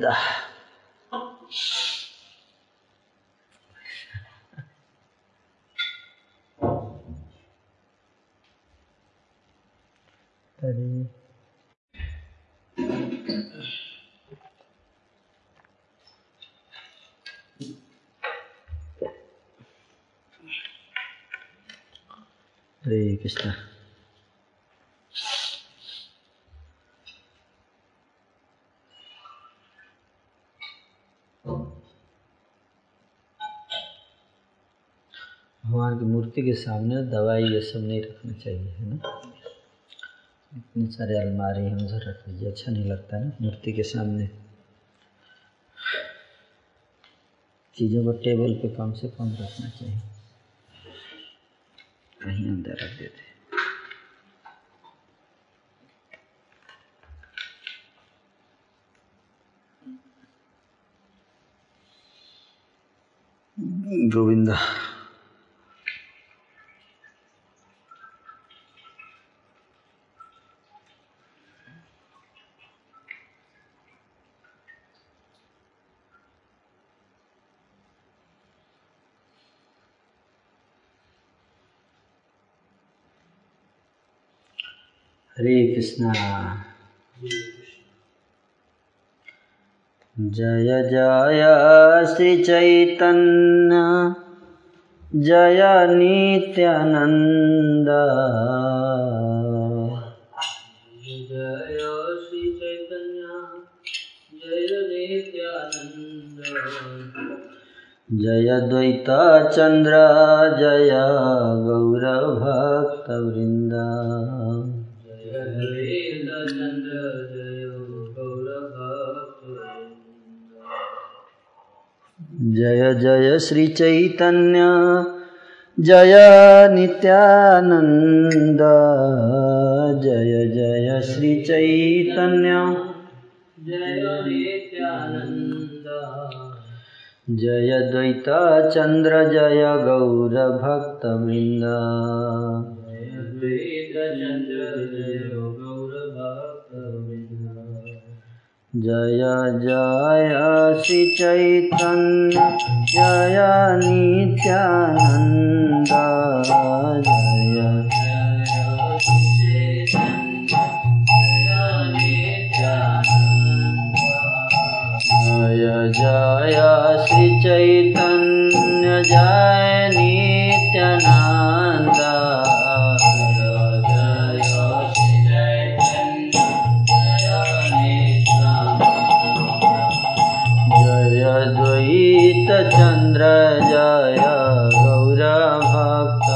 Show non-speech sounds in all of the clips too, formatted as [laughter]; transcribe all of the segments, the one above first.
गोविंदा गोविंदा अरे हरे मूर्ति के सामने दवाई ये सब नहीं रखना चाहिए, है ना? इतने सारे अलमारी हम उधर रख लीजिए अच्छा नहीं लगता है ना मूर्ति के सामने। चीज़ों को टेबल पे कम से कम रखना चाहिए। कहीं अंदर रख देते। गोविंदा। हरे कृष्णा। जय जय श्री चैतन्य। जय नित्यानंद जय श्री चैतन्य। जय नित्यानंद जय द्वैताचंद्र जय गौरभक्तवृन्द जय जय श्री चैतन्य, जय नित्यानंद जय जय श्री चैतन्य। जय नित्यानंद जय द्वैता चंद्र जय गौर जय जय श्री चैतन्य जय नित्यानंद जय। जय जय श्री चैतन्य जय नित्यानंद चंद्र जय गौर भक्त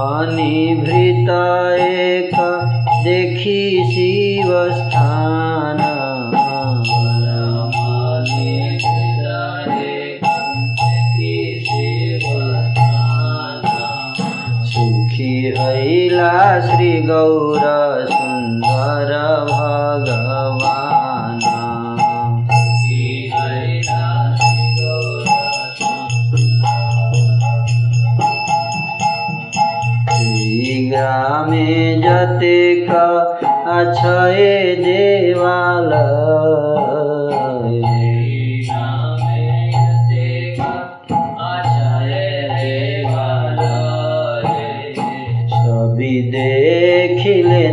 परमानिभृत एक देखी शिव लीला श्री गौर सुन्दर भगवाना। ग्रामे जतेक अक्षय देवालय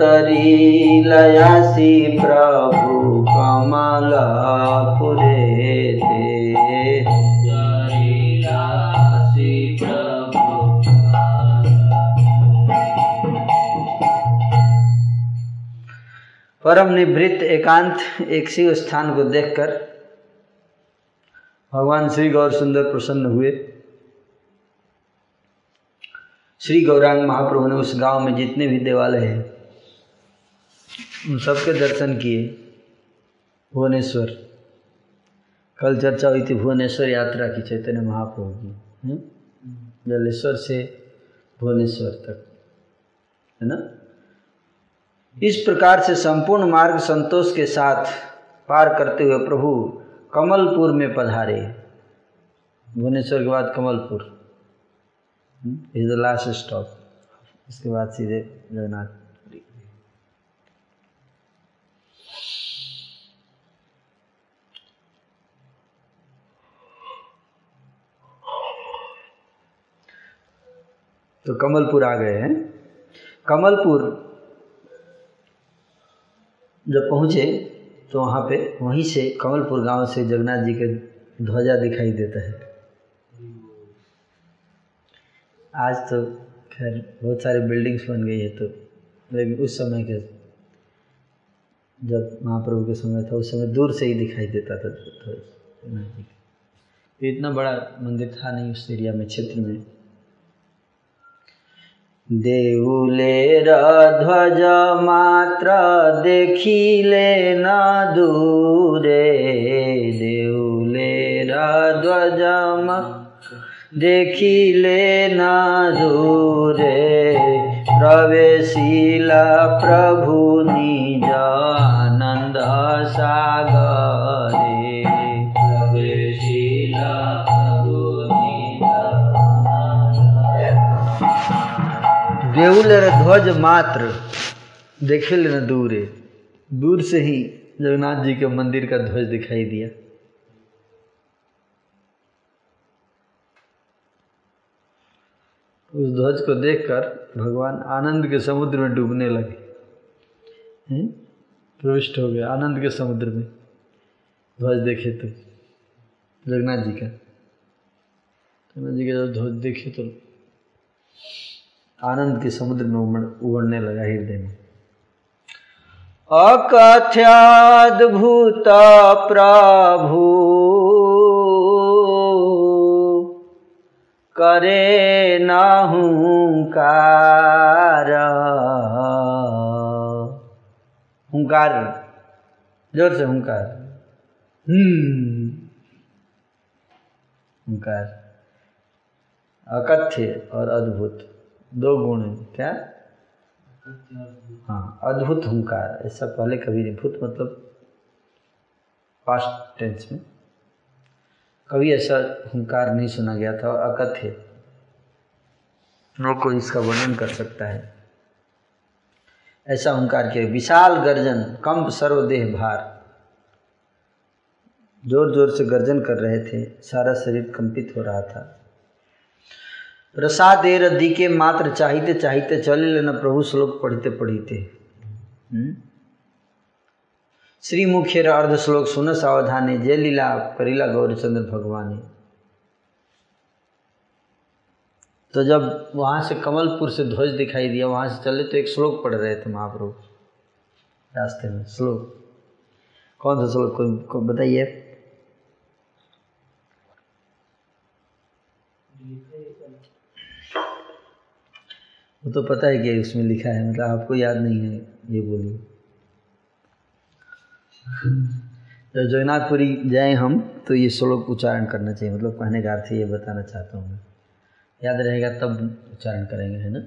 उतरी लयासी प्रभु कमलपुरे परम निवृत्त एकांत एक शिव स्थान को देखकर भगवान श्री गौर सुंदर प्रसन्न हुए। श्री गौरांग महाप्रभु ने उस गाँव में जितने भी देवालय हैं उन सबके दर्शन किए। भुवनेश्वर। कल चर्चा हुई थी भुवनेश्वर यात्रा की, चैतन्य महाप्रभु की हम्म? जलेश्वर से भुवनेश्वर तक, है ना? इस प्रकार से संपूर्ण मार्ग संतोष के साथ पार करते हुए प्रभु कमलपुर में पधारे। भुवनेश्वर के बाद Kamalpur. Is the last stop इसके बाद सीधे जगन्नाथ तो कमलपुर आ गए हैं। कमलपुर जब पहुँचे तो वहाँ पे, वहीं से कमलपुर गाँव से जगन्नाथ जी के ध्वजा दिखाई देता है। आज तो खैर बहुत सारे बिल्डिंग्स बन गई है तो लेकिन उस समय के, जब महाप्रभु के समय था, उस समय दूर से ही दिखाई देता था। जगन्नाथ जी का इतना बड़ा मंदिर था नहीं, उस एरिया में, क्षेत्र में। देउलेर ध्वज मात्र देखिले न दूरे। देउलेर ध्वज देखिले न दूरे। प्रवेशिला प्रभु निज आनन्द सागरे। देउलर ध्वज मात्र देखे न दूरे। दूर से ही जगन्नाथ जी के मंदिर का ध्वज दिखाई दिया। उस ध्वज को देखकर भगवान आनंद के समुद्र में डूबने लगे। हम्म? प्रविष्ट हो गए आनंद के समुद्र में। ध्वज देखे तो जगन्नाथ जी का। जगन्नाथ जी का जब ध्वज देखे तो आनंद के समुद्र में उबड़ने लगा हृदय में। अकथ्याद्भुत प्रभु। करे न हुंकार। ज़ोर से हुंकार। हुंकार। अकथ्य और अद्भुत। दो गुण हैं। क्या? हाँ अद्भुत हुंकार। ऐसा पहले कभी नहीं। भूत मतलब पास्ट टेंस में। कभी ऐसा हुंकार नहीं सुना गया था और अकथ्य न कोई इसका वर्णन कर सकता है। ऐसा हुंकार किया। विशाल गर्जन कंप सर्वदेह भार। ज़ोर ज़ोर से गर्जन कर रहे थे। सारा शरीर कंपित हो रहा था। प्रसादेर दिके मात्र चाहते चाहते चले लेना प्रभु श्लोक पढ़ते पढ़ते। श्री मुख्य अर्ध श्लोक सुन सावधानी जय लीला करीला गौरचंद्र भगवान। तो जब वहाँ से कमलपुर से ध्वज दिखाई दिया वहाँ से चले तो एक श्लोक पढ़ रहे थे महाप्रभु। रास्ते में श्लोक। कौन सा श्लोक? को, को बताइए। वो तो पता है कि उसमें लिखा है मतलब आपको याद नहीं है ये बोलिए जब जगन्नाथपुरी जाए हम तो ये श्लोक उच्चारण करना चाहिए मतलब कहने का अर्थ ये बताना चाहता हूँ मैं। याद रहेगा तब उच्चारण करेंगे, है ना?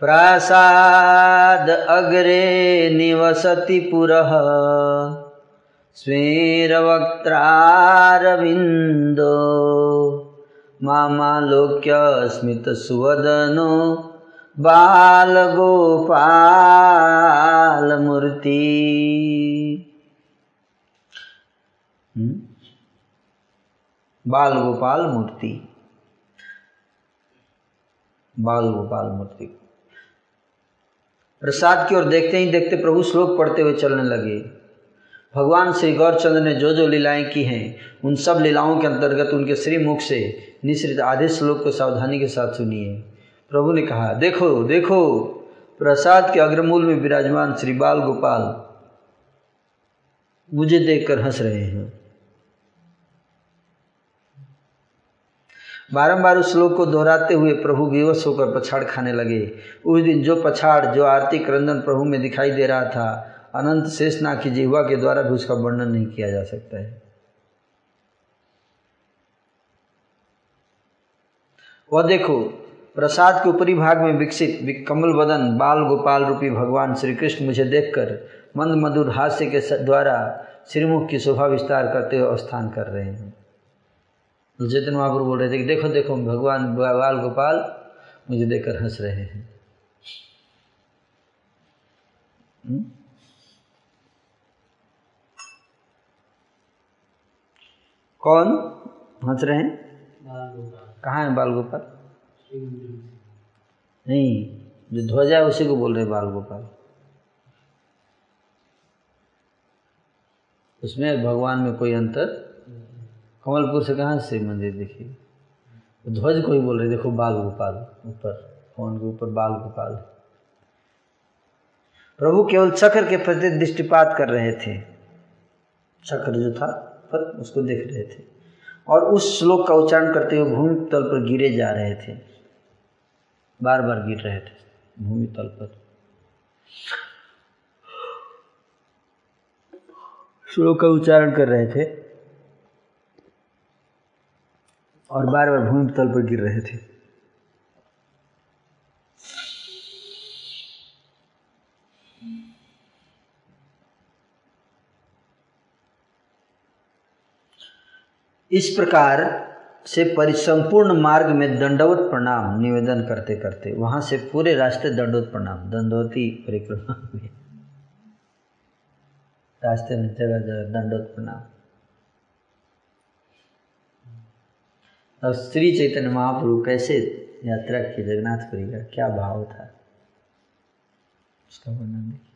प्रासाद अग्रे निवसति पुरः स्मेरवक्त्रारविन्दो मामालोक्य स्मितसुवदनो बालगोपालमूर्ति। हम्म? बाल गोपाल मूर्ति बाल गोपाल मूर्ति प्रसाद की ओर देखते ही देखते प्रभु श्लोक पढ़ते हुए चलने लगे। भगवान श्री गौरचंद्र ने जो जो लीलाएँ की हैं, उन सब लीलाओं के अंतर्गत उनके श्री मुख से निश्रित आधे श्लोक को सावधानी के साथ सुनिए। प्रभु ने कहा, देखो देखो, प्रसाद के अग्रमूल में विराजमान श्री बाल गोपाल मुझे देखकर हंस रहे हैं। बारंबार उस श्लोक को दोहराते हुए प्रभु विवश होकर पछाड़ खाने लगे। उस दिन जो पछाड़, जो आरती क्रंदन प्रभु में दिखाई दे रहा था अनंत शेषना की जिह्वा के द्वारा भी उसका वर्णन नहीं किया जा सकता है। वह देखो, प्रसाद के ऊपरी भाग में विकसित कमल वदन, बाल गोपाल रूपी भगवान श्री कृष्ण मुझे देखकर मंद मधुर हास्य के द्वारा श्रीमुख की शोभा विस्तार करते हुए अवस्थान कर रहे हैं। चेतन महापुर बोल रहे थे कि देखो देखो, भगवान बाल गोपाल मुझे देखकर हंस रहे हैं। कौन? हंस रहे हैं? कहाँ है बाल गोपाल नहीं जो ध्वजा है उसी को बोल रहे बाल गोपाल उसमें भगवान में कोई अंतर? कमलपुर से कहाँ से मंदिर देखिए ध्वज को ही बोल रहे देखो बाल गोपाल ऊपर फ़ोन के ऊपर बाल गोपाल प्रभु केवल चक्र के प्रति दृष्टिपात कर रहे थे। चक्र जो था पर उसको देख रहे थे। और उस श्लोक का उच्चारण करते हुए भूमि तल पर गिरे जा रहे थे। बार बार गिर रहे थे भूमि तल पर। श्लोक का उच्चारण कर रहे थे और बार बार भूमि तल पर गिर रहे थे। इस प्रकार से परिसंपूर्ण मार्ग में दंडवत प्रणाम निवेदन करते करते, वहाँ से पूरे रास्ते दंडवत प्रणाम, दंडवती परिक्रमा में। रास्ते में जगह जगह दंडवत प्रणाम। और श्री चैतन्य महाप्रभु कैसे यात्रा की जगन्नाथपुरी का क्या भाव था? उसका वर्णन देखिए।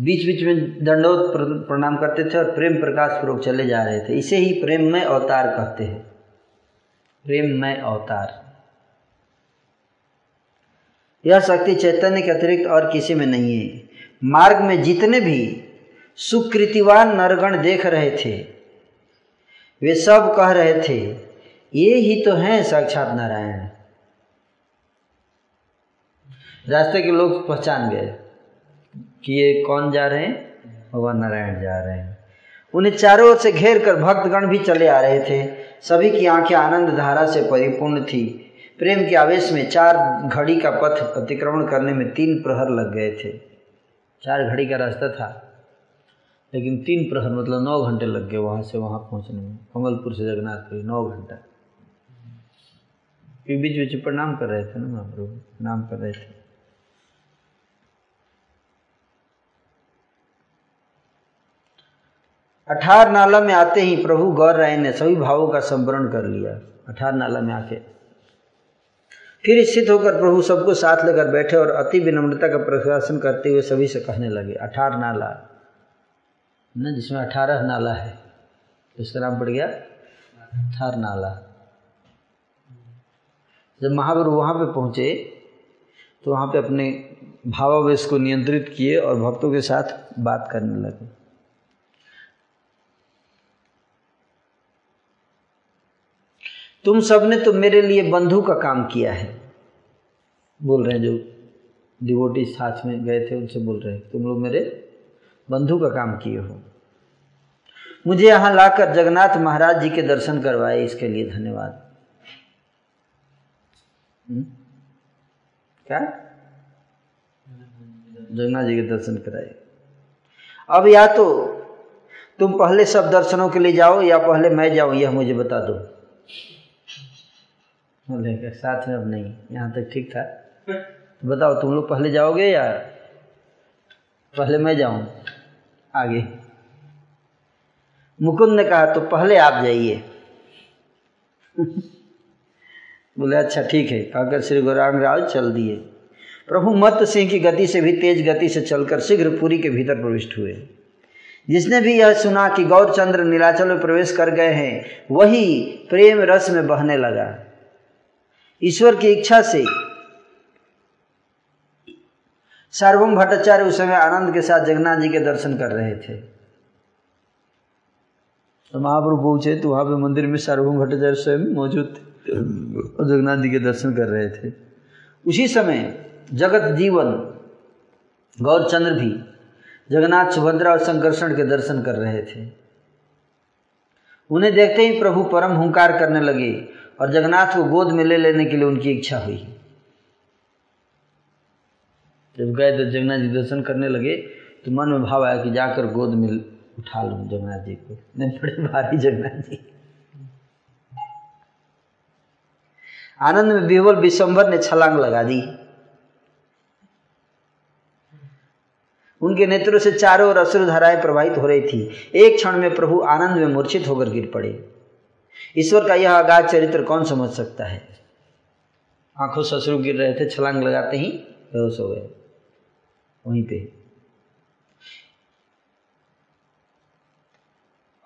बीच बीच में दंडोत प्रणाम करते थे और प्रेम प्रकाश पूर्वक चले जा रहे थे। इसे ही प्रेममय अवतार कहते हैं। प्रेममय अवतार। यह शक्ति चैतन्य के अतिरिक्त और किसी में नहीं है। मार्ग में जितने भी सुकृतिवान नरगण देख रहे थे, वे सब कह रहे थे, ये ही तो हैं साक्षात नारायण। रास्ते के लोग पहचान गए। कि ये कौन जा रहे हैं? भगवान नारायण जा रहे हैं। उन्हें चारों ओर से घेर कर भक्तगण भी चले आ रहे थे। सभी की आँखें आनंद धारा से परिपूर्ण थी। प्रेम के आवेश में चार घड़ी का पथ अतिक्रमण करने में तीन प्रहर लग गए थे। चार घड़ी का रास्ता था लेकिन तीन प्रहर मतलब नौ घंटे लग गए वहाँ से वहाँ पहुँचने में। कमलपुर से जगन्नाथपुरी नौ घंटा। बीच बीच प्रणाम कर रहे थे ना महाप्रभु? प्रणाम कर रहे थे। अठार नाला में आते ही प्रभु गौर राय ने सभी भावों का संवरण कर लिया। अठार नाला में आके। फिर स्थित होकर प्रभु सबको साथ लेकर बैठे और अति विनम्रता का प्रशासन करते हुए सभी से कहने लगे, अठार नाला। न, जिसमें अठारह नाला है। इसका नाम पड़ गया अठार नाला। जब महाप्रभु वहाँ पे पहुँचे तो वहाँ पे अपने भावावेश को नियंत्रित किए और भक्तों के साथ बात करने लगे। तुम सबने तो मेरे लिए बंधु का काम किया है। बोल रहे हैं जो डिवोटी साथ में गए थे, उनसे बोल रहे हैं, तुम लोग मेरे बंधु का काम किए हो। मुझे यहाँ लाकर जगन्नाथ महाराज जी के दर्शन करवाए, इसके लिए धन्यवाद। हम्म? क्या? जगन्नाथ जी के दर्शन कराए। अब या तो तुम पहले सब दर्शनों के लिए जाओ, या पहले मैं जाऊँ, यह मुझे बता दो। बोले साथ में अब नहीं। यहाँ तक ठीक था। तो बताओ तुम लोग पहले जाओगे या पहले मैं जाऊँ? आगे। मुकुंद ने कहा तो पहले आप जाइए। [laughs] बोले अच्छा ठीक है। कहकर श्री गौरांग राज चल दिए। प्रभु मत सिंह की गति से भी तेज गति से चलकर शीघ्र पुरी के भीतर प्रविष्ट हुए। जिसने भी यह सुना कि गौरचंद्र नीलाचल में प्रवेश कर गए हैं वही प्रेम रस में बहने लगा। ईश्वर की इच्छा से। सार्वभम भट्टाचार्य उस समय आनंद के साथ जगन्नाथ जी के दर्शन कर रहे थे। तो महाप्रभु पहुँचे तो वहाँ पे मंदिर में सार्वभौम भट्टाचार्य स्वयं मौजूद थे? और जगन्नाथ जी के दर्शन कर रहे थे। उसी समय जगत जीवन गौरचंद्र भी जगन्नाथ सुभद्रा और संकर्षण के दर्शन कर रहे थे। उन्हें देखते ही प्रभु परम हुंकार करने लगे और जगन्नाथ को गोद में ले लेने के लिए उनकी इच्छा हुई। जब गए तो जगन्नाथ जी दर्शन करने लगे तो मन में भाव आया कि जाकर गोद में उठा लूँ जगन्नाथ जी को। नहीं बड़े भारी जगन्नाथ जी। आनंद में बिहवल विश्वम्भर ने छलांग लगा दी। उनके नेत्रों से चारों ओर अश्रु धाराएँ प्रवाहित हो रही थी। एक क्षण में प्रभु आनंद में मूर्छित होकर गिर पड़े। ईश्वर का यह अगाध चरित्र कौन समझ सकता है? आँखों से अश्रु गिर रहे थे, छलांग लगाते ही बेहोश हो गए। वहीं पे।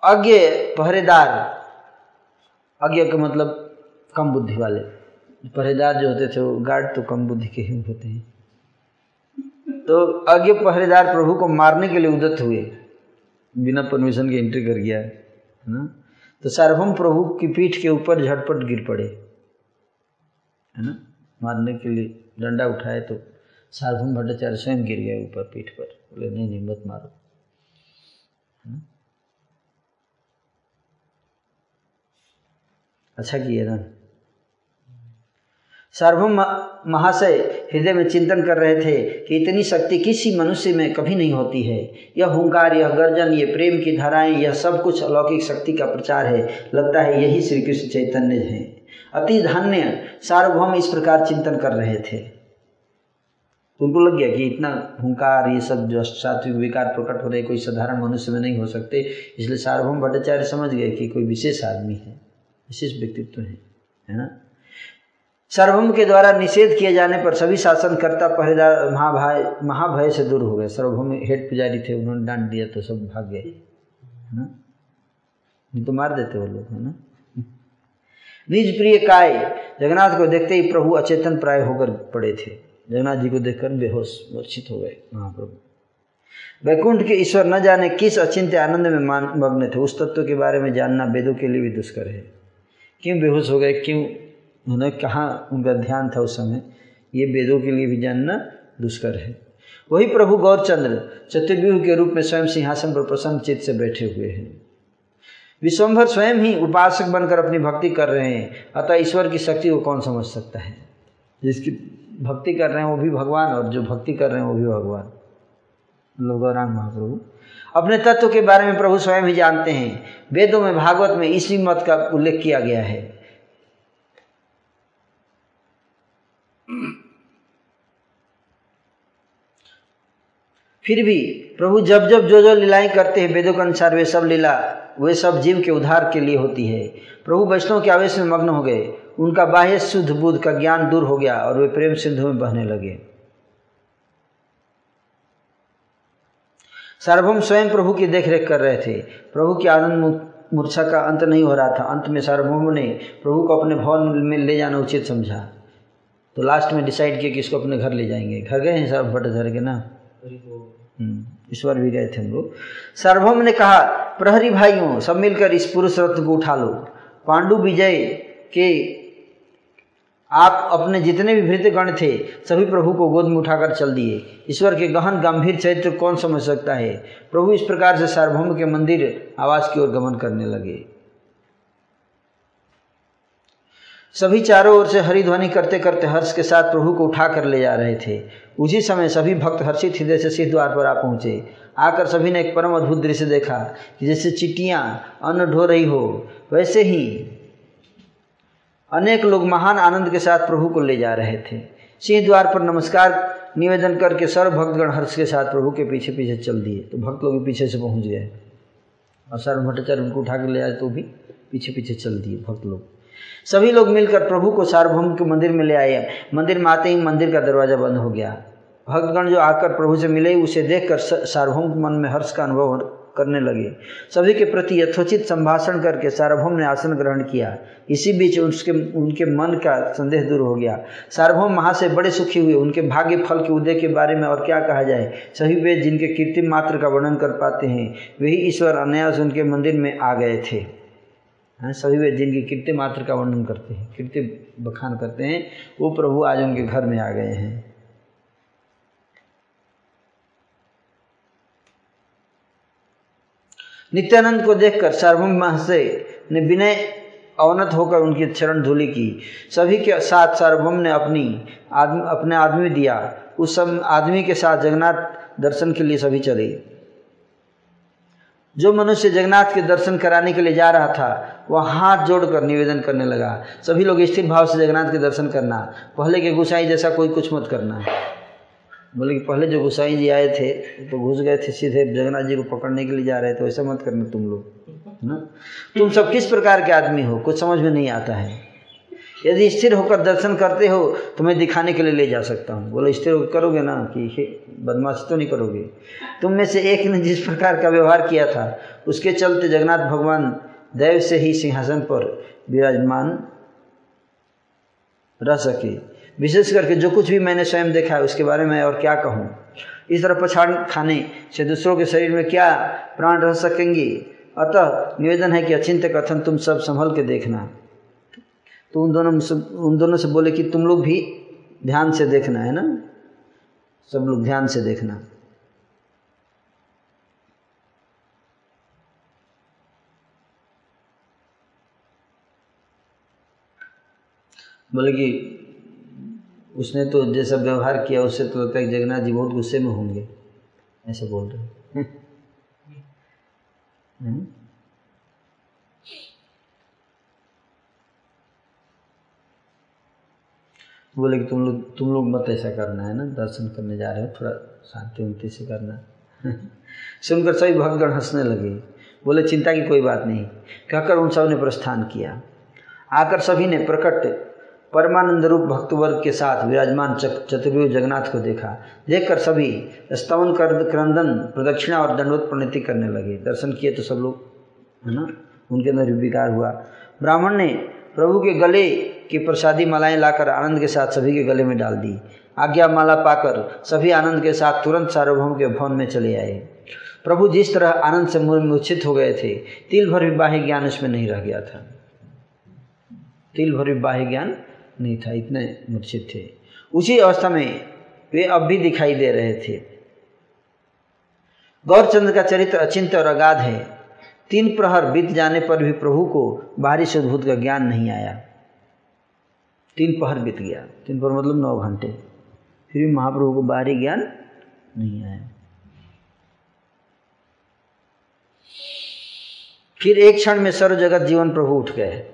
अज्ञ पहरेदार, अज्ञ का मतलब कम बुद्धि वाले। पहरेदार जो होते थे, वो गार्ड तो कम बुद्धि के ही होते हैं। तो अज्ञ पहरेदार प्रभु को मारने के लिए उदत हुए। बिना परमिशन के एंट्री कर गया, है ना? तो सार्वभम प्रभु की पीठ के ऊपर झटपट गिर पड़े, है ना? मारने के लिए डंडा उठाए तो सार्वम भट्टाचार्य स्वयं गिर गए ऊपर पीठ पर। बोले, नहीं नहीं मारो। है अच्छा किया ना सार्वभौम महाशय हृदय में चिंतन कर रहे थे कि इतनी शक्ति किसी मनुष्य में कभी नहीं होती है। यह हुंकार, यह गर्जन ये प्रेम की धाराएँ, यह सब कुछ अलौकिक शक्ति का प्रचार है। लगता है यही श्री कृष्ण चैतन्य है। अति धन्य सार्वभौम इस प्रकार चिंतन कर रहे थे। उनको लग गया कि इतना हुंकार, ये सब जो सात्विक विकार प्रकट हो रहे, कोई साधारण मनुष्य में नहीं हो सकते। इसलिए सार्वभौम भट्टाचार्य समझ गए कि कोई विशेष आदमी है, विशेष व्यक्तित्व है है ना? सर्वभौम के द्वारा निषेध किए जाने पर सभी शासनकर्ता पहरेदार महाभय महाभय से दूर हो गए। सर्वभौम हेड पुजारी थे, उन्होंने डांट दिया तो सब भाग गए। है ना? तो मार देते वो लोग, है ना? निज प्रिय काय, जगन्नाथ को देखते ही प्रभु अचेतन प्राय होकर पड़े थे। जगन्नाथ जी को देखकर बेहोश मूर्छित हो गए महाप्रभु। वैकुंठ के ईश्वर न जाने किस अचिंत्य आनंद में मान मग्न थे। उस तत्व के बारे में जानना वेदों के लिए भी दुष्कर है। क्यों बेहोश हो गए? क्यों उन्होंने कहाँ, उनका ध्यान था उस समय, ये वेदों के लिए भी जानना दुष्कर है। वही प्रभु गौरचंद्र चतुर्व्यूह के रूप में स्वयं सिंहासन पर प्रसन्न चित्त से बैठे हुए हैं। विश्वम्भर स्वयं ही उपासक बनकर अपनी भक्ति कर रहे हैं। अतः ईश्वर की शक्ति को कौन समझ सकता है? जिसकी भक्ति कर रहे हैं, वो भी भगवान, और जो भक्ति कर रहे हैं, वो भी भगवान। मतलब गौरांग महाप्रभु, अपने तत्व के बारे में प्रभु स्वयं ही जानते हैं। वेदों में, भागवत में इसी मत का उल्लेख किया गया है। फिर भी प्रभु जब जब जो जो लीलाएँ करते हैं, वेदों के अनुसार वे सब लीला, वे सब जीव के उद्धार के लिए होती है। प्रभु वैष्णव के आवेश में मग्न हो गए। उनका बाह्य शुद्ध बुद्ध का ज्ञान दूर हो गया और वे प्रेम सिंधु में बहने लगे। सार्वभौम स्वयं प्रभु की देखरेख कर रहे थे। प्रभु की आनंद मूर्छा का अंत नहीं हो रहा था। अंत में सार्वभौम ने प्रभु को अपने भवन में ले जाना उचित समझा। तो लास्ट में डिसाइड किया कि इसको अपने घर ले जाएँगे। घर गए हैं सार्व भट्टाचार्य के ना? इस बार भी गए थे हम लोग। सार्वभौम ने कहा, प्रहरी भाइयों, सब मिलकर इस पुरुष रत्न को उठा लो। पांडु विजय के आप अपने जितने भी भृत गण थे, सभी प्रभु को गोद में उठाकर चल दिए। ईश्वर के गहन गंभीर चरित्र कौन समझ सकता है? प्रभु इस प्रकार से सार्वभौम के मंदिर आवास की ओर गमन करने लगे। सभी चारों ओर से हरिध्वनि करते करते हर्ष के साथ प्रभु को उठा कर ले जा रहे थे। उसी समय सभी भक्त हर्षित हृदय से सिद्ध द्वार पर आ पहुँचे। आकर सभी ने एक परम अद्भुत दृश्य देखा, कि जैसे चिट्टियाँ अन्न ढो रही हो, वैसे ही अनेक लोग महान आनंद के साथ प्रभु को ले जा रहे थे। सिंह द्वार पर नमस्कार निवेदन करके सर्व भक्तगण हर्ष के साथ प्रभु के पीछे पीछे चल दिए। तो भक्त लोग भी पीछे से पहुँच गए। और सर्व भट्टाचार्य उनको उठा कर ले आए तो भी पीछे पीछे चल दिए भक्त लोग। सभी लोग मिलकर प्रभु को सार्वभौम के मंदिर में ले आए। मंदिर में आते ही मंदिर का दरवाज़ा बंद हो गया। भक्तगण जो आकर प्रभु से मिले, उसे देखकर सार्वभौम मन में हर्ष का अनुभव करने लगे। सभी के प्रति यथोचित संभाषण करके सार्वभौम ने आसन ग्रहण किया। इसी बीच उसके उनके मन का संदेह दूर हो गया। सार्वभौम महा से बड़े सुखी हुए। उनके भाग्य फल के उदय के बारे में और क्या कहा जाए? सभी वे जिनके कीर्ति मात्र का वर्णन कर पाते हैं वही ईश्वर अनायास उनके मंदिर में आ गए थे। हैं, सभी वे जिनकी कीर्ति मात्र का वर्णन करते हैं, कीर्ति बखान करते हैं, वो प्रभु आज उनके घर में आ गए हैं। नित्यानंद को देखकर सार्वभम महसे ने विनय अवनत होकर उनकी चरण धूलि की। सभी के साथ सार्वभम ने अपनी आदमी, अपने आदमी दिया। उस सब आदमी के साथ जगन्नाथ दर्शन के लिए सभी चले। जो मनुष्य जगन्नाथ के दर्शन कराने के लिए जा रहा था, वह हाथ जोड़कर निवेदन करने लगा, सभी लोग स्थिर भाव से जगन्नाथ के दर्शन करना, पहले के गुसाई जैसा कोई कुछ मत करना। बोले कि पहले जो गुसाई जी आए थे तो घुस गए थे सीधे, जगन्नाथ जी को पकड़ने के लिए जा रहे थे, वैसा मत करना तुम लोग ना? तुम सब किस प्रकार के आदमी हो, कुछ समझ में नहीं आता है। यदि स्थिर होकर दर्शन करते हो तो मैं दिखाने के लिए ले जा सकता हूँ। बोलो, स्थिर होकर करोगे ना? कि बदमाशी तो नहीं करोगे। तुम में से एक ने जिस प्रकार का व्यवहार किया था, उसके चलते जगन्नाथ भगवान दैव से ही सिंहासन पर विराजमान रह सके। विशेष करके जो कुछ भी मैंने स्वयं देखा है, उसके बारे में और क्या कहूँ? इस तरह पछाड़ खाने से दूसरों के शरीर में क्या प्राण रह सकेंगे? अतः निवेदन है कि अचिंत कथन तुम सब संभल के देखना। तो उन दोनों से उन दोनों से बोले कि तुम लोग भी ध्यान से देखना है ना? सब लोग ध्यान से देखना। बोले कि उसने तो जैसा व्यवहार किया उससे तो लगता है जगन्नाथ जी बहुत गुस्से में होंगे ऐसे बोल रहे [laughs] हम्म? बोले कि तुम लोग तुम लोग मत ऐसा करना, है ना? दर्शन करने जा रहे हो, थोड़ा शांति उन्ति से करना। [laughs] सुनकर सभी भक्तगण हंसने लगे। बोले, चिंता की कोई बात नहीं। कहकर उन सबने प्रस्थान किया। आकर सभी ने प्रकट परमानंद रूप भक्तवर्ग के साथ विराजमान चतुर्भुज जगन्नाथ को देखा। देखकर सभी स्तवन कर, क्रंदन, प्रदक्षिणा और दंडवत प्रणति करने लगे। दर्शन किए तो सब लोग, है ना? उनके अंदर विकार हुआ। ब्राह्मण ने प्रभु के गले की प्रसादी मालाएँ लाकर आनंद के साथ सभी के गले में डाल दी। आज्ञा माला पाकर सभी आनंद के साथ तुरंत सार्वभौम के भवन में चले आए। प्रभु जिस तरह आनंद से मूर्छित हो गए थे, तिल भर भी बाह्य ज्ञान उसमें नहीं रह गया था। तिल भर भी बाह्य ज्ञान नहीं था, इतने मूर्छित थे। उसी अवस्था में वे अब भी दिखाई दे रहे थे। गौरचंद्र का चरित्र अचिंत और अगाध है। तीन प्रहर बीत जाने पर भी प्रभु को बाहरी शुद्धभूत का ज्ञान नहीं आया। तीन पहर बीत गया। तीन पहर मतलब नौ घंटे। फिर भी महाप्रभु को बाहरी ज्ञान नहीं आया। फिर एक क्षण में सर्व जगत जीवन प्रभु उठ गए।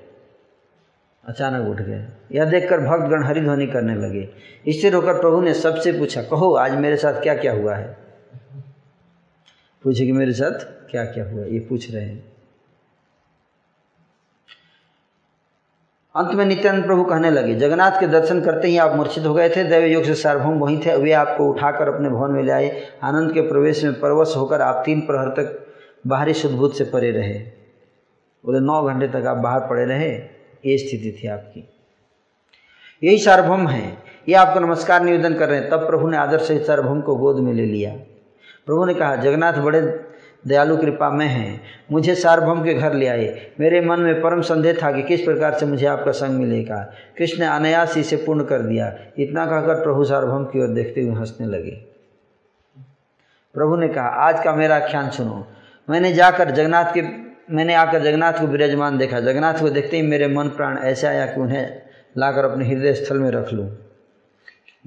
अचानक उठ गए। यह देखकर भक्तगण हरिध्वनि करने लगे। इससे रोकर प्रभु ने सबसे पूछा, कहो, आज मेरे साथ क्या क्या हुआ है? पूछे कि मेरे साथ क्या क्या हुआ? ये पूछ रहे हैं। अंत में नित्यानंद प्रभु कहने लगे, जगन्नाथ के दर्शन करते ही आप मूर्छित हो गए थे दैव योग से सार्वभौम वहीं थे, वे आपको उठाकर अपने भवन में ले आए। आनंद के प्रवेश में परवश होकर आप तीन प्रहर तक बाहरी शुद्धभूत से परे रहे। बोले, नौ घंटे तक आप बाहर पड़े रहे, ये स्थिति थी आपकी। यही सार्वभौम है, ये आपको नमस्कार निवेदन कर रहे हैं। तब प्रभु ने आदर से सार्वभौम को गोद में ले लिया। प्रभु ने कहा, जगन्नाथ बड़े दयालु कृपा में हैं। मुझे सार्वभौम के घर ले आए। मेरे मन में परम संदेह था कि किस प्रकार से मुझे आपका संग मिलेगा। कृष्ण ने अनायास इसे पूर्ण कर दिया। इतना कहकर प्रभु सार्वभौम की ओर देखते हुए हंसने लगे। प्रभु ने कहा, आज का मेरा आख्यान सुनो। मैंने जाकर जगन्नाथ के, मैंने आकर जगन्नाथ को विराजमान देखा। जगन्नाथ को देखते ही मेरे मन प्राण ऐसे आया कि उन्हें लाकर अपने हृदय स्थल में रख लूँ।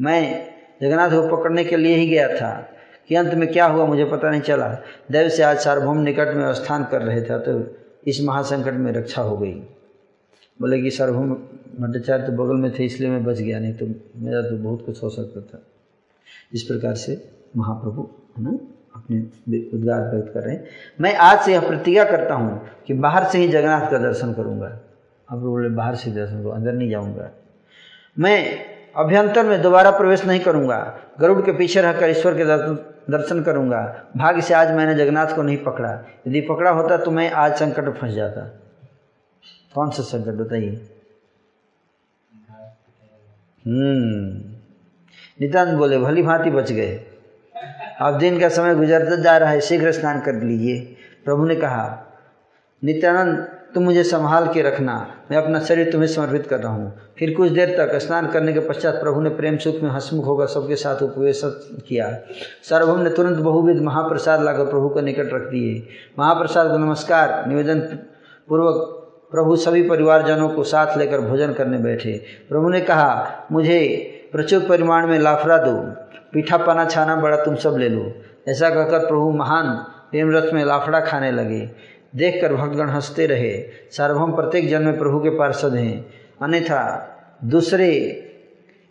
मैं जगन्नाथ को पकड़ने के लिए ही गया था। कि अंत में क्या हुआ मुझे पता नहीं चला। दैव से आज सार्वभौम निकट में अवस्थान कर रहे थे तो इस महासंकट में रक्षा हो गई। बोले कि सार्वभौम भट्टाचार्य तो बगल में थे, इसलिए मैं बच गया, नहीं तो मेरा तो बहुत कुछ हो सकता था। इस प्रकार से महाप्रभु, है ना, अपने उद्गार व्यक्त कर रहे हैं। मैं आज से यह प्रतिज्ञा करता हूँ कि बाहर से ही जगन्नाथ का दर्शन करूँगा। अब बोले, बाहर से दर्शन करो, अंदर नहीं जाऊँगा। मैं अभ्यंतर में दोबारा प्रवेश नहीं करूँगा। गरुड़ के पीछे रहकर ईश्वर के दर्शन करूँगा। भाग्य से आज मैंने जगन्नाथ को नहीं पकड़ा। यदि पकड़ा होता तो मैं आज संकट में फंस जाता। कौन सा संकट बताइए? हम्म। नितान्त बोले, भली भांति बच गए। अब दिन का समय गुजरता जा रहा है, शीघ्र स्नान कर लीजिए। प्रभु ने कहा, नित्यानंद तुम मुझे संभाल के रखना। मैं अपना शरीर तुम्हें समर्पित कर रहा हूँ। फिर कुछ देर तक स्नान करने के पश्चात प्रभु ने प्रेम सुख में हसमुख होकर सबके साथ उपवेश किया। सार्वभौम ने तुरंत बहुविध महाप्रसाद लाकर प्रभु के निकट रख दिए। महाप्रसाद को नमस्कार, निवेदन पूर्वक प्रभु सभी परिवारजनों को साथ लेकर भोजन करने बैठे। प्रभु ने कहा, मुझे प्रचुर परिमाण में लाफरा दो। पीठा, पाना, छाना बड़ा तुम सब ले लो। ऐसा कहकर प्रभु महान प्रेम रथ में लाफड़ा खाने लगे। देखकर भक्तगण हँसते रहे। सार्वभौम प्रत्येक जन्म में प्रभु के पार्षद हैं। अन्यथा दूसरे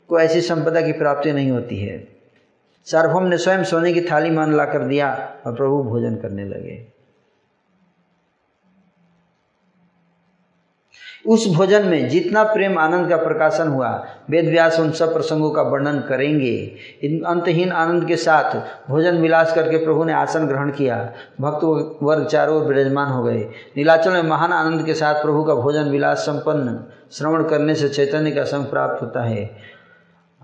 को ऐसी संपदा की प्राप्ति नहीं होती है। सार्वभौम ने स्वयं सोने की थाली मान ला कर दिया और प्रभु भोजन करने लगे। उस भोजन में जितना प्रेम आनंद का प्रकाशन हुआ वेद व्यास उन सब प्रसंगों का वर्णन करेंगे। इन अंतहीन आनंद के साथ भोजन विलास करके प्रभु ने आसन ग्रहण किया। भक्त वर्ग चारों ओर विराजमान हो गए। नीलाचल में महान आनंद के साथ प्रभु का भोजन विलास संपन्न, श्रवण करने से चैतन्य का संग प्राप्त होता है।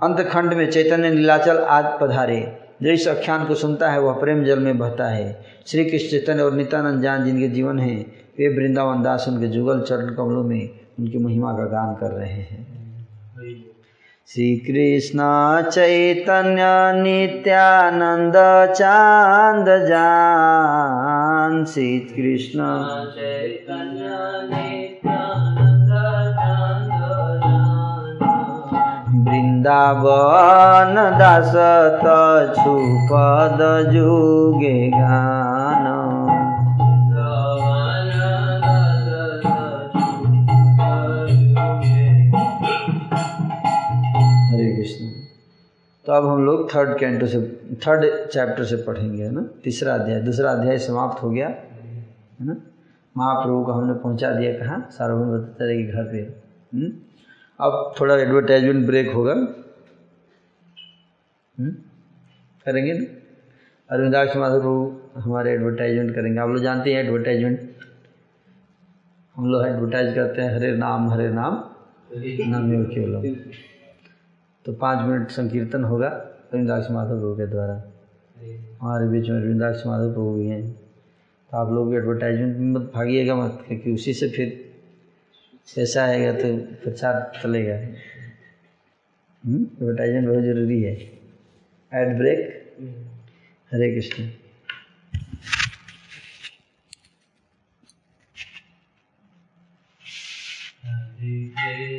अंतखंड में चैतन्य नीलाचल आज पधारे। जो इस आख्यान को सुनता है, वह प्रेम जल में बहता है। श्री कृष्ण चैतन्य और नित्यानंद जान जिनके जीवन है वे वृंदावन दास उनके जुगल चरण कमलों में उनकी महिमा का गान कर रहे हैं। श्री कृष्ण चैतन्य नित्यानंद चाँद जान। श्री कृष्ण वृंदावन दास तु पद जुगे गान। तो अब हम लोग थर्ड कैंटो से थर्ड चैप्टर से पढ़ेंगे है ना? तीसरा अध्याय दूसरा अध्याय समाप्त हो गया है ना? महाप्रभु को हमने पहुँचा दिया कहाँ? सार्वभौम बताते रहे घर पे हुँ? अब थोड़ा एडवर्टाइजमेंट ब्रेक होगा। करेंगे ना? अरविंदाक्ष माधव प्रभु हमारे एडवर्टाइजमेंट करेंगे। आप लोग जानते हैं एडवर्टाइजमेंट हम लोग एडवर्टाइज करते हैं हरे नाम हरे नाम। नाम। केवल तो पाँच मिनट संकीर्तन होगा रविंदास माधव प्रभु के द्वारा। हमारे बीच में रविंदास माधव प्रभु भी हैं। तो आप लोग एडवर्टाइजमेंट में मत भागिएगा मत क्योंकि उसी से फिर पैसा आएगा तो प्रचार चलेगा। एडवर्टाइजमेंट बहुत ज़रूरी है। Ad break Hare Krishna. हरे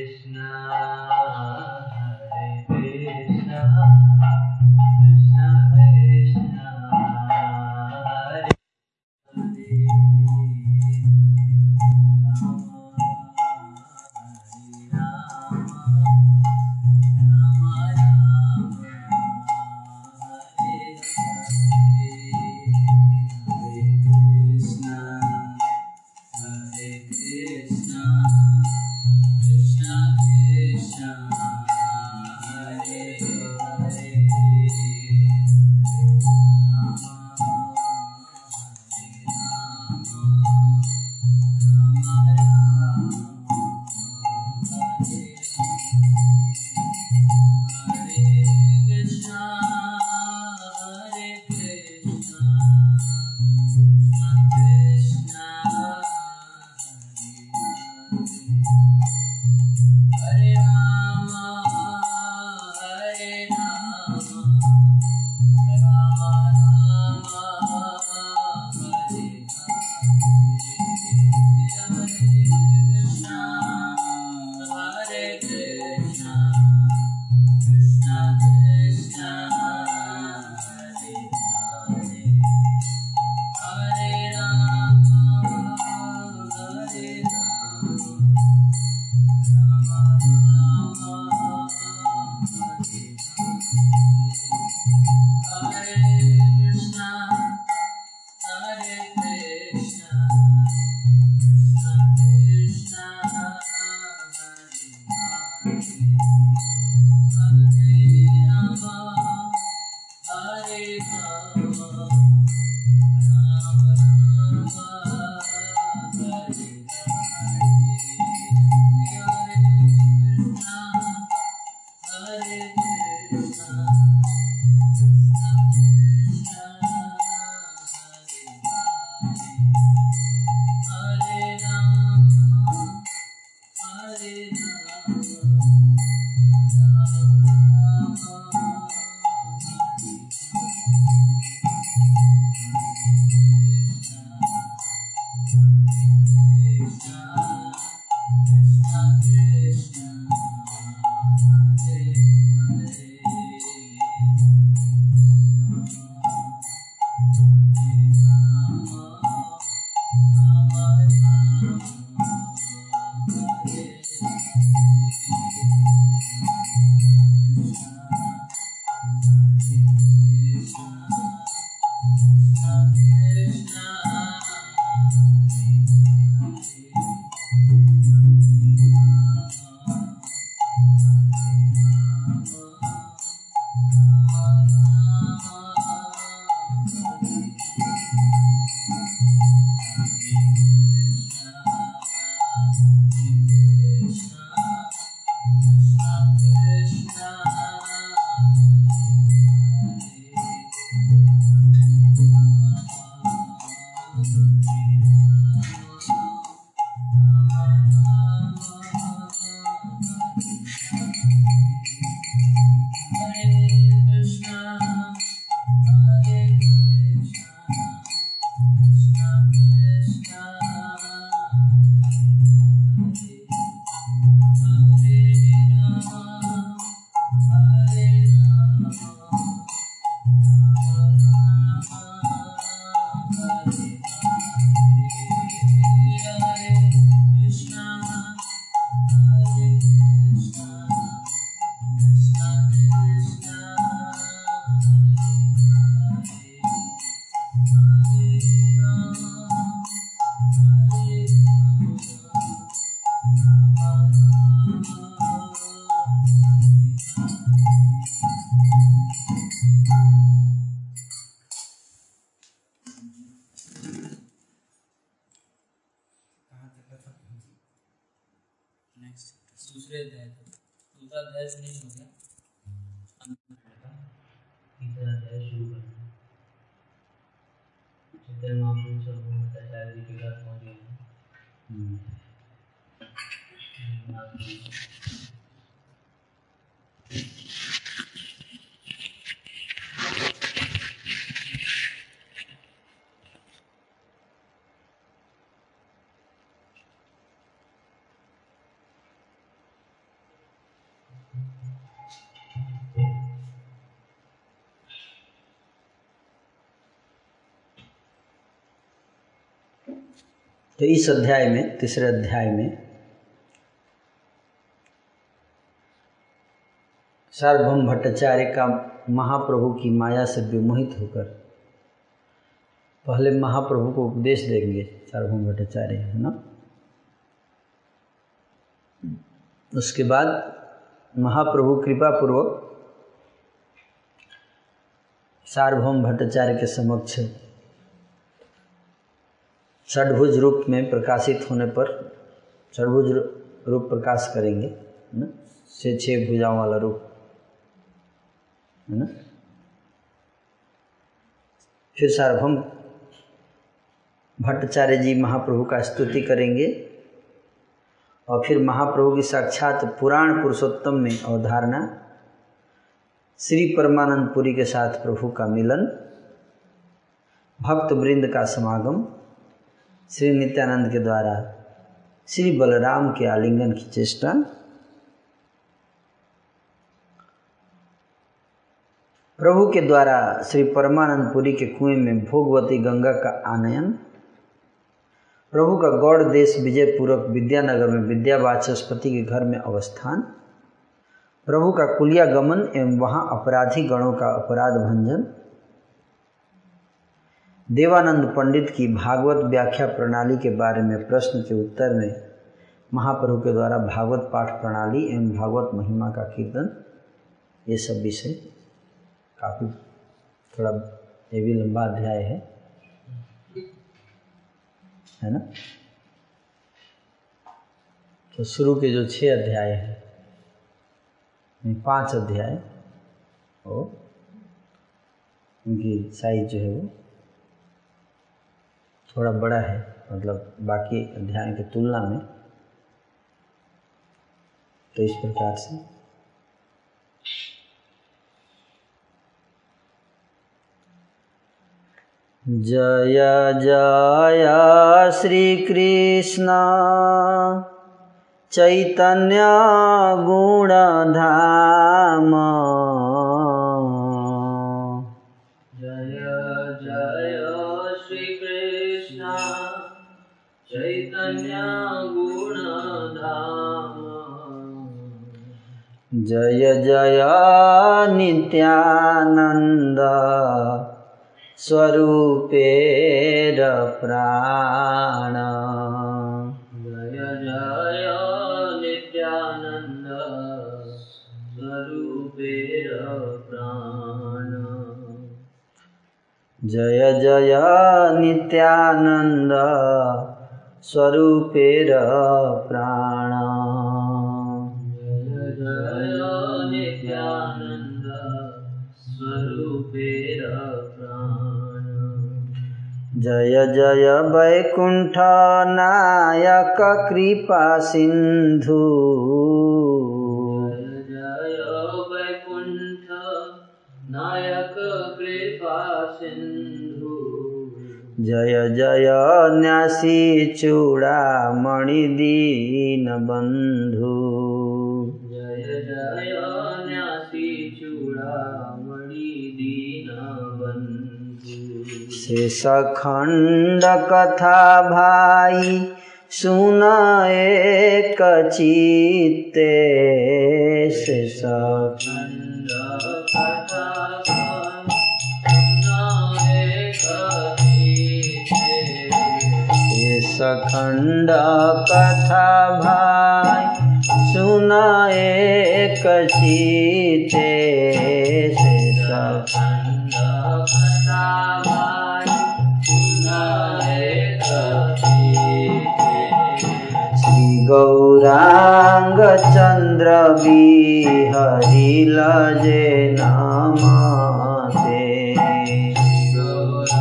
तो इस अध्याय में, तीसरे अध्याय में, सार्वभौम भट्टाचार्य का महाप्रभु की माया से विमोहित होकर, पहले महाप्रभु को उपदेश देंगे सार्वभौम भट्टाचार्य, है ना? उसके बाद महाप्रभु कृपा पूर्वक सार्वभौम भट्टाचार्य के समक्ष षडभुज रूप में प्रकाशित होने पर षडभुज रूप प्रकाश करेंगे, है ना? से छः भुजाओं वाला रूप, है ना? फिर सार्वभम भट्टाचार्य जी महाप्रभु का स्तुति करेंगे, और फिर महाप्रभु की साक्षात पुराण पुरुषोत्तम में अवधारणा, श्री परमानंद पुरी के साथ प्रभु का मिलन भक्त वृंद का समागम श्री नित्यानंद के द्वारा श्री बलराम के आलिंगन की चेष्टा। प्रभु के द्वारा श्री परमानंद पुरी के कुएँ में भोगवती गंगा का आनयन, प्रभु का गौड़ देश विजय पूर्वक विद्यानगर में विद्या वाचस्पति के घर में अवस्थान, प्रभु का कुलिया गमन एवं वहाँ अपराधी गणों का अपराध भंजन देवानंद पंडित की भागवत व्याख्या प्रणाली के बारे में प्रश्न के उत्तर में महाप्रभु के द्वारा भागवत पाठ प्रणाली एवं भागवत महिमा का कीर्तन, ये सब विषय काफ़ी थोड़ा ये भी लंबा अध्याय है। है ना? तो शुरू के जो छः अध्याय हैं पाँच अध्याय वो उनकी साइज़ जो है वो थोड़ा बड़ा है मतलब बाकी अध्याय की तुलना में तो इस प्रकार से। जय जय श्री श्रीकृष्ण चैतन्य गुणधाम। जय जय नित्यानन्द। स्वरूपेर प्राण जय जय नित्यानन्द। स्वरूपेर प्राण जय जय नित्यानन्द। स्वरूपेर प्राण जय जय वैकुण्ठ नायक कृपा सिन्धु। जय जय वैकुण्ठ नायक कृपा सिन्धु। जय जय न्यासी चूडामणि शेषखण्ड कथा भाई, सुन एक चित्ते। शेष खण्ड कथा शेषखण्ड कथा भाइ सुन एक चित्ते। शेष खण्ड कथा श्री गौराङ्गचन्द्रवि हरिले अमृते गौर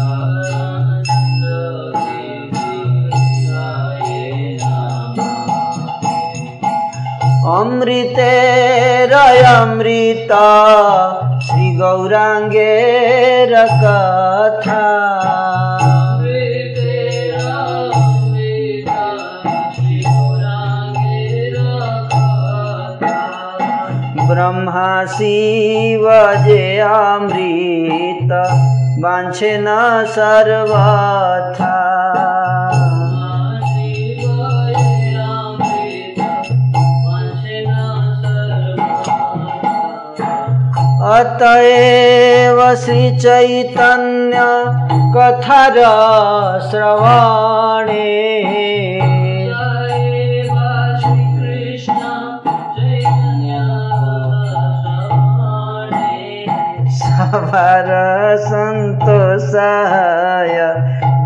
अमृतेर अमृता श्री गौराङ्गेरकथा ब्रह्मासि वजे अमृत वाञ्छेना सर्वथा। अत एव श्रीचैतन्य कथर श्रवाणे सवार सन्तोषाय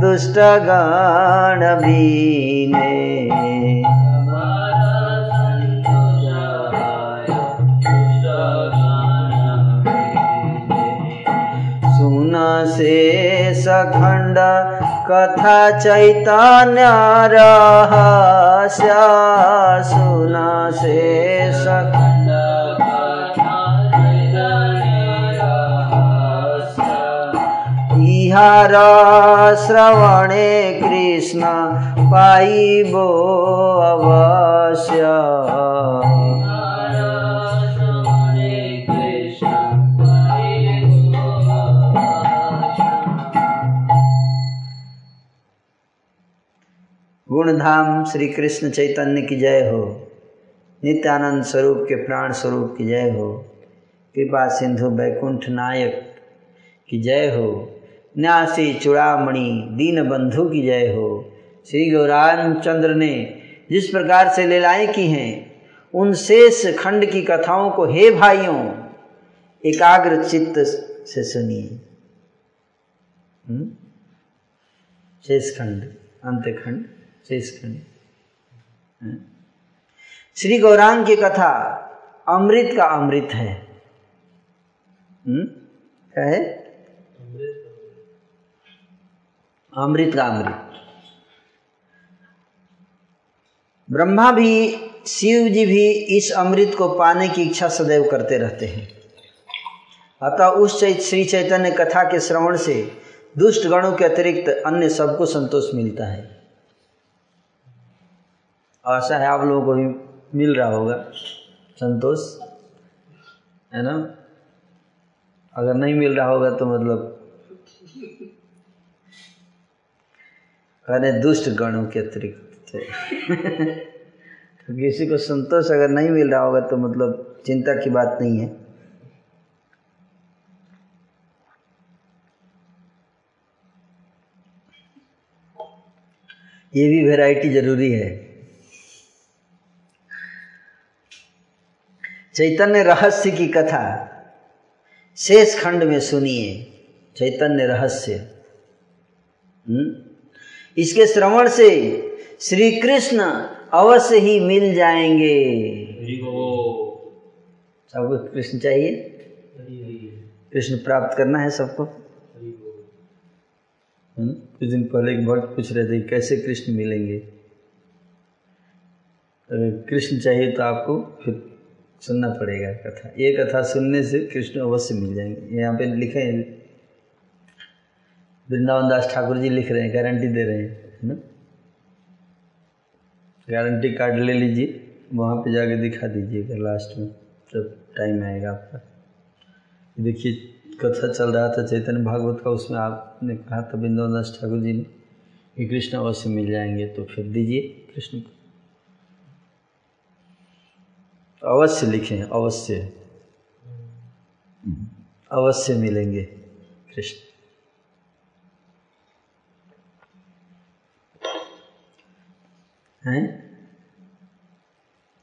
दुष्टगण बीने सुन शेषखण्ड कथा चैतन्य रहस्य। सुन शेषखण्ड इहार श्रवणे कृष्ण, पाइबो अवश्य। गुणधाम श्री कृष्ण चैतन्य की जय हो। नित्यानंद स्वरूप के प्राण स्वरूप की जय हो। कृपा सिंधु बैकुंठ नायक की जय हो। न्यासी चूड़ामणि दीन बंधु की जय हो श्री गौरामचंद्र ने जिस प्रकार से लीलाएँ की हैं, उन शेष खंड की कथाओं को हे भाइयों, एकाग्र चित्त से सुनिए हम्म? शेष खंड अंत खंड शेष खंड हम्म? श्री गौरांग की कथा अमृत का अमृत है हम्म? क्या है अमृत का अमृत। ब्रह्मा भी, शिव जी भी इस अमृत को पाने की इच्छा सदैव करते रहते हैं। अतः उस चै- श्री चैतन्य कथा के श्रवण से दुष्ट गणों के अतिरिक्त अन्य सबको संतोष मिलता है। ऐसा है आप लोगों को भी मिल रहा होगा। संतोष, है ना? अगर नहीं मिल रहा होगा तो मतलब अरे दुष्ट गणों के अतिरिक्त थे। तो किसी को संतोष अगर नहीं मिल रहा होगा तो मतलब चिंता की बात नहीं है। ये भी वैरायटी ज़रूरी है। चैतन्य रहस्य की कथा शेष खंड में सुनिए। चैतन्य रहस्य। हम्म? इसके श्रवण से श्री कृष्ण अवश्य ही मिल जाएँगे। सबको कृष्ण चाहिए? कृष्ण प्राप्त करना है सबको। हम्म? कुछ दिन पहले एक भक्त पूछ रहे थे कैसे कृष्ण मिलेंगे? अगर कृष्ण चाहिए तो आपको फिर सुनना पड़ेगा कथा। ये कथा सुनने से कृष्ण अवश्य मिल जाएँगे। यहाँ पे लिखे हैं वृंदावन दास ठाकुर जी लिख रहे हैं गारंटी दे रहे हैं, है ना? गारंटी कार्ड ले लीजिए, वहाँ पे जाके दिखा दीजिएगा लास्ट में जब टाइम आएगा आपका। देखिए, कथा चल रहा था, चैतन्य भागवत का, उसमें आपने कहा था वृंदावन दास ठाकुर जी ने कि कृष्ण अवश्य मिल जाएँगे तो फिर दीजिए कृष्ण को। अवश्य लिखें, अवश्य। अवश्य मिलेंगे कृष्ण। हैं?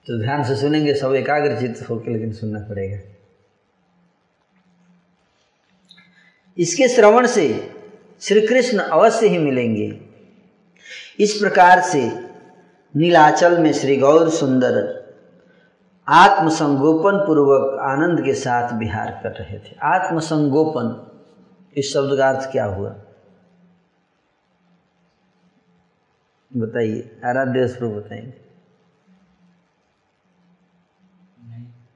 तो ध्यान से सुनेंगे, सब एकाग्रचित होकर, लेकिन सुनना पड़ेगा। इसके श्रवण से श्री कृष्ण अवश्य ही मिलेंगे। इस प्रकार से नीलाचल में श्री गौर सुंदर आत्मसंगोपन पूर्वक आनंद के साथ विहार कर रहे थे। आत्मसंगोपन, इस शब्द का अर्थ क्या हुआ? बताइए आराध्य स्वरूप बताएँगे।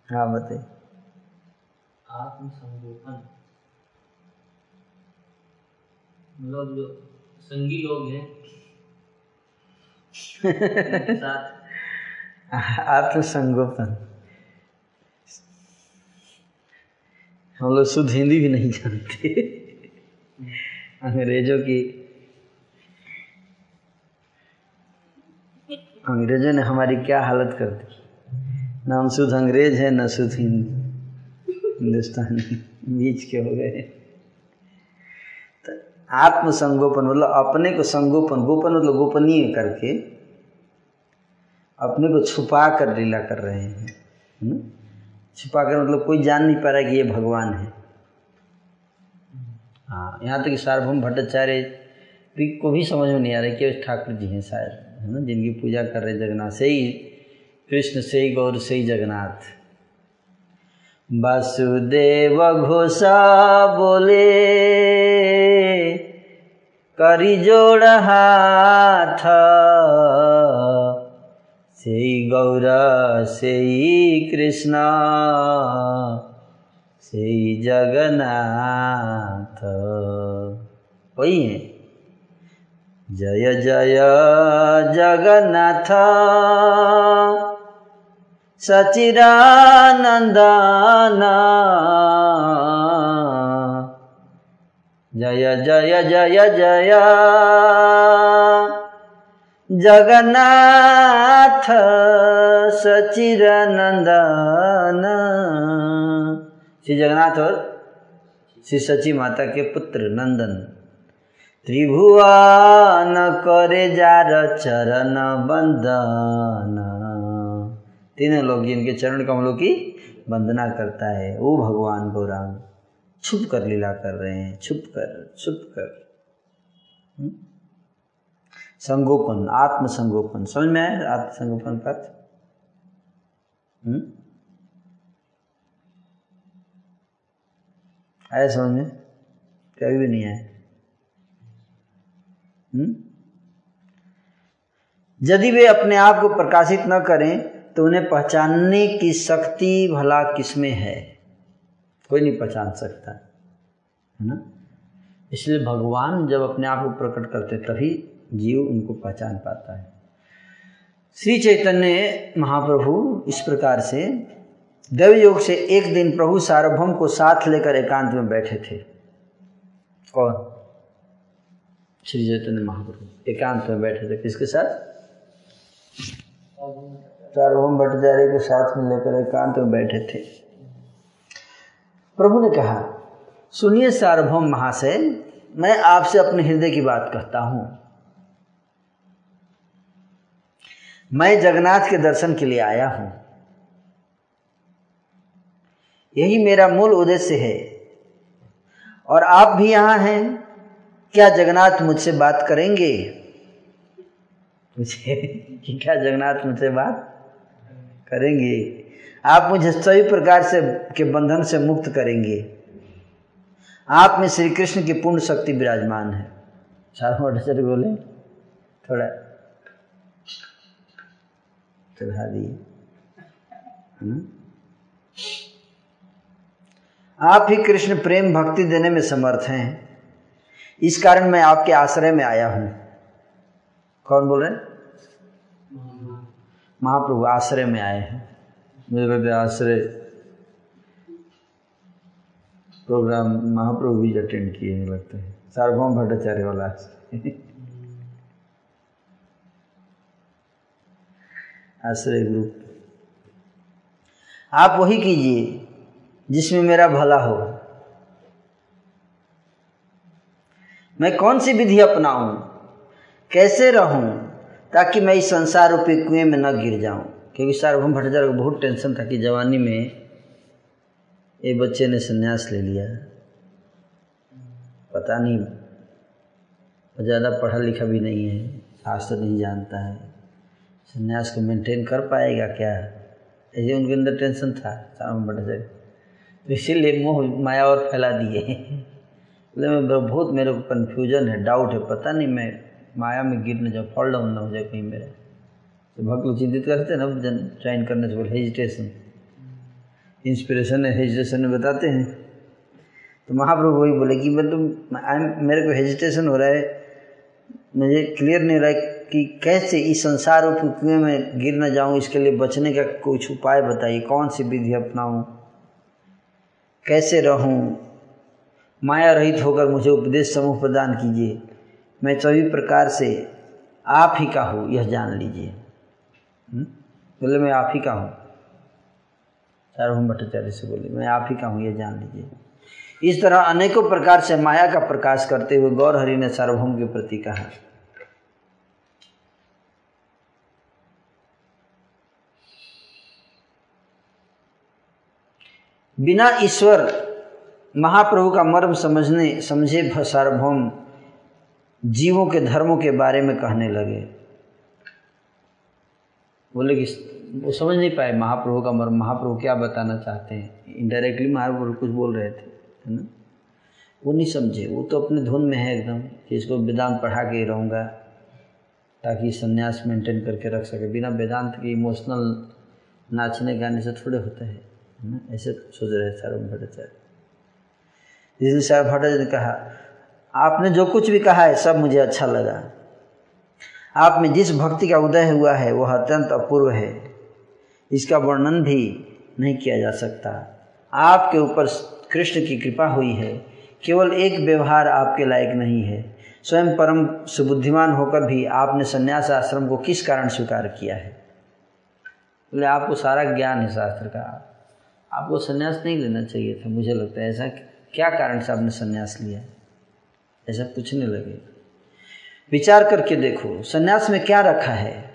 हाँ बताइए। आत्मसंगोपन मतलब जो संगी लोग हैं [laughs] साथ। आत्मसंगोपन। हम लोग शुद्ध हिंदी भी नहीं जानते। अंग्रेज़ों की अंग्रेज़ों ने हमारी क्या हालत कर दी? ना हम शुद्ध अंग्रेज़ हैं, ना शुद्ध हिंदुस्तानी, बीच के हो गए। तो आत्मसंगोपन मतलब अपने को संगोपन, गोपन मतलब गोपनीय करके अपने को छुपा कर लीला कर रहे हैं। है छुपा कर मतलब कोई जान नहीं पा रहा कि ये भगवान है। हाँ यहाँ तक तो कि सार्वभौम भट्टाचार्य को भी समझ में नहीं आ रहा कि ठाकुर जी हैं शायद। है ना, जिनकी पूजा कर रहे जगन्नाथ, से ही, कृष्ण से ही, गौर से ही जगन्नाथ। वसुदेव घोषा बोले, करी जोड़ हाथ, से गौर, से कृष्ण, से जगन्नाथ। वही है। जय जय जगन्नाथ। सचिरानंदन जय जय जय जय। जगन्नाथ सचिरानंदन श्री जगन्नाथ और श्री सची माता के पुत्र नंदन। त्रिभुवन करे जार चरण बंदन। तीनों लोग जिनके चरण कमलों की वंदना करता है, वो भगवान गौरांग छुप कर लीला कर रहे हैं, छुप कर छुप कर। संगोपन आत्म संगोपन समझ में आया आत्म संगोपन का अर्थ? आया समझ में? कभी भी नहीं आया। यदि वे अपने आप को प्रकाशित न करें तो उन्हें पहचानने की शक्ति भला किसमें है? कोई नहीं पहचान सकता, है ना? इसलिए भगवान जब अपने आप को प्रकट करते तभी जीव उनको पहचान पाता है। श्री चैतन्य महाप्रभु इस प्रकार से देव योग से एक दिन प्रभु सार्वभौम को साथ लेकर एकांत में बैठे थे कौन श्री चैतन्य महाप्रभु एकांत में बैठे थे। किसके साथ? सार्वभौम भट्टाचार्य के साथ में लेकर एकांत में बैठे थे। प्रभु ने कहा, सुनिए सार्वभौम महाशय, मैं आपसे अपने हृदय की बात कहता हूँ। मैं जगन्नाथ के दर्शन के लिए आया हूँ। यही मेरा मूल उद्देश्य है। और आप भी यहाँ हैं? क्या जगन्नाथ मुझसे बात करेंगे? मुझे [laughs] क्या जगन्नाथ मुझसे बात करेंगे? आप मुझे सभी प्रकार से, के बंधन से मुक्त करेंगे। आप में श्री कृष्ण की पूर्ण शक्ति विराजमान है। सारा बोले, थोड़ा चढ़ा दिए। आप ही कृष्ण प्रेम भक्ति देने में समर्थ हैं। इस कारण मैं आपके आश्रय में आया हूँ। कौन बोल रहे महाप्रभु आश्रय में आए हैं। लगता आश्रय प्रोग्राम महाप्रभु भी अटेंड किए हैं लगता है। सार्वभौम भट्टाचार्य वाला आश्रय ग्रुप। आप वही कीजिए जिसमें मेरा भला हो। मैं कौन सी विधि अपनाऊं? कैसे रहूँ? ताकि मैं इस संसार रूपी कुएँ में न गिर जाऊँ। क्योंकि सार्वभौम भट्टाचार्य को बहुत टेंशन था कि जवानी में ये बच्चे ने संन्यास ले लिया। पता नहीं ज़्यादा पढ़ा लिखा भी नहीं है शास्त्र नहीं जानता है। संन्यास को मेंटेन कर पाएगा क्या? ऐसे उनके अंदर टेंशन था सावन भट्टाचार्य। तो इसीलिए मोह माया और फैला दिए। बोले मैं बहुत मेरे को कन्फ्यूज़न है डाउट है, पता नहीं मैं माया में गिर न जाऊँ फॉल डाउन ना हो जाए कहीं मेरा। तो भक्त लोग चिंतित करते हैं ना ज्वाइन करने से बोले हेजिटेशन इंस्पिरेशन है हेजिटेशन में बताते हैं। तो महाप्रभु वही बोले कि मतलब आई मेरे को हेजिटेशन हो रहा है। मुझे क्लियर नहीं हो रहा है कि कैसे इस संसार रूप कुएँ में गिर न जाऊँ, इसके लिए बचने का कुछ उपाय बताइए, कौन सी विधि अपनाऊं? कैसे रहूँ? माया रहित होकर मुझे उपदेश समूह प्रदान कीजिए। मैं सभी प्रकार से आप ही का हूँ, यह जान लीजिए। हम्म? बोले, मैं आप ही का हूँ। सार्वभौम भट्टाचार्य से बोले, मैं आप ही का हूँ, यह जान लीजिए। इस तरह अनेकों प्रकार से माया का प्रकाश करते हुए गौर हरि ने सार्वभौम के प्रति कहा। बिना ईश्वर महाप्रभु का मर्म समझने, समझे सार्वभौम जीवों के धर्मों के बारे में कहने लगे। बोले कि वो समझ नहीं पाए महाप्रभु का मर्म। महाप्रभु क्या बताना चाहते हैं? इनडायरेक्टली महाप्रभु कुछ बोल रहे थे, है ना? वो नहीं समझे। वो तो अपने धुन में है एकदम, कि इसको वेदांत पढ़ा के ही रहूँगा, ताकि संन्यास मेंटेन करके रख सके। बिना वेदांत के इमोशनल नाचने गाने से थोड़े होते हैं ऐसे सोच रहे सारो भट्टाचार्य। जिस साहब भट्टाचार्य ने कहा, आपने जो कुछ भी कहा है, सब मुझे अच्छा लगा। आप में जिस भक्ति का उदय हुआ है, वह अत्यंत अपूर्व है। इसका वर्णन भी नहीं किया जा सकता। आपके ऊपर कृष्ण की कृपा हुई है। केवल एक व्यवहार आपके लायक नहीं है। स्वयं परम सुबुद्धिमान होकर भी आपने संन्यास आश्रम को किस कारण स्वीकार किया है? बोले, आपको सारा ज्ञान है, शास्त्र का। आपको संन्यास नहीं लेना चाहिए था, मुझे लगता है ऐसा क्या कारण से आपने संन्यास लिया? ऐसा पूछने लगे विचार करके देखो, संन्यास में क्या रखा है?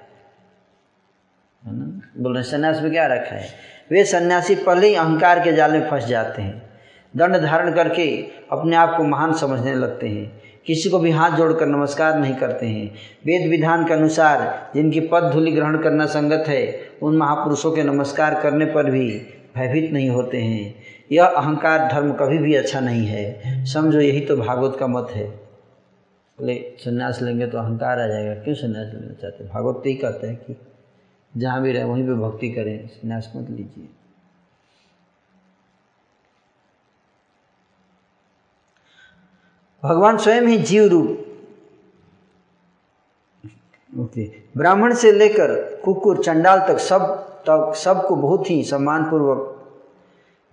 ना? बोल रहे संन्यास में क्या रखा है? वे सन्यासी पहले ही अहंकार के जाल में फंस जाते हैं। दंड धारण करके अपने आप को महान समझने लगते हैं। किसी को भी हाथ जोड़कर नमस्कार नहीं करते हैं। वेद विधान के अनुसार जिनकी पद धूलि ग्रहण करना संगत है, उन महापुरुषों के नमस्कार करने पर भी भयभीत नहीं होते हैं। यह अहंकार धर्म कभी भी अच्छा नहीं है। समझो, यही तो भागवत का मत है। बोले, संन्यास लेंगे तो अहंकार आ जाएगा। क्यों संन्यास लेना चाहते भागवत तो ही कहते हैं कि जहाँ भी रहे, वहीं पे भक्ति करें। संन्यास मत लीजिए। भगवान स्वयं ही जीव रूप। ओके। ब्राह्मण से लेकर कुकुर, चंडाल तक सब तक सबको बहुत ही सम्मानपूर्वक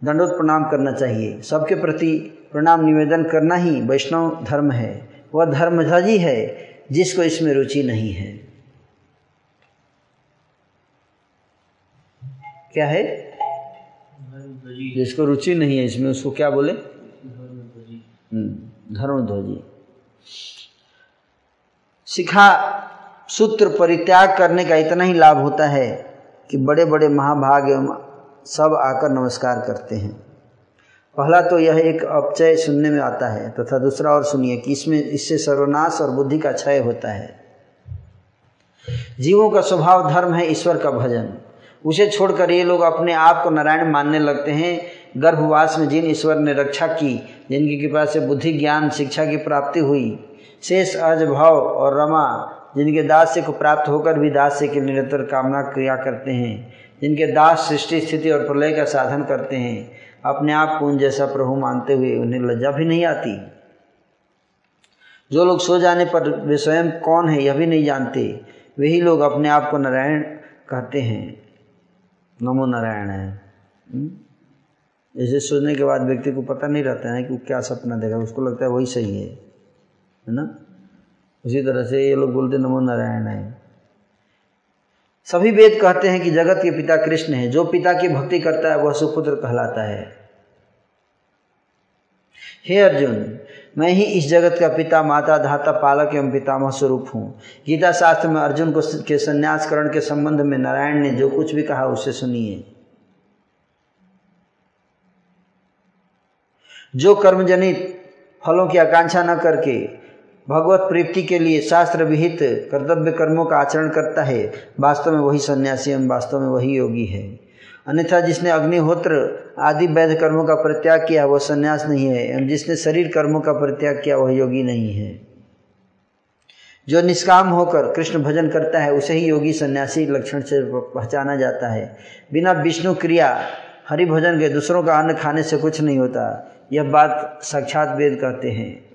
दंडोत प्रणाम करना चाहिए। सबके प्रति प्रणाम निवेदन करना ही वैष्णव धर्म है। वह धर्मध्वजी है जिसको इसमें रुचि नहीं है। क्या है? जिसको रुचि नहीं है इसमें उसको क्या बोले? धर्मध्वजी हम्म, धर्मध्वजी सिखा सूत्र परित्याग करने का इतना ही लाभ होता है कि बड़े बड़े महाभाग एवं सब आकर नमस्कार करते हैं। पहला तो यह एक अपचय सुनने में आता है, तथा तो दूसरा और सुनिए कि इसमें, इससे सर्वनाश और बुद्धि का क्षय होता है। जीवों का स्वभाव धर्म है, ईश्वर का भजन। उसे छोड़कर ये लोग अपने आप को नारायण मानने लगते हैं। गर्भवास में जिन ईश्वर ने रक्षा की, जिनकी कृपा से बुद्धि, ज्ञान, शिक्षा की प्राप्ति हुई, शेष अज भव और रमा, जिनके दास्य को प्राप्त होकर भी दास्य की निरंतर कामना क्रिया करते हैं। जिनके दास सृष्टि, स्थिति और प्रलय का साधन करते हैं, अपने आप को उन जैसा प्रभु मानते हुए उन्हें लज्जा भी नहीं आती। जो लोग सो जाने पर वे स्वयं कौन है, यह भी नहीं जानते। वही लोग अपने आप को नारायण कहते हैं। नमो नारायण। है हम्म? जैसे सोने के बाद व्यक्ति को पता नहीं रहता है कि वो क्या सपना देखा उसको लगता है वही सही है। है ना? उसी तरह से ये लोग बोलते नमो नारायण। है सभी वेद कहते हैं कि जगत के पिता कृष्ण है। जो पिता की भक्ति करता है, वह सुपुत्र कहलाता है। हे अर्जुन, मैं ही इस जगत का पिता, माता धाता पालक एवं पितामह स्वरूप हूँ। गीता शास्त्र में अर्जुन को के संन्यासकरण के संबंध में नारायण ने जो कुछ भी कहा, उसे सुनिए। जो कर्मजनित फलों की आकांक्षा न करके भगवत प्रीति के लिए शास्त्र विहित कर्तव्य कर्मों का आचरण करता है, वास्तव में वही सन्यासी एवं वास्तव में वही योगी है। अन्यथा जिसने अग्निहोत्र आदि वैध कर्मों का परित्याग किया, वह सन्यास नहीं है, एवं जिसने शरीर कर्मों का परित्याग किया, वह योगी नहीं है। जो निष्काम होकर कृष्ण भजन करता है, उसे ही योगी सन्यासी लक्षण से पहचाना जाता है। बिना विष्णु क्रिया हरि भजन के दूसरों का अन्न खाने से कुछ नहीं होता। यह बात साक्षात वेद कहते हैं।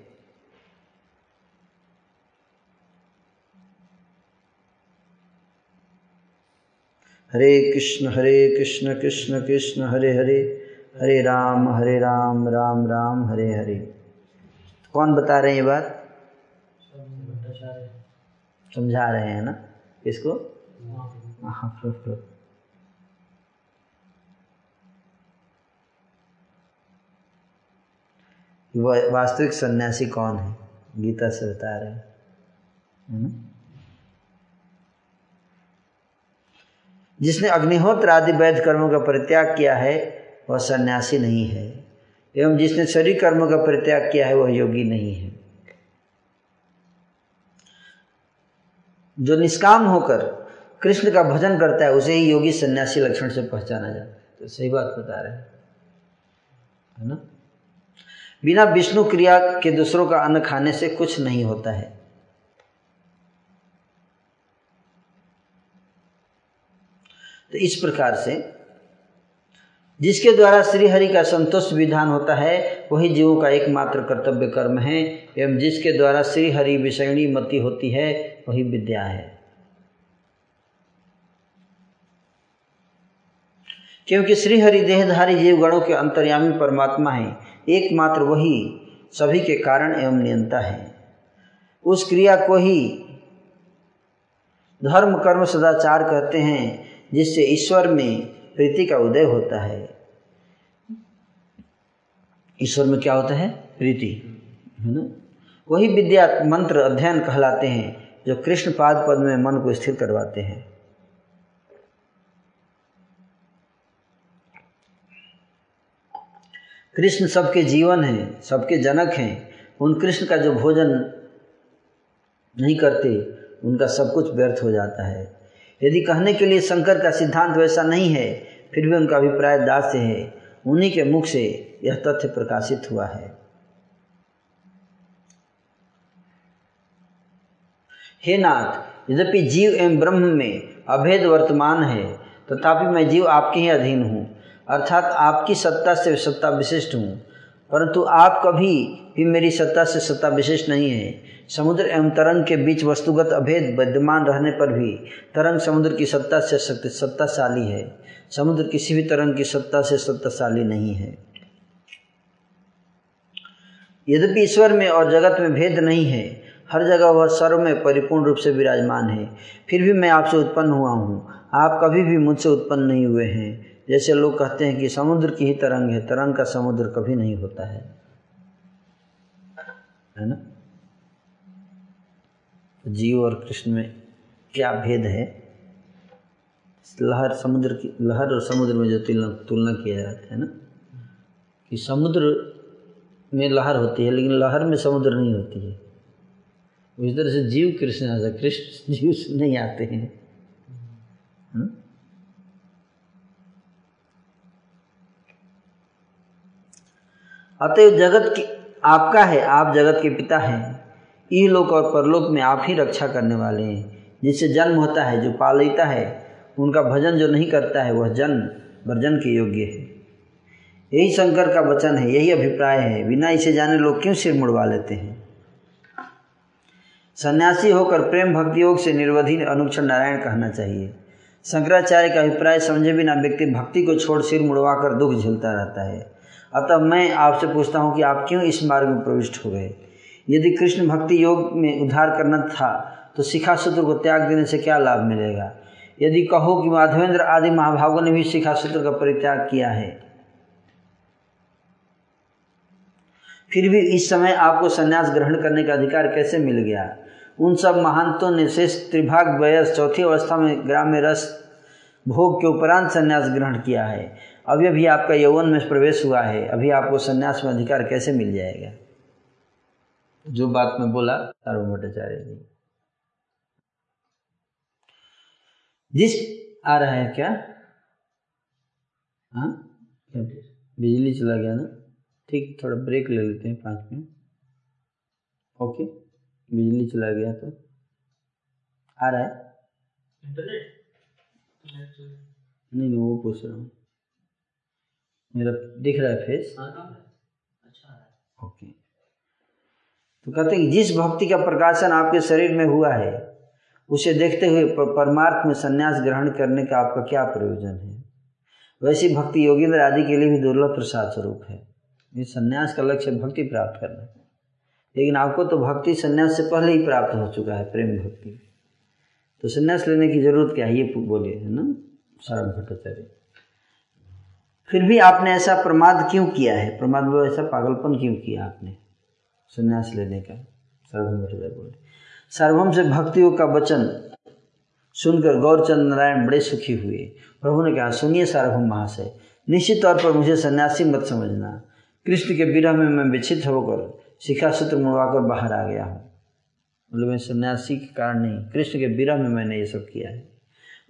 हरे कृष्ण हरे कृष्ण कृष्ण कृष्ण, हरे हरे हरे राम हरे राम राम राम, हरे हरे। कौन बता रहे हैं ये बात? समझा रहे हैं ना? इसको हाँ। वास्तविक सन्यासी कौन है? गीता से बता रहे है ना? जिसने अग्निहोत्र आदि वैध कर्मों का परित्याग किया है, वह सन्यासी नहीं है। एवं जिसने शरीर कर्मों का परित्याग किया है, वह योगी नहीं है। जो निष्काम होकर कृष्ण का भजन करता है, उसे ही योगी सन्यासी लक्षण से पहचाना जाता है। तो सही बात बता रहे हैं। है ना? बिना विष्णु क्रिया के दूसरों का अन्न खाने से कुछ नहीं होता है। तो इस प्रकार से, जिसके द्वारा श्री हरि का संतोष विधान होता है, वही जीवों का एकमात्र कर्तव्य कर्म है, एवं जिसके द्वारा श्री हरि विषयणी मति होती है, वही विद्या है। क्योंकि श्री हरि देहधारी जीव गणों के अंतर्यामी परमात्मा है, एकमात्र वही सभी के कारण एवं नियंता है। उस क्रिया को ही धर्म कर्म सदाचार कहते हैं जिससे ईश्वर में प्रीति का उदय होता है। ईश्वर में क्या होता है? प्रीति, है ना? वही विद्या मंत्र अध्ययन कहलाते हैं, जो कृष्ण पाद पद में मन को स्थिर करवाते हैं। कृष्ण सबके जीवन हैं, सबके जनक हैं। उन कृष्ण का जो भोजन नहीं करते, उनका सब कुछ व्यर्थ हो जाता है। यदि कहने के लिए शंकर का सिद्धांत वैसा नहीं है, फिर भी उनका अभिप्राय दास्य है। उन्हीं के मुख से यह तथ्य प्रकाशित हुआ है। हे नाथ, यद्यपि जीव एवं ब्रह्म में अभेद वर्तमान है, तथापि तो मैं जीव आपके ही अधीन हूँ, अर्थात आपकी सत्ता से सत्ता विशिष्ट हूँ। परंतु आप कभी भी मेरी सत्ता से सत्ता विशेष नहीं है। समुद्र एवं तरंग के बीच वस्तुगत अभेद विद्यमान रहने पर भी तरंग समुद्र की सत्ता से सत्ताशाली है। समुद्र किसी भी तरंग की सत्ता से सत्ताशाली नहीं है। यद्यपि ईश्वर में और जगत में भेद नहीं है, हर जगह वह सर्व में परिपूर्ण रूप से विराजमान है। फिर भी मैं आपसे उत्पन्न हुआ हूँ। आप कभी भी मुझसे उत्पन्न नहीं हुए हैं। जैसे लोग कहते हैं कि समुद्र की ही तरंग है, तरंग का समुद्र कभी नहीं होता है। है ना? जीव और कृष्ण में क्या भेद है? लहर समुद्र की, लहर और समुद्र में जो तुलना तुलना किया जाता है ना? कि समुद्र में लहर होती है, लेकिन लहर में समुद्र नहीं होती है। उस तरह से जीव कृष्ण आता कृष्ण जीव नहीं आते है? अतएव जगत की, आपका है, आप जगत के पिता हैं। लोक और परलोक में आप ही रक्षा करने वाले हैं। जिससे जन्म होता है, जो पालिता है, उनका भजन जो नहीं करता है, वह जन्म वर्जन के योग्य है। यही शंकर का वचन है, यही अभिप्राय है। बिना इसे जाने लोग क्यों सिर मुड़वा लेते हैं? सन्यासी होकर प्रेम भक्ति योग से निर्वधि अनुक्षण नारायण कहना चाहिए। शंकराचार्य का अभिप्राय समझे बिना व्यक्ति भक्ति को छोड़ सिर मुड़वाकर दुख झेलता रहता है। अतः मैं आपसे पूछता हूँ कि आप क्यों इस मार्ग में प्रविष्ट हो गए? यदि कृष्ण भक्ति योग में उद्धार करना था तो शिखा सूत्र को त्याग देने से क्या लाभ मिलेगा? यदि कहो कि माधवेंद्र आदि महाभागों ने भी शिखा सूत्र का परित्याग किया है। फिर भी इस समय आपको संन्यास ग्रहण करने का अधिकार कैसे मिल गया? उन सब महांतों ने शेष त्रिभाग वयस चौथी अवस्था में ग्राम में रस, भोग के उपरांत संन्यास ग्रहण किया है। अभी अभी आपका यौवन में प्रवेश हुआ है अभी आपको संन्यास में अधिकार कैसे मिल जाएगा? जो बात मैं बोला सार्वभौम भट्टाचार्य जी। जिस आ रहा है क्या? हाँ? बिजली चला गया ना? ठीक थोड़ा ब्रेक ले लेते हैं पाँच मिनट। ओके बिजली चला गया तो? आ रहा है? इंटरनेट? नहीं नहीं वो पूछ रहा हूँ। मेरा दिख रहा है फेस अच्छा ओके तो कहते हैं जिस भक्ति का प्रकाशन आपके शरीर में हुआ है उसे देखते हुए परमार्थ में संन्यास ग्रहण करने का आपका क्या प्रयोजन है? वैसी भक्ति योगेंद्र आदि के लिए भी दुर्लभ प्रसाद स्वरूप है। ये संन्यास का लक्ष्य भक्ति प्राप्त करना लेकिन आपको तो भक्ति संन्यास से पहले ही प्राप्त हो चुका है प्रेम भक्ति। तो संन्यास लेने की ज़रूरत क्या है? ये बोलिए है ना? सारण भट्टाचार्य। फिर भी आपने ऐसा प्रमाद क्यों किया है? प्रमाद वो ऐसा पागलपन क्यों किया आपने? संन्यास लेने का। सर्वभम भट्टाचार्य बोले सर्वभम से भक्तियों का वचन सुनकर गौरचंद नारायण बड़े सुखी हुए। प्रभु ने कहा, सुनिए सार्वभम महाशय, निश्चित तौर पर मुझे सन्यासी मत समझना। कृष्ण के विरह में मैं विचित होकर शिखा सूत्र मुड़वाकर बाहर आ गया हूँ। मतलब मैं सन्यासी के कारण नहीं कृष्ण के विरह में मैंने ये सब किया है।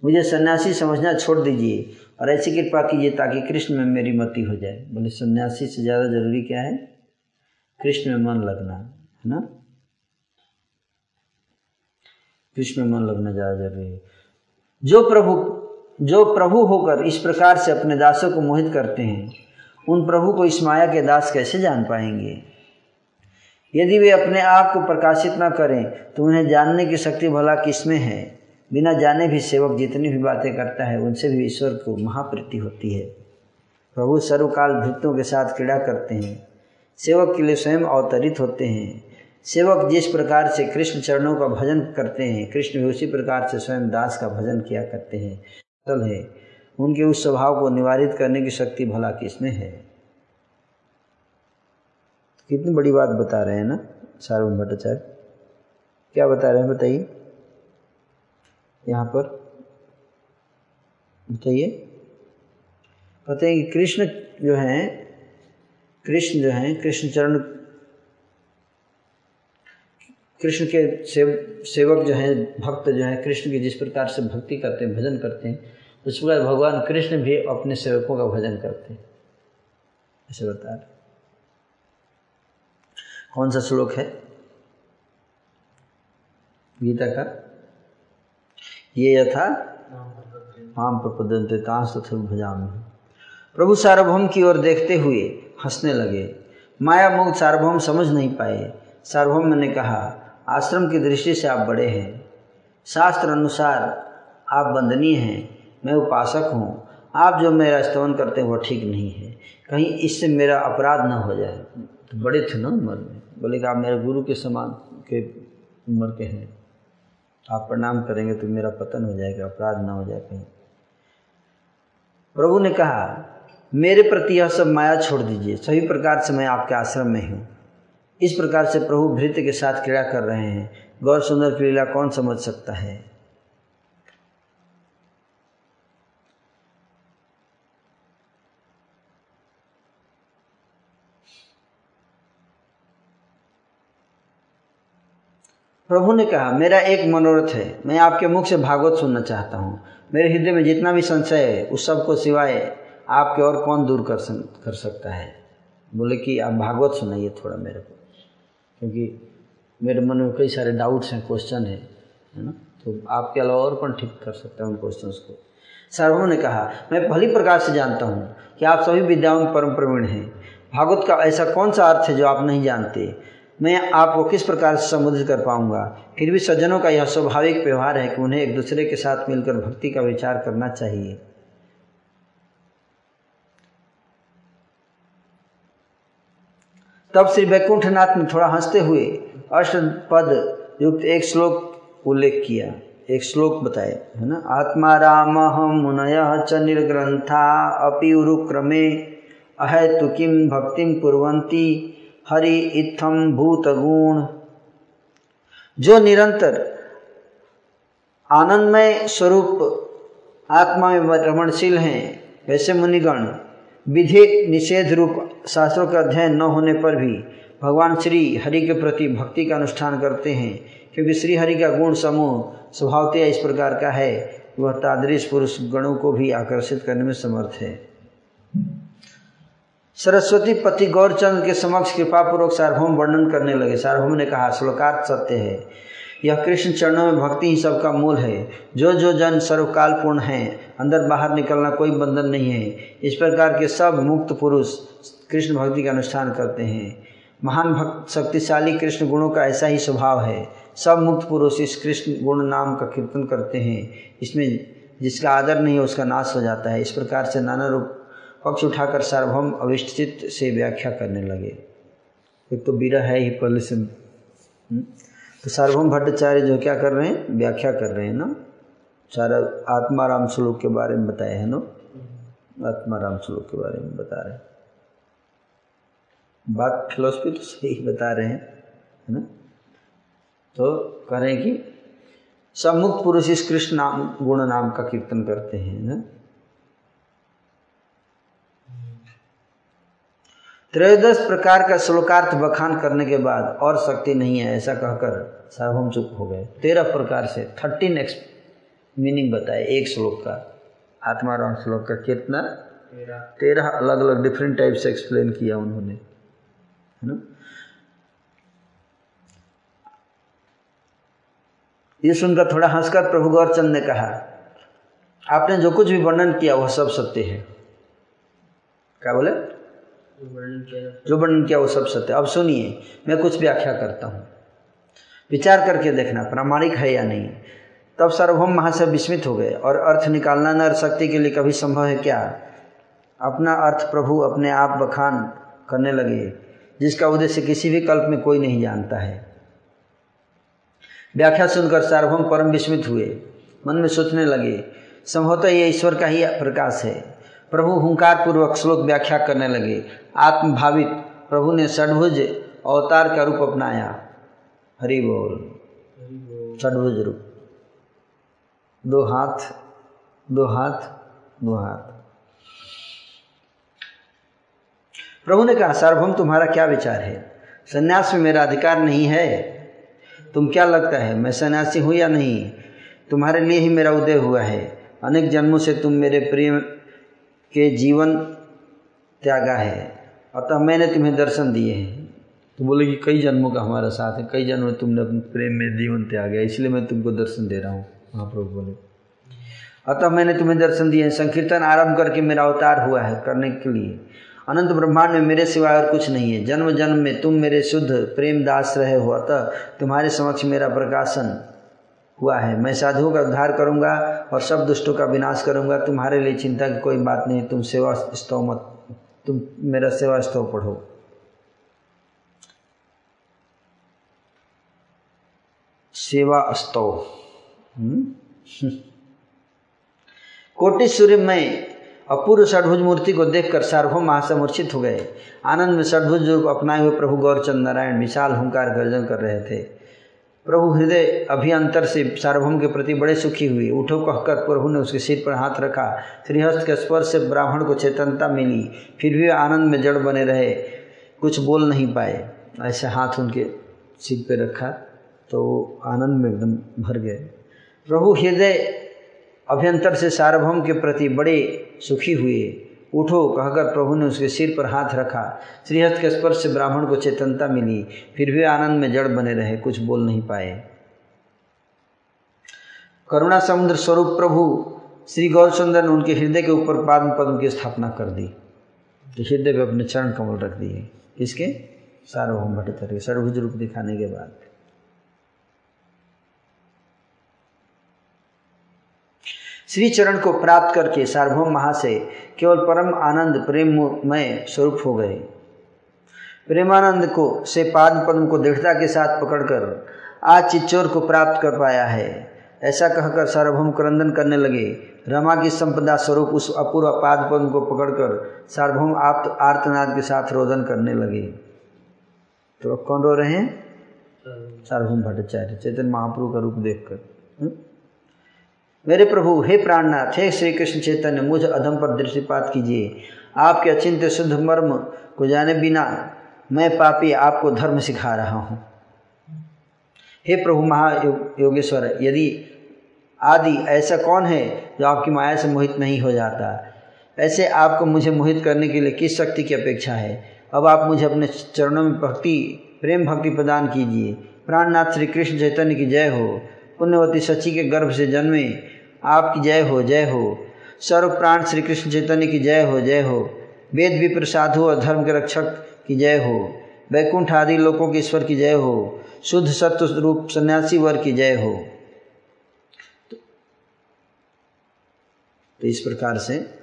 मुझे सन्यासी समझना छोड़ दीजिए और ऐसी कृपा कीजिए ताकि कृष्ण में मेरी मति हो जाए। बोले, सन्यासी से ज़्यादा ज़रूरी क्या है? कृष्ण में मन लगना, है ना? कृष्ण में मन लगना ज़्यादा ज़रूरी है। जो प्रभु जो प्रभु होकर इस प्रकार से अपने दासों को मोहित करते हैं, उन प्रभु को इस माया के दास कैसे जान पाएँगे? यदि वे अपने आप को प्रकाशित न करें तो उन्हें जानने की शक्ति भला किसमें है? बिना जाने भी सेवक जितनी भी बातें करता है, उनसे भी ईश्वर को महाप्रीति होती है। प्रभु सर्वकाल भृत्यों के साथ क्रीड़ा करते हैं। सेवक के लिए स्वयं अवतरित होते हैं। सेवक जिस प्रकार से कृष्ण चरणों का भजन करते हैं, कृष्ण भी उसी प्रकार से स्वयं दास का भजन किया करते हैं। तल है, उनके उस स्वभाव को निवारित करने की शक्ति भला किसमें है? कितनी बड़ी बात बता रहे हैं ना, सार्वभौम भट्टाचार्य? क्या बता रहे हैं, बताइए। यहाँ पर। बताइए। हैं कि कृष्ण जो हैं, कृष्ण जो हैं, कृष्ण चरण, कृष्ण के सेव, सेवक जो हैं, भक्त जो हैं, कृष्ण की जिस प्रकार से भक्ति करते हैं, भजन करते हैं, उस प्रकार भगवान कृष्ण भी अपने सेवकों का भजन करते हैं। ऐसे बता रहे कौन सा श्लोक है? गीता का। ये यथा माम प्रपदंते तांस तथा भजाम। प्रभु सार्वभौम की ओर देखते हुए हंसने लगे। माया मुक्त सार्वभौम समझ नहीं पाए। सार्वभौम ने कहा, आश्रम की दृष्टि से आप बड़े हैं। शास्त्र अनुसार आप वंदनीय हैं। मैं उपासक हूँ। आप जो मेरा स्तवन करते हैं, वह ठीक नहीं है। कहीं इससे मेरा अपराध न हो जाए। तो बड़े थे ना उम्र में। बोले कि आप मेरे गुरु के समान के उम्र के हैं। आप प्रणाम करेंगे तो मेरा पतन हो जाएगा, अपराध ना हो जाए कहीं। प्रभु ने कहा, मेरे प्रति यह सब माया छोड़ दीजिए, सभी प्रकार से मैं आपके आश्रम में हूँ। इस प्रकार से प्रभु भृत्य के साथ क्रीड़ा कर रहे हैं। गौर सुंदर लीला कौन समझ सकता है? प्रभु ने कहा, मेरा एक मनोरथ है, मैं आपके मुख से भागवत सुनना चाहता हूँ। मेरे हृदय में जितना भी संशय है, उस सबको सिवाय आपके और कौन दूर कर कर सकता है? बोले कि आप भागवत सुनाइए थोड़ा मेरे को। क्योंकि मेरे मन में कई सारे डाउट्स हैं क्वेश्चन है है ना? तो आपके अलावा और कौन ठीक कर सकता है उन क्वेश्चन को? सार्वभौम ने कहा, मैं भली प्रकार से जानता हूँ कि आप सभी विद्याओं में परम प्रवीण हैं। भागवत का ऐसा कौन सा अर्थ है जो आप नहीं जानते? मैं आपको किस प्रकार से संबोधित कर पाऊँगा? फिर भी सज्जनों का यह स्वाभाविक व्यवहार है कि उन्हें एक दूसरे के साथ मिलकर भक्ति का विचार करना चाहिए। तब श्री वैकुंठनाथ ने थोड़ा हँसते हुए अष्टपद युक्त एक श्लोक उल्लेख किया। एक श्लोक बताए है ना? आत्मा राम हम मुनय च निर्ग्रंथा अपि उरुक्रमे, अहेतु किम भक्तिम कुर्वन्ति? हरि इत्थम भूत गुण जो निरंतर आनंदमय स्वरूप आत्मा में रमणशील हैं, वैसे मुनिगण, विधि निषेध रूप शास्त्रों का अध्ययन न होने पर भी भगवान श्री हरि के प्रति भक्ति का अनुष्ठान करते हैं, क्योंकि श्री हरि का गुण समूह स्वभावतया इस प्रकार का है, वह तादृश पुरुष गणों को भी आकर्षित करने में समर्थ है। सरस्वती पति गौरचंद के समक्ष कृपापूर्वक सार्वभौम वर्णन करने लगे। सार्वभौम ने कहा, श्लोकार्थ सत्य है। यह कृष्ण चरणों में भक्ति ही सबका मूल है। जो जो जन सर्वकाल पूर्ण है, अंदर बाहर निकलना कोई बंधन नहीं है। इस प्रकार के सब मुक्त पुरुष कृष्ण भक्ति का अनुष्ठान करते हैं। महान भक्त शक्तिशाली कृष्ण गुणों का ऐसा ही स्वभाव है। सब मुक्त पुरुष इस कृष्ण गुण नाम का कीर्तन करते हैं। इसमें जिसका आदर नहीं है, उसका नाश हो जाता है। इस प्रकार से नाना रूप पक्ष उठाकर सार्वभौम अविष्ठित से व्याख्या करने लगे। एक तो बीरा है ही पहले से तो सार्वभौम भट्टाचार्य जो क्या कर रहे हैं? व्याख्या कर रहे हैं ना? सारा आत्माराम श्लोक के बारे में बताए हैं ना? आत्माराम श्लोक के बारे में बता रहे हैं। बात फिलोसफी तो सही बता रहे हैं, है ना? तो कह रहे हैं कि मुक्त पुरुष इस कृष्ण नाम, गुण नाम का कीर्तन करते हैं ना? त्रयोदश प्रकार का श्लोकार्थ बखान करने के बाद और शक्ति नहीं है ऐसा कहकर सार्वभौम चुप हो गए। तेरह प्रकार से थर्टीन एक्स मीनिंग बताए एक श्लोक का। आत्माराम श्लोक का कितना? तेरह। अलग अलग डिफरेंट टाइप से एक्सप्लेन किया उन्होंने। है ना? ये सुनकर थोड़ा हंसकर प्रभु गौरचंद ने कहा आपने जो कुछ भी वर्णन किया वह सब सत्य है। क्या बोले? जो वर्णन किया वो सब सत्य। अब सुनिए, मैं कुछ व्याख्या करता हूँ। विचार करके देखना, प्रामाणिक है या नहीं। तब सार्वभौम महाशय विस्मित हो गए और अर्थ निकालना नर शक्ति के लिए कभी संभव है क्या? अपना अर्थ प्रभु अपने आप बखान करने लगे, जिसका उद्देश्य किसी भी कल्प में कोई नहीं जानता है। व्याख्या सुनकर सार्वभौम परम विस्मित हुए। मन में सोचने लगे, संभवतः यह ईश्वर का ही प्रकाश है। प्रभु हुंकार पूर्वक श्लोक व्याख्या करने लगे। आत्मभावित, प्रभु ने षडभुज अवतार का रूप अपनाया। हरि बोल। षडभुज रूप। दो हाथ दो हाथ दो हाथ। प्रभु ने कहा, सार्वभौम, तुम्हारा क्या विचार है? सन्यास में मेरा अधिकार नहीं है। तुम क्या लगता है, मैं सन्यासी हूँ या नहीं? तुम्हारे लिए ही मेरा उदय हुआ है। अनेक जन्मों से तुम मेरे प्रेम के जीवन त्यागा है। अतः मैंने तुम्हें दर्शन दिए हैं। तो बोले कि कई जन्मों का हमारा साथ है कई जन्म में तुमने अपने प्रेम में जीवन त्याग है इसलिए मैं तुमको दर्शन दे रहा हूँ महाप्रभु बोले। अतः मैंने तुम्हें दर्शन दिए संकीर्तन आरंभ करके मेरा अवतार हुआ है करने के लिए। अनंत ब्रह्मांड में मेरे सिवाय और कुछ नहीं है। जन्म जन्म में तुम मेरे शुद्ध प्रेम दास रहे हो। अतः तुम्हारे समक्ष मेरा प्रकाशन हुआ है। मैं साधुओं का उद्धार करूँगा और सब दुष्टों का विनाश करूँगा। तुम्हारे लिए चिंता की कोई बात नहीं। तुम सेवा स्तव मत, तुम मेरा सेवा स्तव पढ़ो। सेवा स्तव। हम्म? [laughs] कोटि सूर्य में अपूर्व षडभुज मूर्ति को देखकर सार्वभौम महाशय मूर्छित हो गए। आनंद में षडभुज रूप अपनाए हुए प्रभु गौरचंद नारायण विशाल हुंकार गर्जन कर रहे थे। प्रभु हृदय अभियंतर से सार्वभौम के प्रति बड़े सुखी हुए। उठो कहकर प्रभु ने उसके सिर पर हाथ रखा। श्रीहस्त के स्पर्श से ब्राह्मण को चेतनता मिली। फिर भी आनंद में जड़ बने रहे। कुछ बोल नहीं पाए। ऐसे हाथ उनके सिर पर रखा तो आनंद में एकदम भर गए। प्रभु हृदय अभ्यंतर से सार्वभौम के प्रति बड़े सुखी हुए। उठो, कहकर प्रभु ने उसके सिर पर हाथ रखा। श्रीहस्त के स्पर्श से ब्राह्मण को चेतनता मिली। फिर भी आनंद में जड़ बने रहे, कुछ बोल नहीं पाए। करुणा समुद्र स्वरूप प्रभु, श्री गौरचंद्र ने उनके हृदय के ऊपर पाद पद्म की स्थापना कर दी। तो हृदय पे अपने चरण कमल रख दिए। किसके? सार्वभौम भट्टाचार्य सर्वभुज रूप दिखाने के बाद। श्री चरण को प्राप्त करके सार्वभौम महाशय केवल परम आनंद प्रेममय स्वरूप हो गए। प्रेमानंद को से पाद पद्म को दृढ़ता के साथ पकड़कर आज चिच्चोर को प्राप्त कर पाया है। ऐसा कहकर सार्वभौम क्रंदन करने लगे। रमा की संपदा स्वरूप उस अपूर्व पाद पद्म को पकड़कर सार्वभौम आप आर्तनाद के साथ रोदन करने लगे। तो अब कौन रो रहे हैं? सार्वभौम। भट्टाचार्य चैतन्य महाप्रभु का रूप देखकर। हम्म? मेरे प्रभु, हे प्राणनाथ, हे श्री कृष्ण चैतन्य, मुझ अधम पर दृष्टिपात कीजिए। आपके अचिंत शुद्ध मर्म को जाने बिना मैं पापी आपको धर्म सिखा रहा हूँ। हे प्रभु महायोगेश्वर, यदि आदि ऐसा कौन है जो आपकी माया से मोहित नहीं हो जाता? ऐसे आपको मुझे मोहित करने के लिए किस शक्ति की अपेक्षा है? अब आप मुझे अपने चरणों में भक्ति, प्रेम भक्ति प्रदान कीजिए। प्राणनाथ श्री कृष्ण चैतन्य की जय हो। पुण्यवती सची के गर्भ से जन्मे आपकी जय हो जय हो। सर्व प्राण श्री कृष्ण चैतन्य की जय हो जय हो। वेद विप्र साधु और धर्म के रक्षक की जय हो। वैकुंठ आदि लोकों के ईश्वर की जय हो। शुद्ध सत्व रूप सन्यासी वर की जय हो। तो इस प्रकार से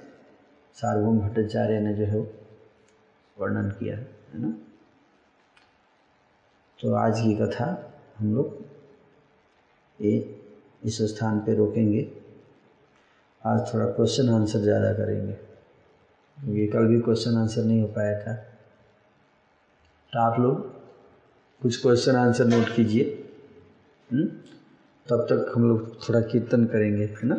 सार्वभौम भट्टाचार्य ने जो है वर्णन किया, है ना? तो आज की कथा हम लोग ये इस स्थान पे रोकेंगे। आज थोड़ा क्वेश्चन आंसर ज़्यादा करेंगे। क्योंकि कल भी क्वेश्चन आंसर नहीं हो पाया था। तो आप लोग कुछ क्वेश्चन आंसर नोट कीजिए। तब तक हम लोग थोड़ा कीर्तन करेंगे, है ना?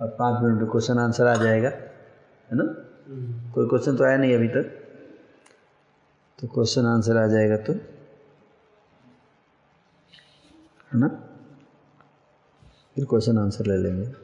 और पाँच मिनट में क्वेश्चन आंसर आ जाएगा, है ना? कोई क्वेश्चन तो आया नहीं अभी तक। तो क्वेश्चन आंसर आ जाएगा तो है ना? फिर क्वेश्चन आंसर ले लेंगे।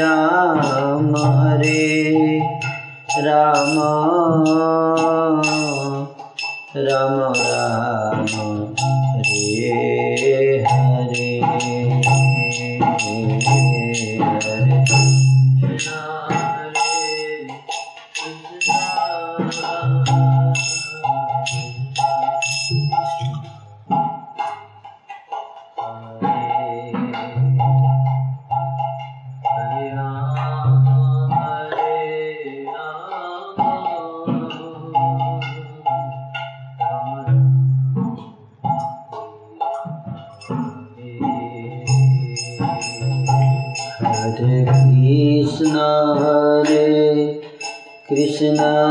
राम हरे राम। राम राम। कृष्ण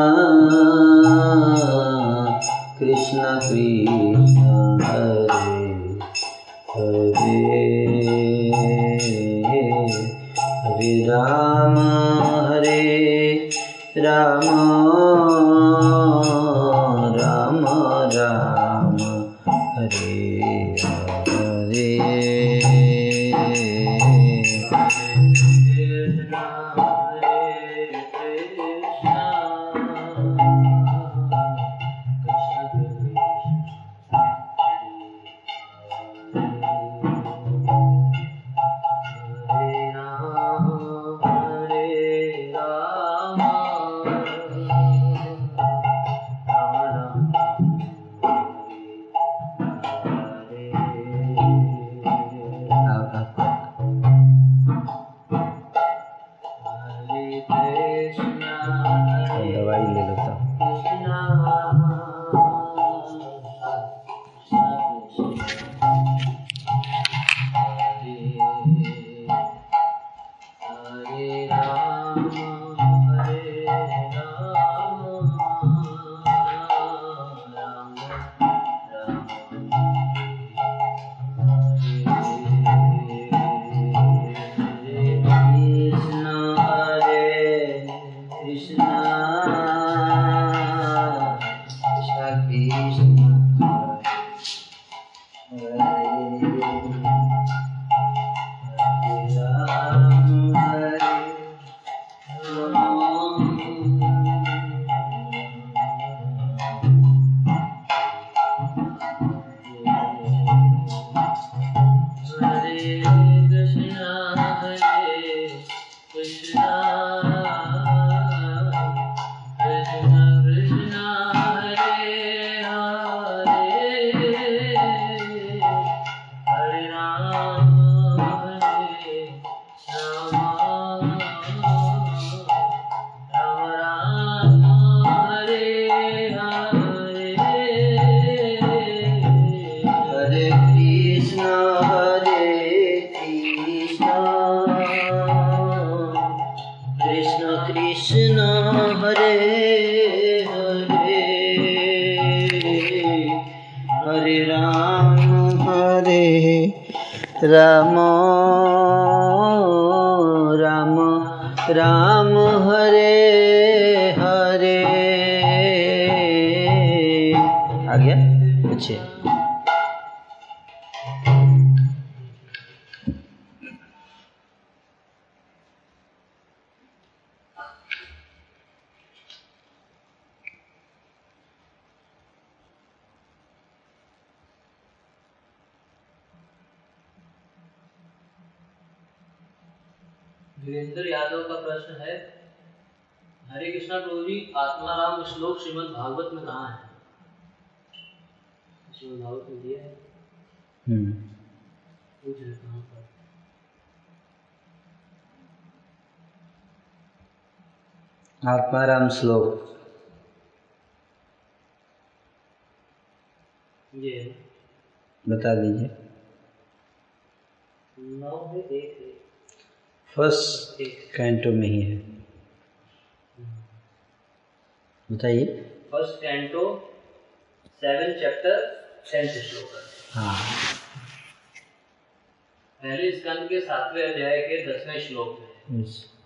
आत्माराम श्लोक। ये। बता दीजिए। फ़र्स्ट कैंटो में ही है। बताइए। First canto seven chapter tenth श्लोक। हाँ। पहले स्कंद के सातवें अध्याय के दसवें श्लोक में।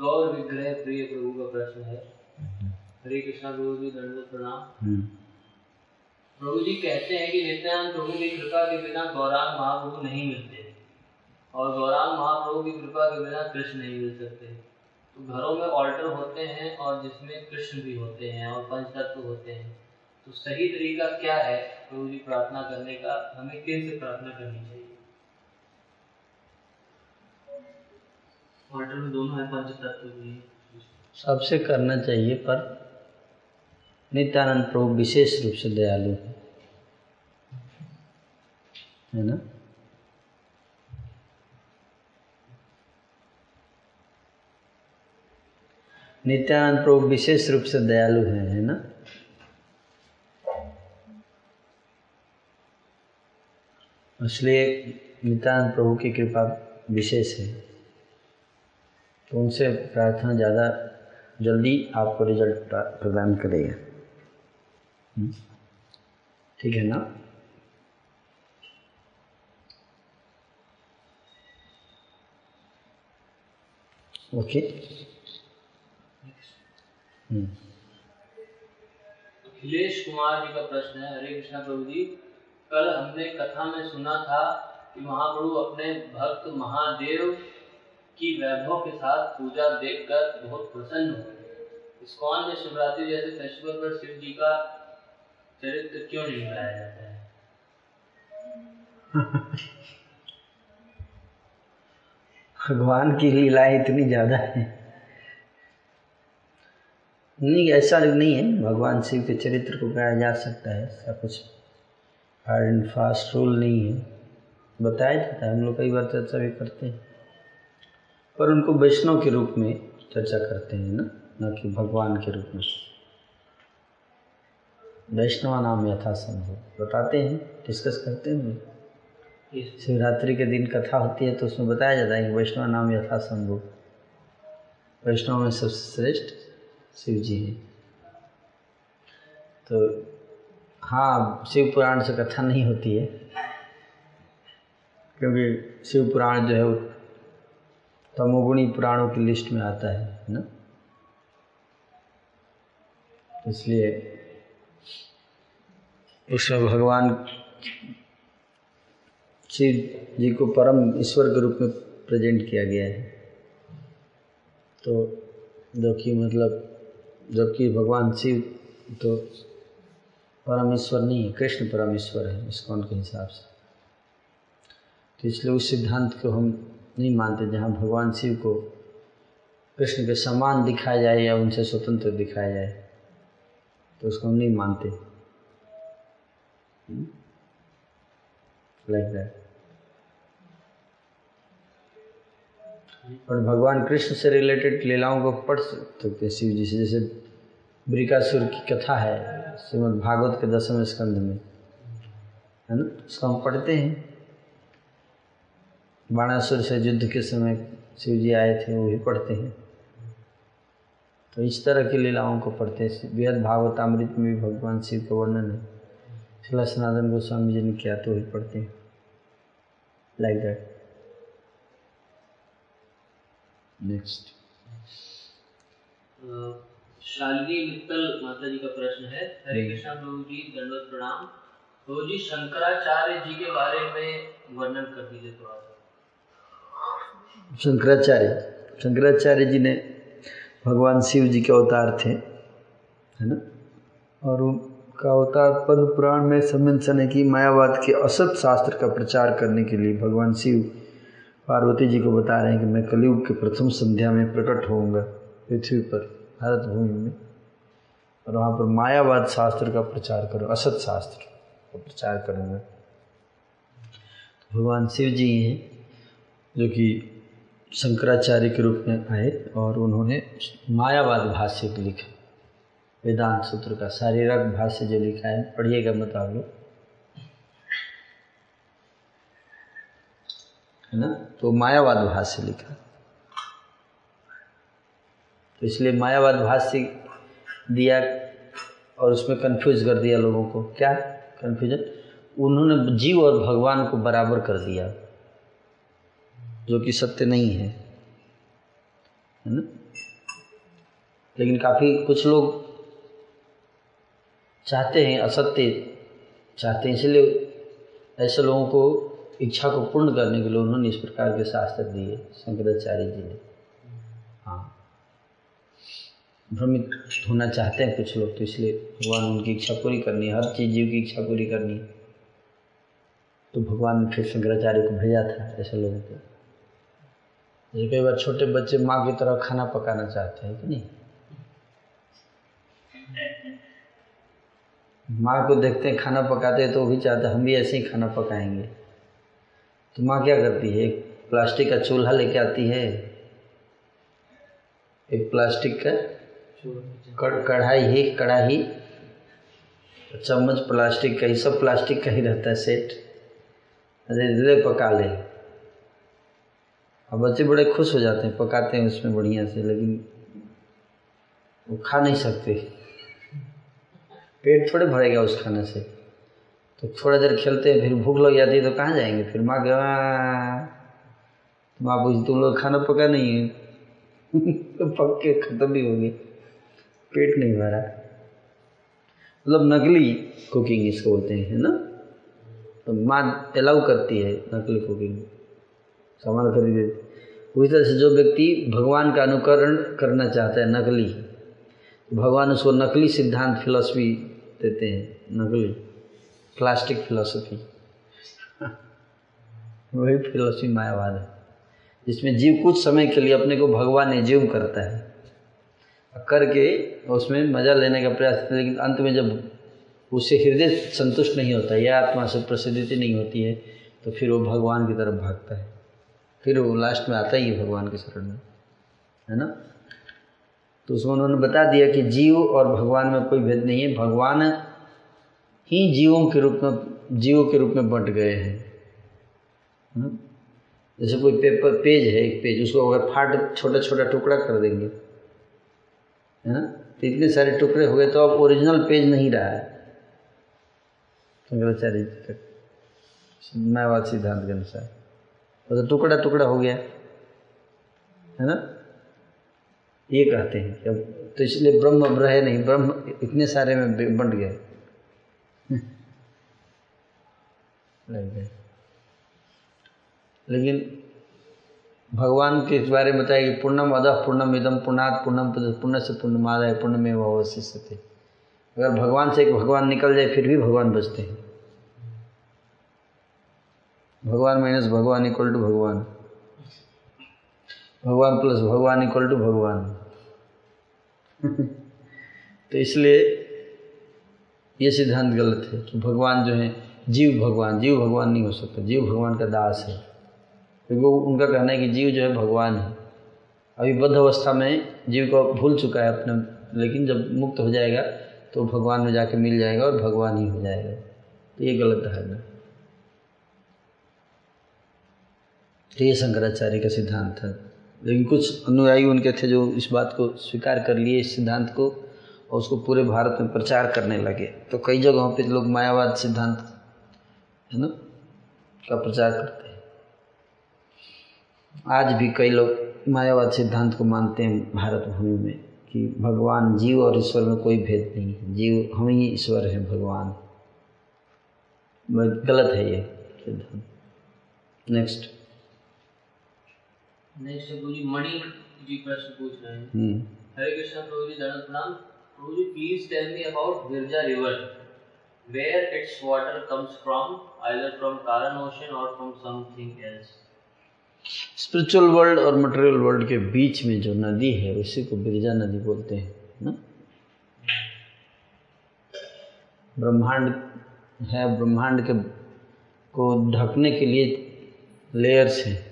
गौर विग्रह प्रिय प्रभु का प्रश्न है। हरे कृष्णा प्रभु जी दंडवत प्रणाम। प्रभु जी कहते हैं कि नित्यानंद प्रभु की कृपा के बिना गौरांग महाप्रभु नहीं मिलते। और गौरांग महाप्रभु की कृपा के बिना कृष्ण नहीं मिल सकते। तो घरों में ऑल्टर होते हैं और जिसमें कृष्ण भी होते हैं और पंच तत्व होते हैं। तो सही तरीका क्या है? प्रभु जी प्रार्थना करने का, हमें किन से प्रार्थना करनी चाहिए। ऑल्टर में दोनों है पंच तत्व भी सबसे करना चाहिए, पर नित्यानंद प्रभु विशेष रूप से दयालु है। है ना? नित्यानंद प्रभु विशेष रूप से दयालु है है ना? इसलिए नित्यानंद प्रभु की कृपा विशेष है। तो उनसे प्रार्थना ज़्यादा जल्दी आपको रिज़ल्ट प्रदान करेगा। हम्म। ठीक है ना? ओके। हम्म। अखिलेश कुमार जी का प्रश्न है। हरे कृष्णा प्रभु जी। कल हमने कथा में सुना था कि महाप्रभु अपने भक्त महादेव की वैभव के साथ पूजा देखकर बहुत प्रसन्न हुए। इस्कॉन में शिवरात्रि जैसे फेस्टिवल पर शिव जी का चरित्र क्यों नहीं बनाया जाता है? [laughs] भगवान की लीलाएँ इतनी ज़्यादा है। नहीं, ऐसा नहीं है। भगवान शिव के चरित्र को गाया जा सकता है, ऐसा कुछ हार्ड एंड फास्ट रूल नहीं है। बताया जाता है हम लोग कई बार चर्चा भी करते हैं। पर उनको वैष्णव के रूप में चर्चा करते हैं ना, न कि भगवान के रूप में। वैष्णव नाम यथा संभव बताते हैं डिस्कस करते हैं। शिवरात्रि के दिन कथा होती है तो उसमें बताया जाता है कि वैष्णव नाम यथा संभव वैष्णव में सबसे श्रेष्ठ शिव जी हैं। तो हाँ शिव पुराण से कथा नहीं होती है। क्योंकि शिव पुराण जो है वो तमोगुणी पुराणों की लिस्ट में आता है ना? इसलिए उसमें भगवान शिव जी को परम ईश्वर के रूप में प्रेजेंट किया गया है। तो जो कि मतलब जबकि भगवान शिव तो परम ईश्वर नहीं है, कृष्ण परम ईश्वर है इसकॉन के हिसाब से। तो इसलिए उस सिद्धांत को हम नहीं मानते जहाँ भगवान शिव को कृष्ण के समान दिखाया जाए या उनसे स्वतंत्र दिखाया जाए तो उसको हम नहीं मानते। लाइक दैट और भगवान कृष्ण से रिलेटेड लीलाओं को पढ़ सकते शिव जी से, जैसे ब्रिकासुर की कथा है, श्रीमद् भागवत के दसवें स्कंध में। है ना? उसको हम पढ़ते हैं। बाणासुर से युद्ध के समय शिव जी आए थे, वो भी पढ़ते हैं। तो इस तरह की लीलाओं को पढ़ते हैं। बेहद भागवतामृत में भी भगवान शिव का वर्णन है। शिला सनातन गोस्वामी जी ने किया तो वही पढ़ते हैं। Like that next Shalini Mittal Mata ji का प्रश्न है। हरे कृष्णा प्रभु जी दंडवत प्रणाम। प्रभु जी शंकराचार्य जी के बारे में वर्णन कर दीजिए थोड़ा सा। शंकराचार्य शंकराचार्य जी ने भगवान शिव जी के अवतार थे है ना? और उनका अवतार पद्म पुराण में समन है कि मायावाद के असत शास्त्र का प्रचार करने के लिए भगवान शिव पार्वती जी को बता रहे हैं कि मैं कलयुग के प्रथम संध्या में प्रकट होऊँगा पृथ्वी पर। भारत भूमि में, और वहाँ पर मायावाद शास्त्र का प्रचार करो, असत शास्त्र का प्रचार करूँगा। तो भगवान शिव जी हैं, जो कि शंकराचार्य के रूप में आए और उन्होंने मायावाद भाष्य लिखा। वेदांत सूत्र का शारीरक भाष्य जो लिखा है, पढ़िएगा मत आप लोग। है ना? तो मायावाद भाष्य लिखा। तो इसलिए मायावाद भाष्य दिया और उसमें कंफ्यूज कर दिया लोगों को। क्या कंफ्यूजन उन्होंने जीव और भगवान को बराबर कर दिया, जो कि सत्य नहीं है। है ना? लेकिन काफ़ी कुछ लोग चाहते हैं, असत्य चाहते हैं, इसलिए ऐसे लोगों को इच्छा को पूर्ण करने के लिए उन्होंने इस प्रकार के शास्त्र दिए, शंकराचार्य जी ने। हाँ। भ्रमित होना चाहते हैं कुछ लोग तो इसलिए भगवान उनकी इच्छा पूरी करनी है, हर चीज़ जीव की इच्छा पूरी करनी है। तो भगवान ने फिर शंकराचार्य को भेजा था ऐसे लोगों को। जैसे कई बार छोटे बच्चे माँ की तरह खाना पकाना चाहते हैं कि नहीं? माँ को देखते हैं, खाना पकाते हैं तो भी चाहते हम भी ऐसे ही खाना पकाएँगे। तो माँ क्या करती है? एक प्लास्टिक का चूल्हा लेके आती है। एक प्लास्टिक का कढ़ाई ही, कढ़ाई। चम्मच, प्लास्टिक का ही सब प्लास्टिक का ही रहता है सेट। अरे ले पका ले। अब बच्चे बड़े खुश हो जाते हैं, पकाते हैं उसमें बढ़िया से, लेकिन वो खा नहीं सकते। पेट थोड़े भरेगा उस खाने से। तो थोड़ा देर खेलते हैं, फिर भूख लग जाती है तो कहाँ जाएँगे? फिर माँ के माँ पूछती, तुम लोग खाना पका नहीं है? [laughs] तो पक के ख़त्म भी हो पेट नहीं भरा। मतलब नकली कुकिंग इसको बोलते हैं, है ना? तो माँ अलाउ करती है नकली कुकिंग सामान खरीद। उसी तरह से जो व्यक्ति भगवान का अनुकरण करना चाहता है नकली, भगवान उसको नकली सिद्धांत फिलॉसफी देते हैं, नकली। प्लास्टिक फिलॉसफी [laughs] वही फिलॉसफी मायावाद है। जिसमें जीव कुछ समय के लिए अपने को भगवान एज्यूम करता है। करके उसमें मज़ा लेने का प्रयास करता लेकिन अंत में जब उससे हृदय संतुष्ट नहीं होता, या आत्मा से प्रसिद्धि नहीं होती है तो फिर वो भगवान की तरफ़ भागता है। फिर वो लास्ट में आता ही है भगवान के शरण में, है ना? तो उसमें उन्होंने बता दिया कि जीव और भगवान में कोई भेद नहीं है। भगवान ही जीवों के रूप में, जीवों के रूप में बंट गए हैं। जैसे कोई पेपर पेज है, एक पेज उसको अगर फाट छोटा छोटा टुकड़ा कर देंगे है ना? तो इतने सारे टुकड़े हो गए तो अब ओरिजिनल पेज नहीं रहा है। शंकराचार्य जी का मायावाद सिद्धांत के अनुसार। तो टुकड़ा टुकड़ा हो गया, है ना? ये कहते हैं कि अब तो इसलिए ब्रह्म अब रहे नहीं, ब्रह्म इतने सारे में बंट गए [laughs] लेकिन भगवान के इस बारे में बताया कि पूर्णम अदह पूर्णम इदम पूर्णात पूर्णम पुण्य से पूर्णमादाय पूर्ण में वो अवशिष्य थे अगर भगवान से एक भगवान निकल जाए, फिर भी भगवान बचते हैं। भगवान माइनस भगवान इक्वल टू भगवान। भगवान प्लस भगवान इक्वल टू भगवान। [laughs] तो इसलिए ये सिद्धांत गलत है कि भगवान जो है, जीव भगवान जीव भगवान नहीं हो सकता। जीव भगवान का दास है। क्योंकि उनका कहना है कि जीव जो है भगवान है। अभी बद्ध अवस्था में जीव को भूल चुका है अपने, लेकिन जब मुक्त हो जाएगा तो भगवान में जाके मिल जाएगा और भगवान ही हो जाएगा। तो ये गलत धारणा तो ये शंकराचार्य का सिद्धांत था। लेकिन कुछ अनुयायी उनके थे जो इस बात को स्वीकार कर लिए, इस सिद्धांत को, और उसको पूरे भारत में प्रचार करने लगे। तो कई जगहों पे लोग मायावाद सिद्धांत, है ना, का प्रचार करते हैं। आज भी कई लोग मायावाद सिद्धांत को मानते हैं भारत भूमि में कि भगवान जीव और ईश्वर में कोई भेद नहीं है। जीव हम ही ईश्वर हैं भगवान। गलत है ये सिद्धांत। नेक्स्ट नेक्स्ट प्रभु जी मणि जी प्रश्न पूछ रहे हैं। हरे कृष्णा प्रभु जी प्रणाम। Prabhu ji please tell me about Viraja river where its water comes from either from Karan ocean or from something else? Spiritual world और मटेरियल वर्ल्ड के बीच में जो नदी है, उसी को बिरजा नदी बोलते हैं, ना? ब्रह्मांड है, ब्रह्मांड के को ढकने के लिए लेयर्स हैं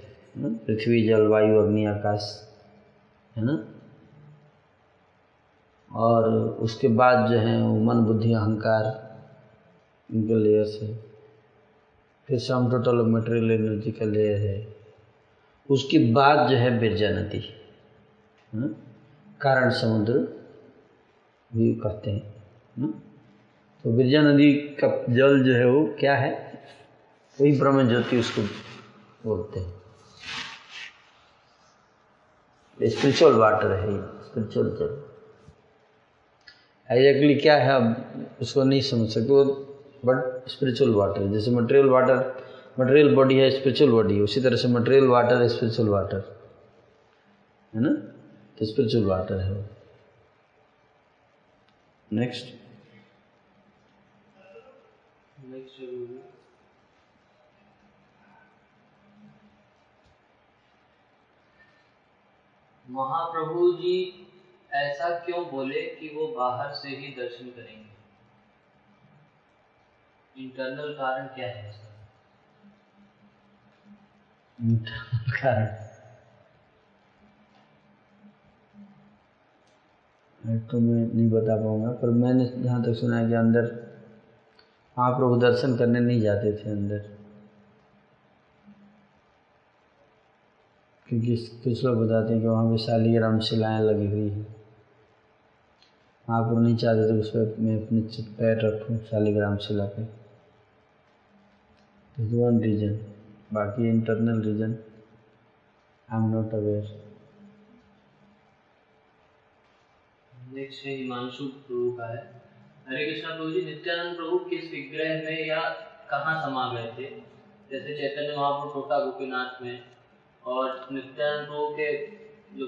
पृथ्वी, जल, वायु, अग्नि, आकाश, है ना? और उसके बाद जो है वो मन, बुद्धि, अहंकार, इनके लेयर्स है। फिर सम टोटल मटेरियल एनर्जी का लेयर है। उसके बाद जो है बिरजा नदी कारण समुद्र भी कहते हैं। ना तो बिरजा नदी का जल जो है वो क्या है? वही ब्रह्म ज्योति उसको बोलते हैं। स्पिरिचुअल वाटर है स्पिरिचुअल जल। एग्जैक्टली क्या है, अब उसको नहीं समझ सकते, वो बट स्पिरिचुअल वाटर जैसे मटेरियल वाटर मटेरियल बॉडी है स्पिरिचुअल बॉडी उसी तरह से मटेरियल वाटर है स्पिरिचुअल वाटर है ना तो स्पिरिचुअल वाटर है। नेक्स्ट महाप्रभु जी, ऐसा क्यों बोले कि वो बाहर से ही दर्शन करेंगे? इंटरनल कारण क्या है इसका कारण तो मैं नहीं बता पाऊँगा, पर मैंने जहाँ तक सुना है कि अंदर आप लोग दर्शन करने नहीं जाते थे अंदर। क्योंकि कुछ लोग बताते हैं कि वहाँ पे शालीग्राम शिलाएँ लगी हुई हैं। लोग नहीं चाहते थे उस पर मैं अपने पैर रखूँ शालीग्राम शिला पे। वन रीजन बाकी internal reason I am not aware next है हिमांशु प्रभु का है। हरे कृष्णा प्रभु जी, नित्यानंद प्रभु किस विग्रह में या कहाँ समा गए थे? जैसे चैतन्य महाप्रभु छोटा गोपीनाथ में, और नित्यानंद प्रभु के जो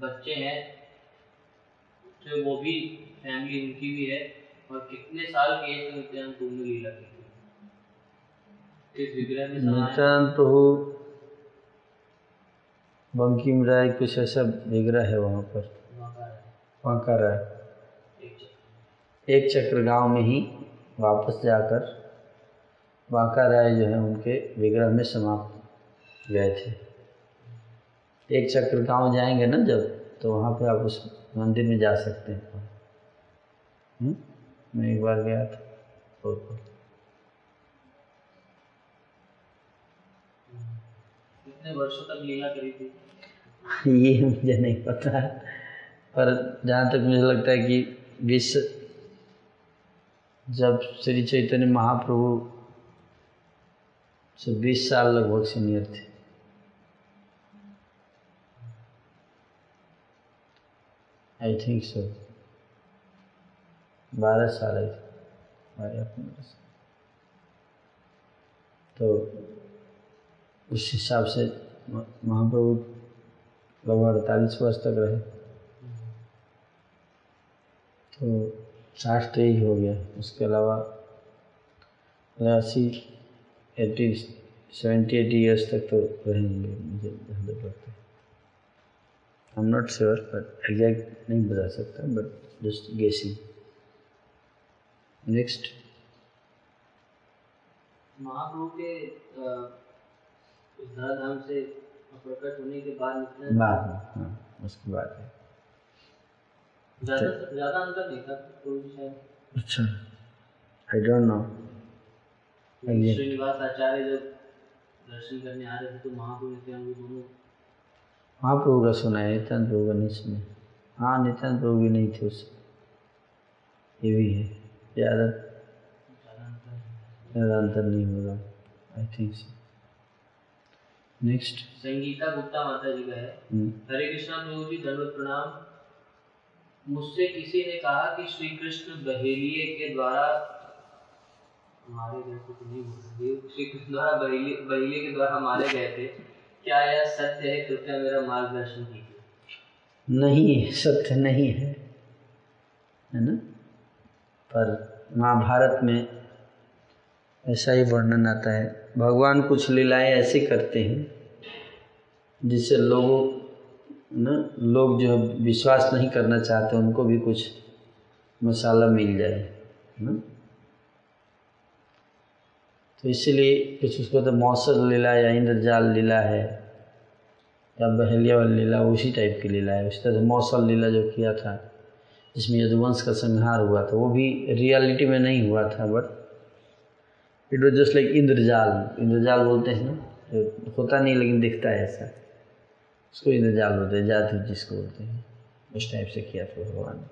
बच्चे हैं, जो वो भी फैमिली उनकी भी है, और कितने साल की एज में नित्यानंद प्रभु ने लीला की। समाये? नित्यानंद बंकिम राय कुछ ऐसा विग्रह है वहाँ पर वहाँ का है, राय एक चक्र। गाँव में ही वापस जाकर वाका राय जो है उनके विग्रह में समाप्त गए थे एक चक्र गाँव जाएँगे ना जब तो वहाँ पे आप उस मंदिर में जा सकते हैं हम्म? मैं एक बार गया था तो कितने वर्षों तक लीला करी थी? ये मुझे नहीं पता, पर जहाँ तक मुझे लगता है कि विश्व, जब श्री चैतन्य महाप्रभु से बीस साल लगभग सीनियर थे। आई थिंक सो बारह साल पंद्रह साल। तो उस हिसाब से महाप्रभु लगभग अड़तालीस वर्ष तक रहे। तो साठ तो ही गया। उसके अलावा अस्सी एटी सेवेंटी एटी ईयर्स तक तो रहेंगे। मुझे तक लगता I am not sure but exact नहीं बता सकता but just guessing next Mahaprabhu के धराधाम से प्रकट होने के बाद बाद हाँ उसके बाद है। ज़्यादा ज़्यादा अंतर नहीं था शायद। अच्छा I don't know Srinivas Acharya जब दर्शन करने आ रहे थे तो महाप्रभु नित्यानंद दोनों महाप्रभु का सुना है नित्यानंद प्रभु का नहीं सुना। हाँ नित्यानंद प्रभु भी नहीं थे उस ये भी है। ज़्यादा। ज़्यादा अंतर नहीं होगा I think so next Sangeeta Gupta Mata ji का है। हरे कृष्णा प्रभु जी दंडवत प्रणाम। मुझसे किसी ने कहा कि श्री कृष्ण बहेलिए के द्वारा मारे गए थे तो नहीं बोल। रहे। श्री कृष्ण द्वारा बहेलिए बहेलिए के द्वारा मारे गए थे। क्या यह सत्य है? कृपया मेरा मार्गदर्शन कीजिए। नहीं सत्य नहीं है। है ना? पर महाभारत में ऐसा ही वर्णन आता है। भगवान कुछ लीलाएँ ऐसी करते हैं, जिससे लोगों, ना, लोग जो विश्वास नहीं करना चाहते, उनको भी कुछ मसाला मिल जाए, ना। तो इसीलिए कुछ उसको तो मौसर लीला या इंद्रजाल लीला है, या बहेलिया वाली लीला, उसी टाइप की लीला है। उसी तरह से मौसल लीला जो किया था, जिसमें यदुवंश का संहार हुआ था, वो भी रियलिटी में नहीं हुआ था but it was just like इंद्रजाल। इंद्रजाल बोलते हैं ना? होता नहीं, लेकिन दिखता है ऐसा। उसको इंद्रजाल बोलते हैं, जादू जिसको बोलते हैं। उस टाइप से किया था भगवान। ने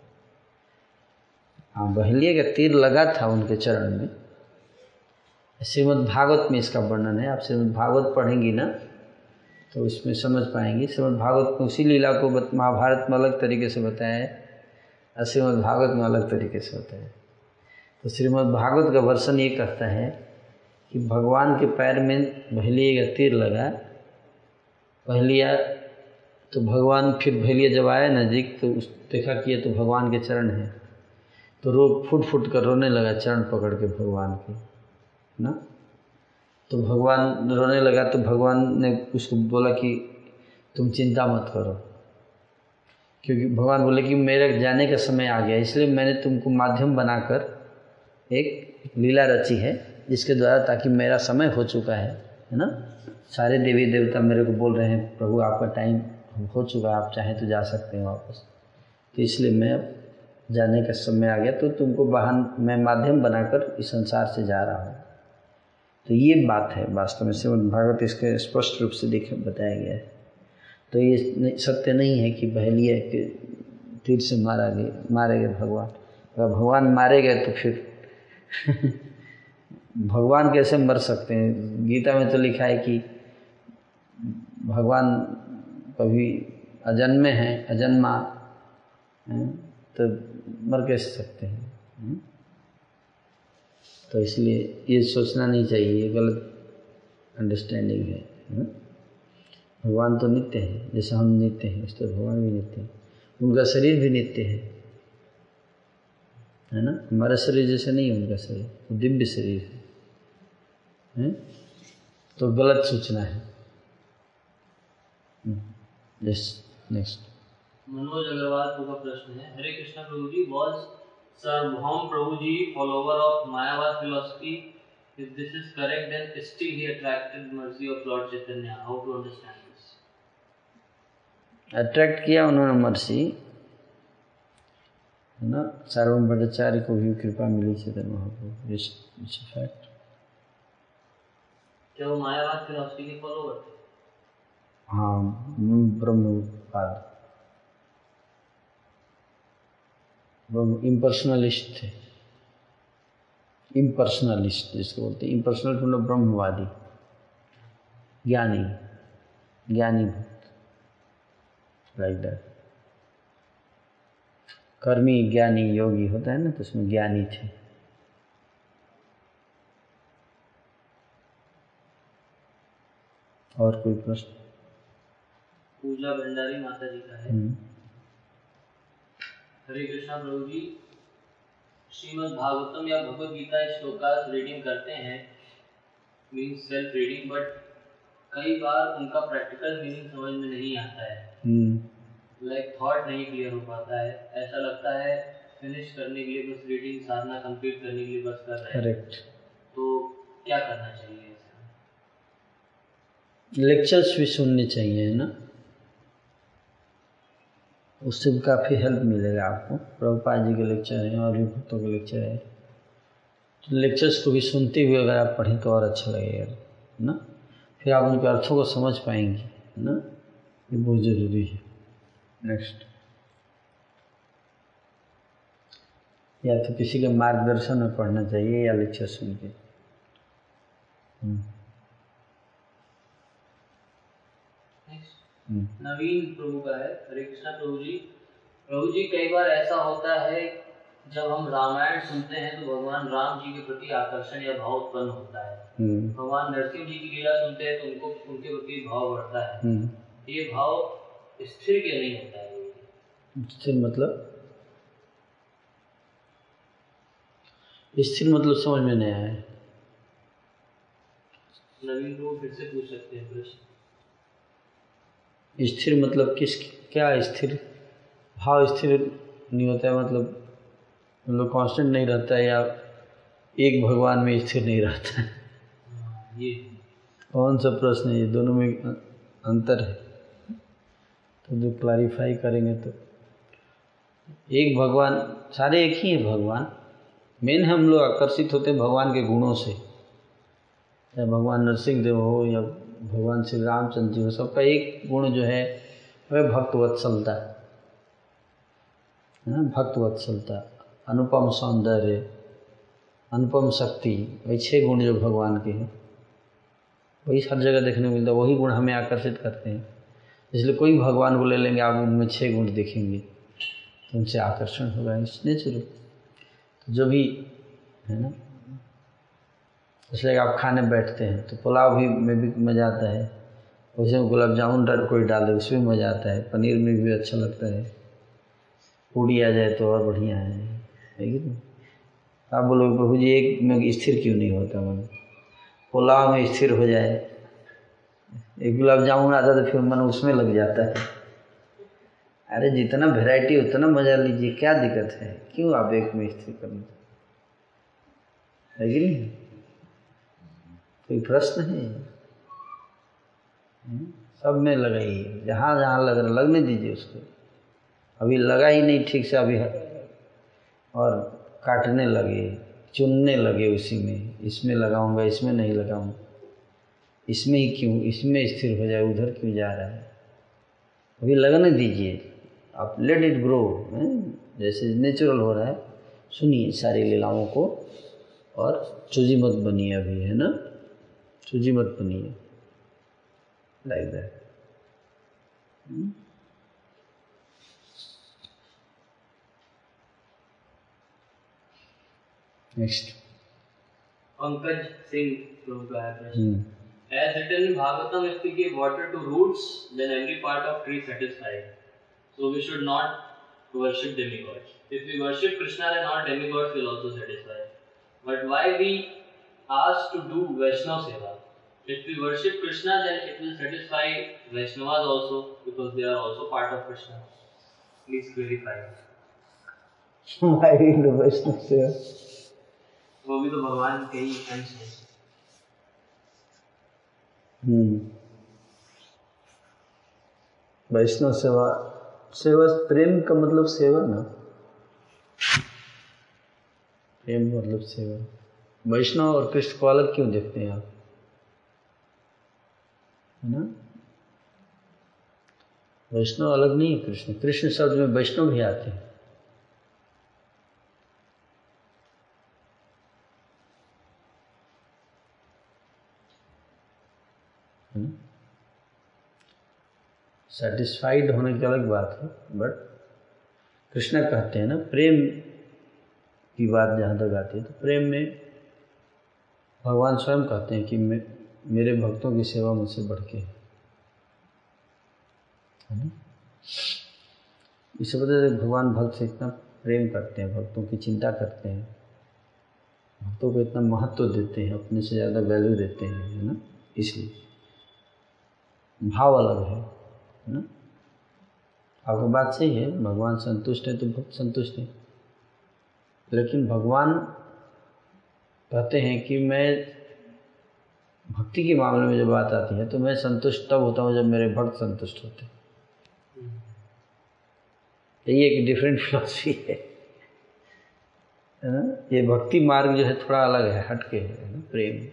हाँ बहेलिया का तीर लगा था उनके चरण में। श्रीमद् भागवत में इसका वर्णन है। आप श्रीमद् भागवत पढ़ेंगी ना तो इसमें समझ पाएँगे। श्रीमद् भागवत में उसी लीला को महाभारत में अलग तरीके से बताया है, और श्रीमद् भागवत में अलग तरीके से बताया है। तो श्रीमद् भागवत का वर्षन ये कहता है कि भगवान के पैर में भैलिए का तीर लगा। पहलिया तो भगवान फिर भैलिया जब आया नज़दीक तो उस देखा कि ये तो भगवान के चरण हैं। तो रो फुट फुट कर रोने लगा चरण पकड़ के भगवान के ना? तो भगवान रोने लगा तो भगवान ने उसको बोला कि तुम चिंता मत करो, क्योंकि भगवान बोले कि मेरे जाने का समय आ गया, इसलिए मैंने तुमको माध्यम बनाकर एक लीला रची है। जिसके द्वारा ताकि मेरा समय हो चुका है है ना? सारे देवी देवता मेरे को बोल रहे हैं, प्रभु, आपका टाइम हो चुका है, आप चाहें तो जा सकते हैं वापस. तो इसलिए मैं जाने का समय आ गया। तो तुमको वाहन, मैं माध्यम बनाकर इस संसार से जा रहा हूँ। तो ये बात है, वास्तव में श्रीमद् भागवत इसके स्पष्ट रूप से देख, बताया गया है। तो ये सत्य नहीं है कि बहलिया के तीर से मारा गए, मारे गए भगवान। अगर भगवान मारे गए तो फिर [laughs] भगवान कैसे मर सकते हैं गीता में तो लिखा है कि भगवान कभी अजन्मे हैं, अजन्मा, हैं? तो मर कैसे सकते हैं हैं? तो इसलिए ये सोचना नहीं चाहिए, ये गलत अंडरस्टैंडिंग है हैं? भगवान तो नित्य है, जैसे हम नित्य हैं इस तरह भगवान भी नित्य है उनका शरीर भी नित्य है है ना हमारा शरीर जैसे नहीं है उनका शरीर, वो दिव्य शरीर है हैं? तो गलत सोचना है। यस नेक्स्ट मनोज अग्रवाल का प्रश्न है। Hare Krishna Prabhu ji was Sarvabhauma Prabhu ji follower of Mayavada philosophy if this is correct then still he attracted mercy of lord chaitanya. How to understand this? Attract किया उन्होंने mercy है ना? सार्वम भट्टाचार्य को भी कृपा मिली चेतन महाप्रभु इट्स फैक्ट क्या वो मायावाद philosophy के फॉलोवर थे हाँ। ब्रह्म इम्पर्सनलिस्ट थे। इम्पर्सनलिस्ट जिसको बोलते हैं। इम्पर्सनल मतलब ब्रह्मवादी। ज्ञानी। ज्ञानी भक्त लाइक दैट कर्मी, ज्ञानी, योगी होता है ना तो उसमें ज्ञानी थे। और कोई प्रश्न? पूजा भंडारी माता जी का है। हम्म, हरे कृष्णा प्रभु जी श्रीमद् भागवतम या भगवद गीता श्लोका रीडिंग करते हैं। मीन सेल्फ रीडिंग बट कई बार उनका प्रैक्टिकल मीनिंग समझ में नहीं आता है। हम्म, लाइक थॉट नहीं क्लियर हो पाता है। ऐसा लगता है फिनिश करने के लिए बस रीडिंग साधना कंप्लीट करने के लिए बस कर रहे हैं। करेक्ट तो क्या करना चाहिए? लेक्चर्स भी सुनने चाहिए, है ना? उससे भी काफ़ी हेल्प मिलेगा आपको। प्रभुपाद जी के लेक्चर हैं और भी भक्तों के लेक्चर है। तो लेक्चर्स को भी सुनते हुए अगर आप पढ़ें तो और अच्छा लगेगा, है ना? फिर आप उनके अर्थों को समझ पाएँगे, है ना? ये बहुत ज़रूरी है। नेक्स्ट या तो किसी के मार्गदर्शन में पढ़ना चाहिए या लेक्चर सुन के हम्म, Next. हम्म, नवीन प्रभु का है हरे कृष्णा प्रभु जी। प्रभु जी कई बार ऐसा होता है जब हम रामायण सुनते हैं तो भगवान राम जी के प्रति आकर्षण या भाव उत्पन्न होता है। हम्म, भगवान नरसिंह जी की लीला सुनते हैं तो उनको उनके प्रति भाव बढ़ता है। हम्म। ये भाव स्थिर क्यों नहीं होता है? स्थिर मतलब? स्थिर मतलब समझ में नहीं आया। नवीन प्रभु फिर से पूछ सकते हैं प्रश्न। स्थिर मतलब किस क्या स्थिर? भाव स्थिर नहीं होता है मतलब मतलब कांस्टेंट नहीं रहता है या एक भगवान में स्थिर नहीं रहता है। हाँ, ये कौन सा प्रश्न है? ये दोनों में अंतर है। तो जो क्लैरिफाई करेंगे तो। एक भगवान सारे एक ही है भगवान। मेन हम लोग आकर्षित होते हैं भगवान के गुणों से। चाहे भगवान नरसिंह देव हो या भगवान श्री रामचंद्र जी हो सबका एक गुण जो है, वह भक्तवत्सलता है। ना भक्तवत्सलता, अनुपम सौंदर्य, अनुपम शक्ति, वही छह गुण जो भगवान के हैं। वही हर जगह देखने को मिलता है, वही गुण हमें आकर्षित करते हैं। इसलिए कोई भगवान को ले लेंगे, आप उनमें छह गुण देखेंगे तो उनसे आकर्षण होगा इस नेचुरल तो जो भी, है ना इसलिए आप खाने बैठते हैं तो पुलाव भी में भी मज़ा आता है। उसमें गुलाब जामुन डाल, कोई डाल दे, उसमें मज़ा आता है। पनीर में भी अच्छा लगता है। पूड़ी आ जाए तो और बढ़िया है। कि नहीं? आप बोलोगे, प्रभु जी, एक में स्थिर क्यों नहीं होता मन? पुलाव में स्थिर हो जाए। एक गुलाब जामुन आता तो फिर मन उसमें लग जाता है। अरे, जितना वैरायटी उतना मज़ा लीजिए। क्या दिक्कत है? क्यों आप एक में स्थिर करना? है कि नहीं? कोई प्रश्न है? हम्म? सब में लगाइए। जहाँ जहाँ लग रहा लगने दीजिए उसको। अभी लगा ही नहीं ठीक से, अभी और काटने लगे, चुनने लगे उसी में। इसमें लगाऊँगा, इसमें नहीं लगाऊँगा। इसमें ही क्यों? इसमें स्थिर हो जाए, उधर क्यों जा रहा है? अभी लगने दीजिए। आप लेट इट ग्रो जैसे नेचुरल हो रहा है। सुनिए सारी लीलाओं को और चूजी मत बनिए अभी, है ना? सूजी मत बनिए like that next Pankaj Singh from Gayatri. Hmm. As written in Bhagavatam, if we give water to roots, then every part of tree satisfies. So we should not worship demigods. If we worship Krishna, then all demigods will also satisfy. But why we asked to do Vaishnava Seva? If we worship Krishna, then it will satisfy Vaishnavas also because they are also part of Krishna. Please clarify. why we do Vaishnava seva? वो भी तो भगवान के ही अंश हैं हम्म वैष्णव सेवा सेवा प्रेम का मतलब सेवा ना प्रेम मतलब सेवा वैष्णव और कृष्ण को अलग क्यों देखते हैं आप है ना? वैष्णव अलग नहीं है कृष्ण। कृष्ण शब्द में वैष्णव भी आते हैं। सेटिस्फाइड होने की अलग बात है बट कृष्ण कहते हैं ना प्रेम की बात जहाँ तक आती है तो प्रेम में भगवान स्वयं कहते हैं कि मे, मेरे भक्तों की सेवा मुझसे बढ़ के है इस वजह से भगवान भक्त से इतना प्रेम करते हैं, भक्तों की चिंता करते हैं। भक्तों को इतना महत्व देते हैं, अपने से ज़्यादा वैल्यू देते हैं, है ना? इसलिए। भाव अलग है है ना? आपकी बात सही है, भगवान संतुष्ट है तो भक्त संतुष्ट है। लेकिन भगवान कहते हैं कि मैं भक्ति के मामले में जब बात आती है तो मैं संतुष्ट तब होता हूँ जब मेरे भक्त संतुष्ट होते हैं। तो ये एक डिफरेंट फिलोसफी [laughs] है। ना? ये भक्ति मार्ग जो है थोड़ा अलग है, हटके है ना? प्रेम।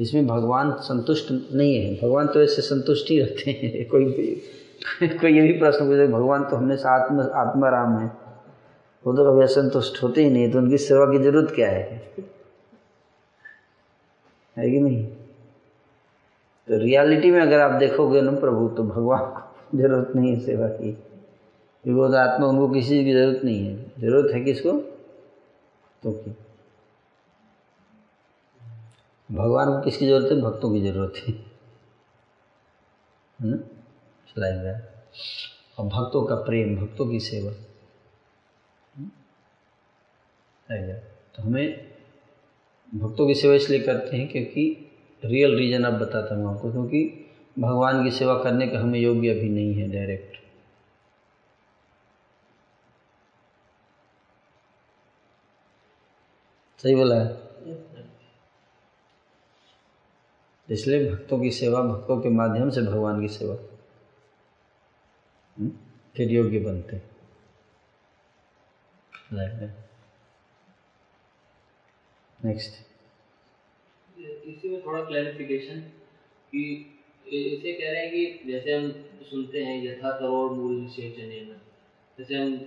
इसमें भगवान संतुष्ट नहीं है। भगवान तो ऐसे संतुष्ट ही रहते हैं। [laughs] कोई कोई ये भी प्रश्न पूछे, भगवान तो हमेशा आत्म, आत्माराम है। वो तो कभी असंतुष्ट होते ही नहीं तो उनकी सेवा की ज़रूरत क्या है? है कि नहीं? तो रियलिटी में अगर आप देखोगे ना प्रभु तो भगवान को [laughs] ज़रूरत नहीं है सेवा की। क्योंकि वो तो आत्मा, उनको किसी की ज़रूरत नहीं है। ज़रूरत है किसको? तो की भगवान को किसकी ज़रूरत है? भक्तों की ज़रूरत है। ना? लाइक और भक्तों का प्रेम, भक्तों की सेवा। तो हमें भक्तों की सेवा इसलिए करते हैं क्योंकि रियल रीजन अब बताता हूँ आपको क्योंकि भगवान की सेवा करने का हमें योग्य अभी नहीं है डायरेक्ट सही बोला है? इसलिए भक्तों की सेवा भक्तों के माध्यम से भगवान की सेवा हम्म, फिर योग्य बनते नेक्स्ट इसी में थोड़ा क्लैरिफिकेशन कि इसे कह रहे हैं कि जैसे हम सुनते हैं यथा करोड़ मूल चने जैसे हम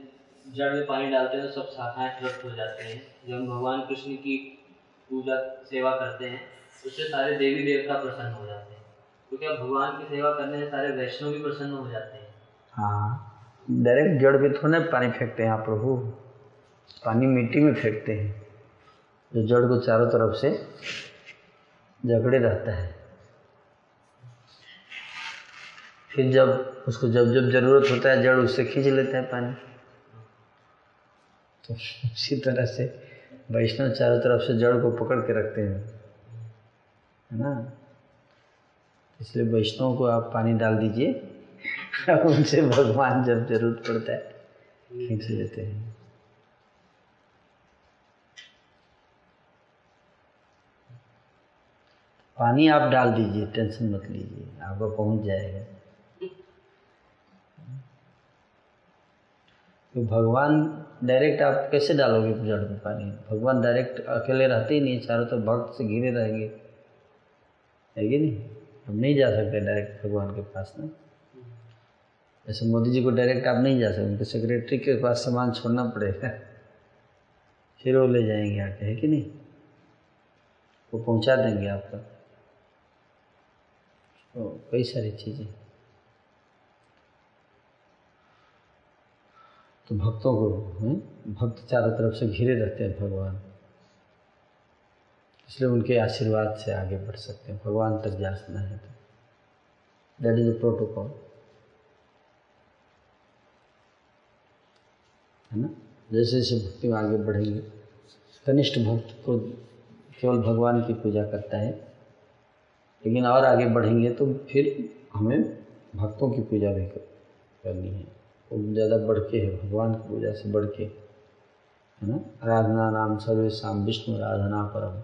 जड़ में पानी डालते हैं तो सब शाखाएँ तृप्त हो जाते हैं। जब हम भगवान कृष्ण की पूजा सेवा करते हैं उससे सारे देवी देवता प्रसन्न हो जाते हैं। तो क्या भगवान की सेवा करने से सारे वैष्णव भी प्रसन्न हो जाते हैं? हाँ। डायरेक्ट जड़ पे थोड़ा पानी फेंकते हैं आप प्रभु। पानी मिट्टी में फेंकते हैं। जो जड़ को चारों तरफ़ से जकड़े रहता है। फिर जब उसको जब जब ज़रूरत होता है, जड़ उससे खींच लेता है पानी। तो उसी तरह से वैष्णव चारों तरफ़ से जड़ को पकड़ के रखते हैं, है ना? इसलिए वैष्णव को आप पानी डाल दीजिए। [laughs] उनसे भगवान जब ज़रूरत पड़ता है, खींच लेते हैं। पानी आप डाल दीजिए, टेंशन मत लीजिए, आपका पहुँच जाएगा। तो भगवान डायरेक्ट आप कैसे डालोगे जड़ में पानी? भगवान डायरेक्ट अकेले रहते ही नहीं, चारों तो भक्त से घिरे रहेंगे। है कि नहीं? हम नहीं जा सकते डायरेक्ट भगवान के पास ना। जैसे मोदी जी को डायरेक्ट आप नहीं जा सकते, उनके सेक्रेटरी के पास सामान छोड़ना पड़ेगा। फिर वो ले जाएँगे आके, है कि नहीं? वो पहुँचा देंगे आपका। तो कई सारी चीज़ें। तो भक्तों को, हैं, भक्त चारों तरफ़ से घिरे रहते हैं भगवान। इसलिए उनके आशीर्वाद से आगे बढ़ सकते हैं, भगवान तक जाना है। तो दैट इज़ द प्रोटोकॉल है ना? जैसे जैसे भक्ति में आगे बढ़ेंगे, कनिष्ठ भक्त को केवल भगवान की पूजा करता है। लेकिन और आगे बढ़ेंगे तो फिर हमें भक्तों की पूजा भी करनी है। वो तो ज़्यादा बढ़ के है भगवान की पूजा से बढ़ के है ना? आराधना नाम सर्वे शाम विष्णु आराधना परम।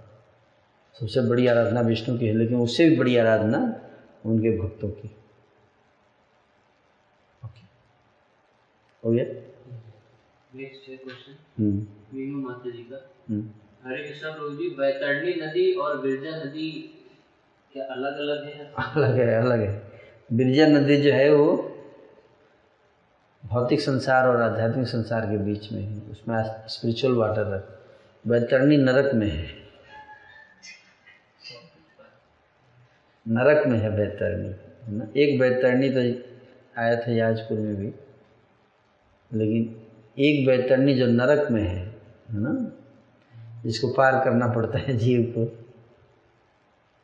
सबसे बड़ी आराधना विष्णु की है लेकिन उससे भी बड़ी आराधना उनके भक्तों की। ओके हो गया? Next question hmm. माता जी का। हम्म। हरे कृष्णा प्रभु जी बैतरणी नदी और गिरजा नदी क्या अलग अलग है? अलग है अलग है। बिरजा नदी जो है वो भौतिक संसार और आध्यात्मिक संसार के बीच में है। उसमें स्पिरिचुअल वाटर है। बैतरणी नरक में है। नरक में है बैतरणी है ना एक बैतरणी तो आया था याजपुर में भी लेकिन एक बैतरणी जो नरक में है है ना? जिसको पार करना पड़ता है जीव को।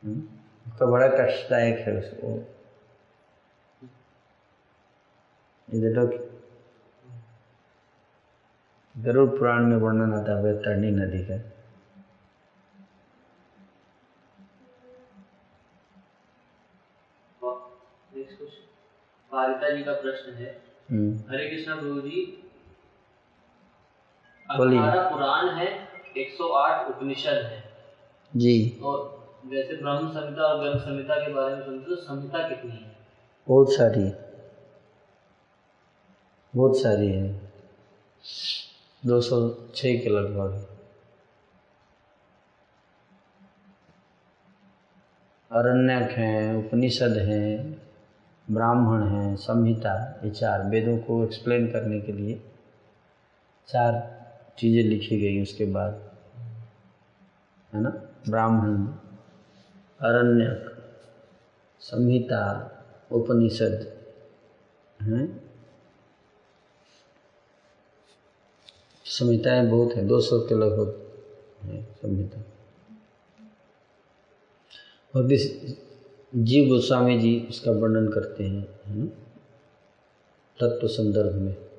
हम्म, तो बड़ा कष्टदायक है उसको देखो गरुड़ पुराण में वर्णन आता है बैतरणी नदी का। जी का प्रश्न है हम्म, हरे कृष्णा गुरु जी। अठारह पुराण है 108 उपनिषद है। जी। और जैसे ब्रह्म संहिता और गर्भ संहिता के बारे में सुनते तो संहिता कितनी है? बहुत सारी बहुत सारी है। दो सौ छः के लगभग अरण्यक हैं, उपनिषद हैं, ब्राह्मण हैं, संहिता, ये चार वेदों को एक्सप्लेन करने के लिए चार चीज़ें लिखी गई उसके बाद। है ना? ब्राह्मण। अरण्यक संहिता उपनिषद, हैं? संहिताएँ बहुत हैं, दो सौ के लगभग हैं संहिता। और इस जीव गोस्वामी जी इसका वर्णन करते हैं? तत्व संदर्भ में।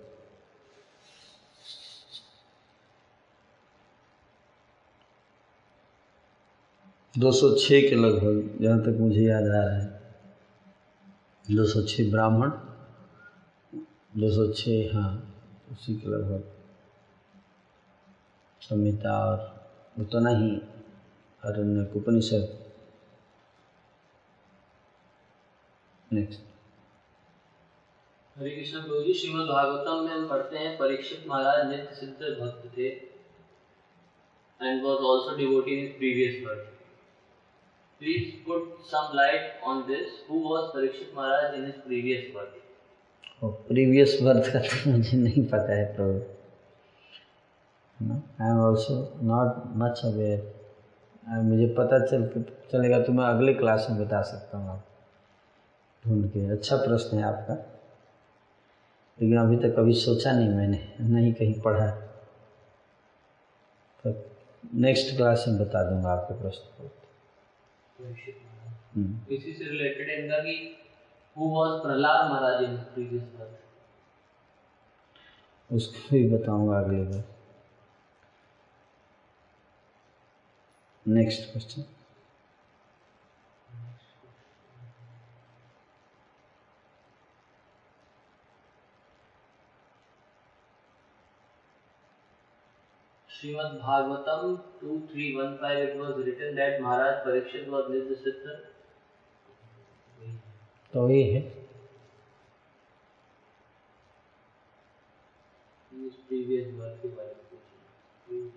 दो सौ छः के लगभग, जहाँ तक मुझे याद आ रहा है। दो सौ छः ब्राह्मण, दो सौ छः हाँ उसी के लगभग। संहिता और उतना ही अरण्य उपनिषद नेक्स्ट हरे कृष्ण प्रभु जी श्रीमद् भागवतम में हम पढ़ते हैं, परीक्षित महाराज नित्य सिद्ध भक्त थे। And was also devotee in previous birth please put some light on this who was Parikshit Maharaj in his previous birth और प्रीवियस बर्थ का तो मुझे नहीं पता है तो I am also not much aware मुझे पता चल, चलेगा तो मैं अगले क्लास में बता सकता हूँ आप। ढूंढ के। अच्छा प्रश्न है आपका। लेकिन अभी तक कभी सोचा नहीं मैंने, नहीं कहीं पढ़ा। तो नेक्स्ट क्लास में बता दूँगा आपके प्रश्न को। हम्म, इसी से related who was Prahlad Maharaj in उसको भी बताऊँगा अगली बार। Next question Srimad Bhagavatam 2315 it was written that Maharaj Parikshit was Nidya Siddha. तो ये है In his के बारे में पूछिए.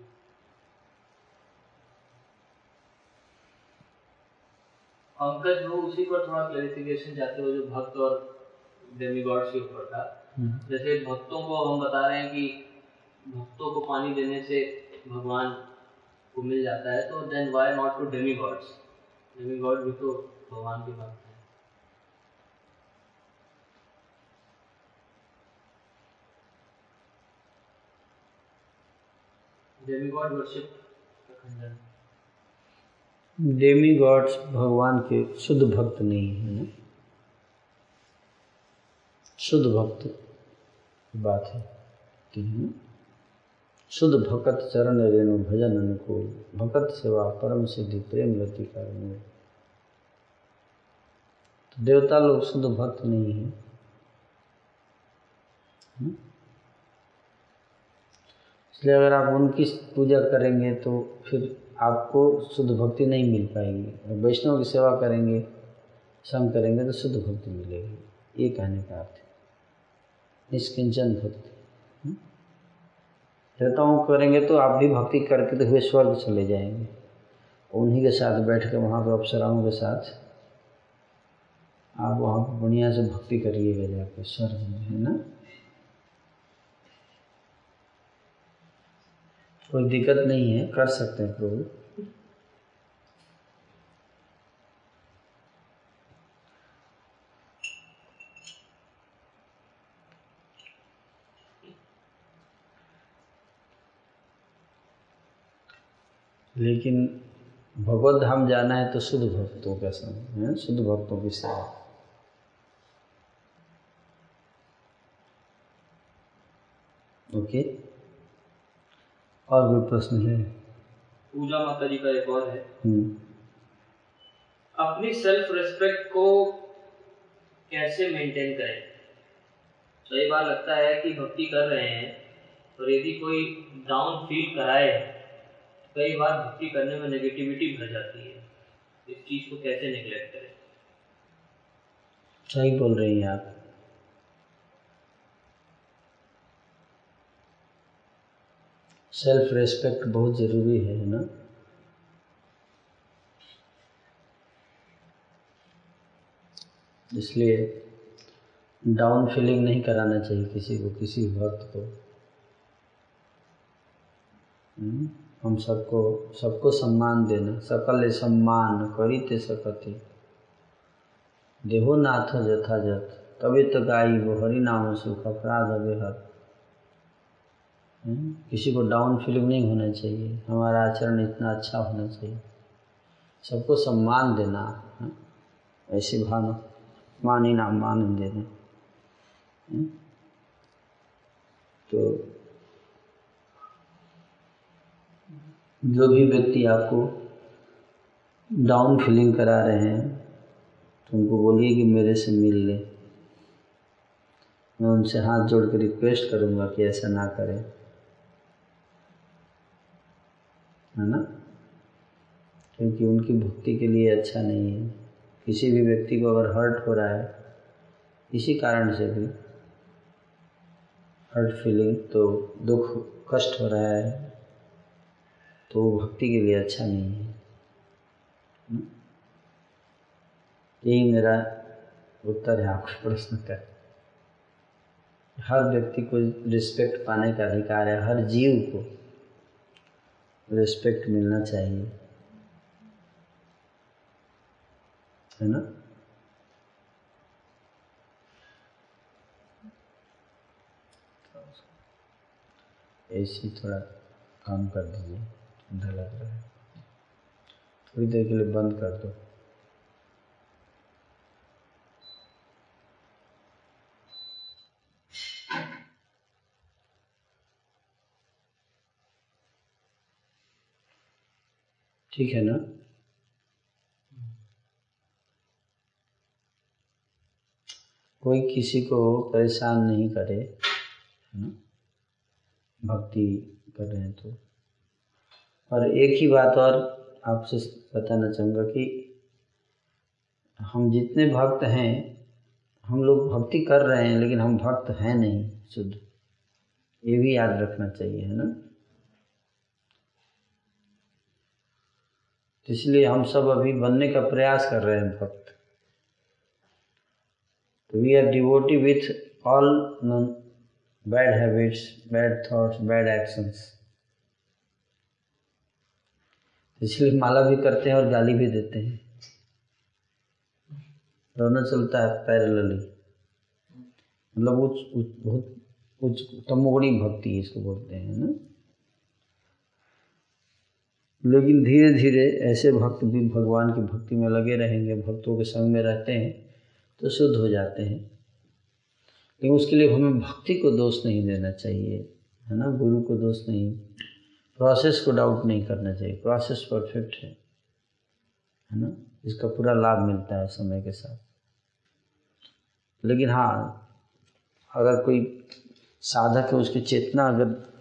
पंकज वो उसी पर थोड़ा क्लेरिफिकेशन चाहते हो जो भक्त और डेमीगॉड्स के ऊपर था हम्म, जैसे भक्तों को हम बता रहे हैं कि भक्तों को पानी देने से भगवान को मिल जाता है तो then why not to demigods demigod भी तो भगवान के भक्त हैं। डेमीगॉड वर्शिप का खंडन। डेमी गॉड्स भगवान के शुद्ध भक्त नहीं है शुद्ध भक्त बात है कि है ना? शुद्ध भगत चरण रेणु भजन अनुकूल भगत सेवा परम सिद्धि प्रेम रति का तो देवता लोग शुद्ध भक्त नहीं है। हम्म? इसलिए अगर आप उनकी पूजा करेंगे तो फिर आपको शुद्ध भक्ति नहीं मिल पाएगी। और वैष्णव की सेवा करेंगे, संग करेंगे तो शुद्ध भक्ति मिलेगी। ये कहने का अर्थ है। निष्किंचन भक्ति? देवताओं करेंगे तो आप भी भक्ति करके तो हुए स्वर्ग चले जाएँगे। उन्हीं के साथ बैठ कर वहाँ पर अप्सराओं के साथ आप वहाँ पर बढ़िया से भक्ति करिएगा जाकर स्वर्ग में, है ना? कोई दिक्कत नहीं है, कर सकते हैं प्रभु। लेकिन भगवत धाम जाना है तो शुद्ध भक्तों का संग है शुद्ध भक्तों की सेवा। ओके? और कोई प्रश्न है? पूजा माता जी का एक और है। हम्म, अपनी सेल्फ रिस्पेक्ट को कैसे मेंटेन करें? कई बार लगता है कि भक्ति कर रहे हैं और यदि कोई डाउन फील कराए कई बार भक्ति करने में नेगेटिविटी भर जाती है। इस चीज़ को कैसे निगलेक्ट करें? सही बोल रही हैं आप। सेल्फ रेस्पेक्ट बहुत ज़रूरी है है ना? इसलिए डाउन फीलिंग नहीं कराना चाहिए किसी को किसी वक्त को। हम्म, हम सबको सबको सम्मान देना सकल सम्मान करीते सकते। देहो नाथ यथाजत तभी तो गाई वो हरि नाम सुख अपराध अबेहत हम्म, किसी को डाउन फीलिंग नहीं होना चाहिए। हमारा आचरण इतना अच्छा होना चाहिए। सबको सम्मान देना है ऐसी भावना मान ही नाम मान देना। हम्म, तो जो भी व्यक्ति आपको डाउन फीलिंग करा रहे हैं तो उनको बोलिए कि मेरे से मिल ले। मैं उनसे हाथ जोड़ कर रिक्वेस्ट करूँगा कि ऐसा ना करें। है ना? क्योंकि उनकी भक्ति के लिए अच्छा नहीं है। किसी भी व्यक्ति को अगर हर्ट हो रहा है, इसी कारण से भी हर्ट फीलिंग तो दुख, कष्ट हो रहा है। तो वो भक्ति के लिए अच्छा नहीं है। हम्म? यही मेरा उत्तर है, आपके प्रश्न का हर व्यक्ति को रिस्पेक्ट पाने का अधिकार है, हर जीव को रिस्पेक्ट मिलना चाहिए। है ना? ऐसे थोड़ा काम कर दीजिए। ठंडा लग रहा है। थोड़ी देर के लिए बंद कर दो। ठीक है ना? कोई किसी को परेशान नहीं करे, है ना? भक्ति कर रहे हैं तो। और एक ही बात और आपसे बताना चाहूँगा कि हम जितने भक्त हैं, हम लोग भक्ति कर रहे हैं, लेकिन हम भक्त हैं नहीं, शुद्ध। ये भी याद रखना चाहिए, है ना? तो इसलिए हम सब अभी बनने का प्रयास कर रहे हैं भक्त। तो we are devotee with all bad habits bad thoughts bad actions इसलिए माला भी करते हैं और गाली भी देते हैं। दोनों चलता है पैरेलली। मतलब उच्च उच्च, बहुत उच्च, तमोगुणी भक्ति इसको बोलते हैं ना? लेकिन धीरे धीरे ऐसे भक्त भी भगवान की भक्ति में लगे रहेंगे, भक्तों के संग में रहते हैं तो शुद्ध हो जाते हैं। लेकिन उसके लिए हमें भक्ति को दोष नहीं देना चाहिए, है ना? गुरु को दोष नहीं। प्रोसेस को डाउट नहीं करना चाहिए। प्रोसेस परफेक्ट है। है ना? इसका पूरा लाभ मिलता है समय के साथ। लेकिन हाँ अगर कोई साधक है, उसकी चेतना अगर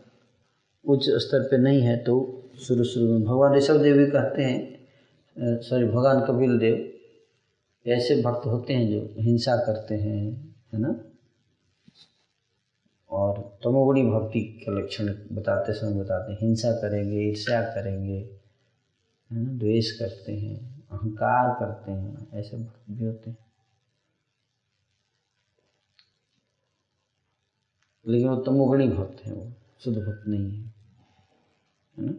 उच्च स्तर पे नहीं है तो शुरू शुरू में भगवान ऋषभ देव भी कहते हैं सॉरी भगवान कपिल देव, ऐसे भक्त होते हैं जो हिंसा करते हैं, है ना? और तमोगुणी भक्ति के लक्षण बताते समय बताते हैं। हिंसा करेंगे, ईर्ष्या करेंगे, है ना? द्वेष करते हैं, अहंकार करते हैं, ऐसे भक्त भी होते हैं। लेकिन वो तमोगुणी भक्त हैं, वो शुद्ध भक्त नहीं है है ना?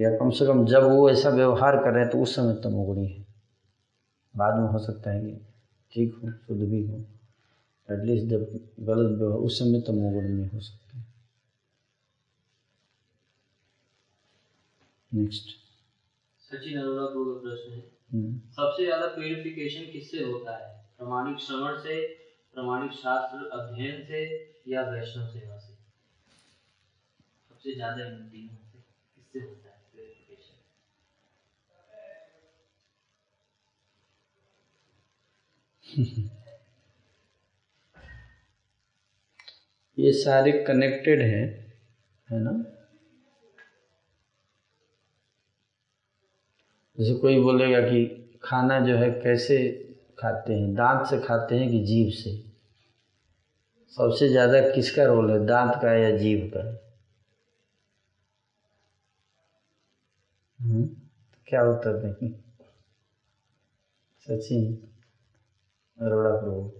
या कम से कम जब वो ऐसा व्यवहार कर रहे हैं तो उस समय तमोगुणी है। बाद में हो सकता है कि ठीक हो शुद्ध भी हो। एटलीस्ट जब गलत व्यवहार उस समय तमोगुण में हो सकते हैं। नेक्स्ट सचिन अरोड़ा को प्रश्न है। हम्म। सबसे ज़्यादा प्यूरिफिकेशन किससे होता है? प्रमाणिक श्रवण से प्रमाणिक शास्त्र अध्ययन से या वैष्णव सेवा से? सबसे ज़्यादा इन तीनों से किससे होता है? [laughs] ये सारे कनेक्टेड हैं है ना? जैसे कोई बोलेगा कि खाना जो है कैसे खाते हैं? दांत से खाते हैं कि जीभ से? सबसे ज़्यादा किसका रोल है? दांत का या जीभ का? हम्म, क्या उत्तर देंगे? सचिन। अरोड़ा प्रभु।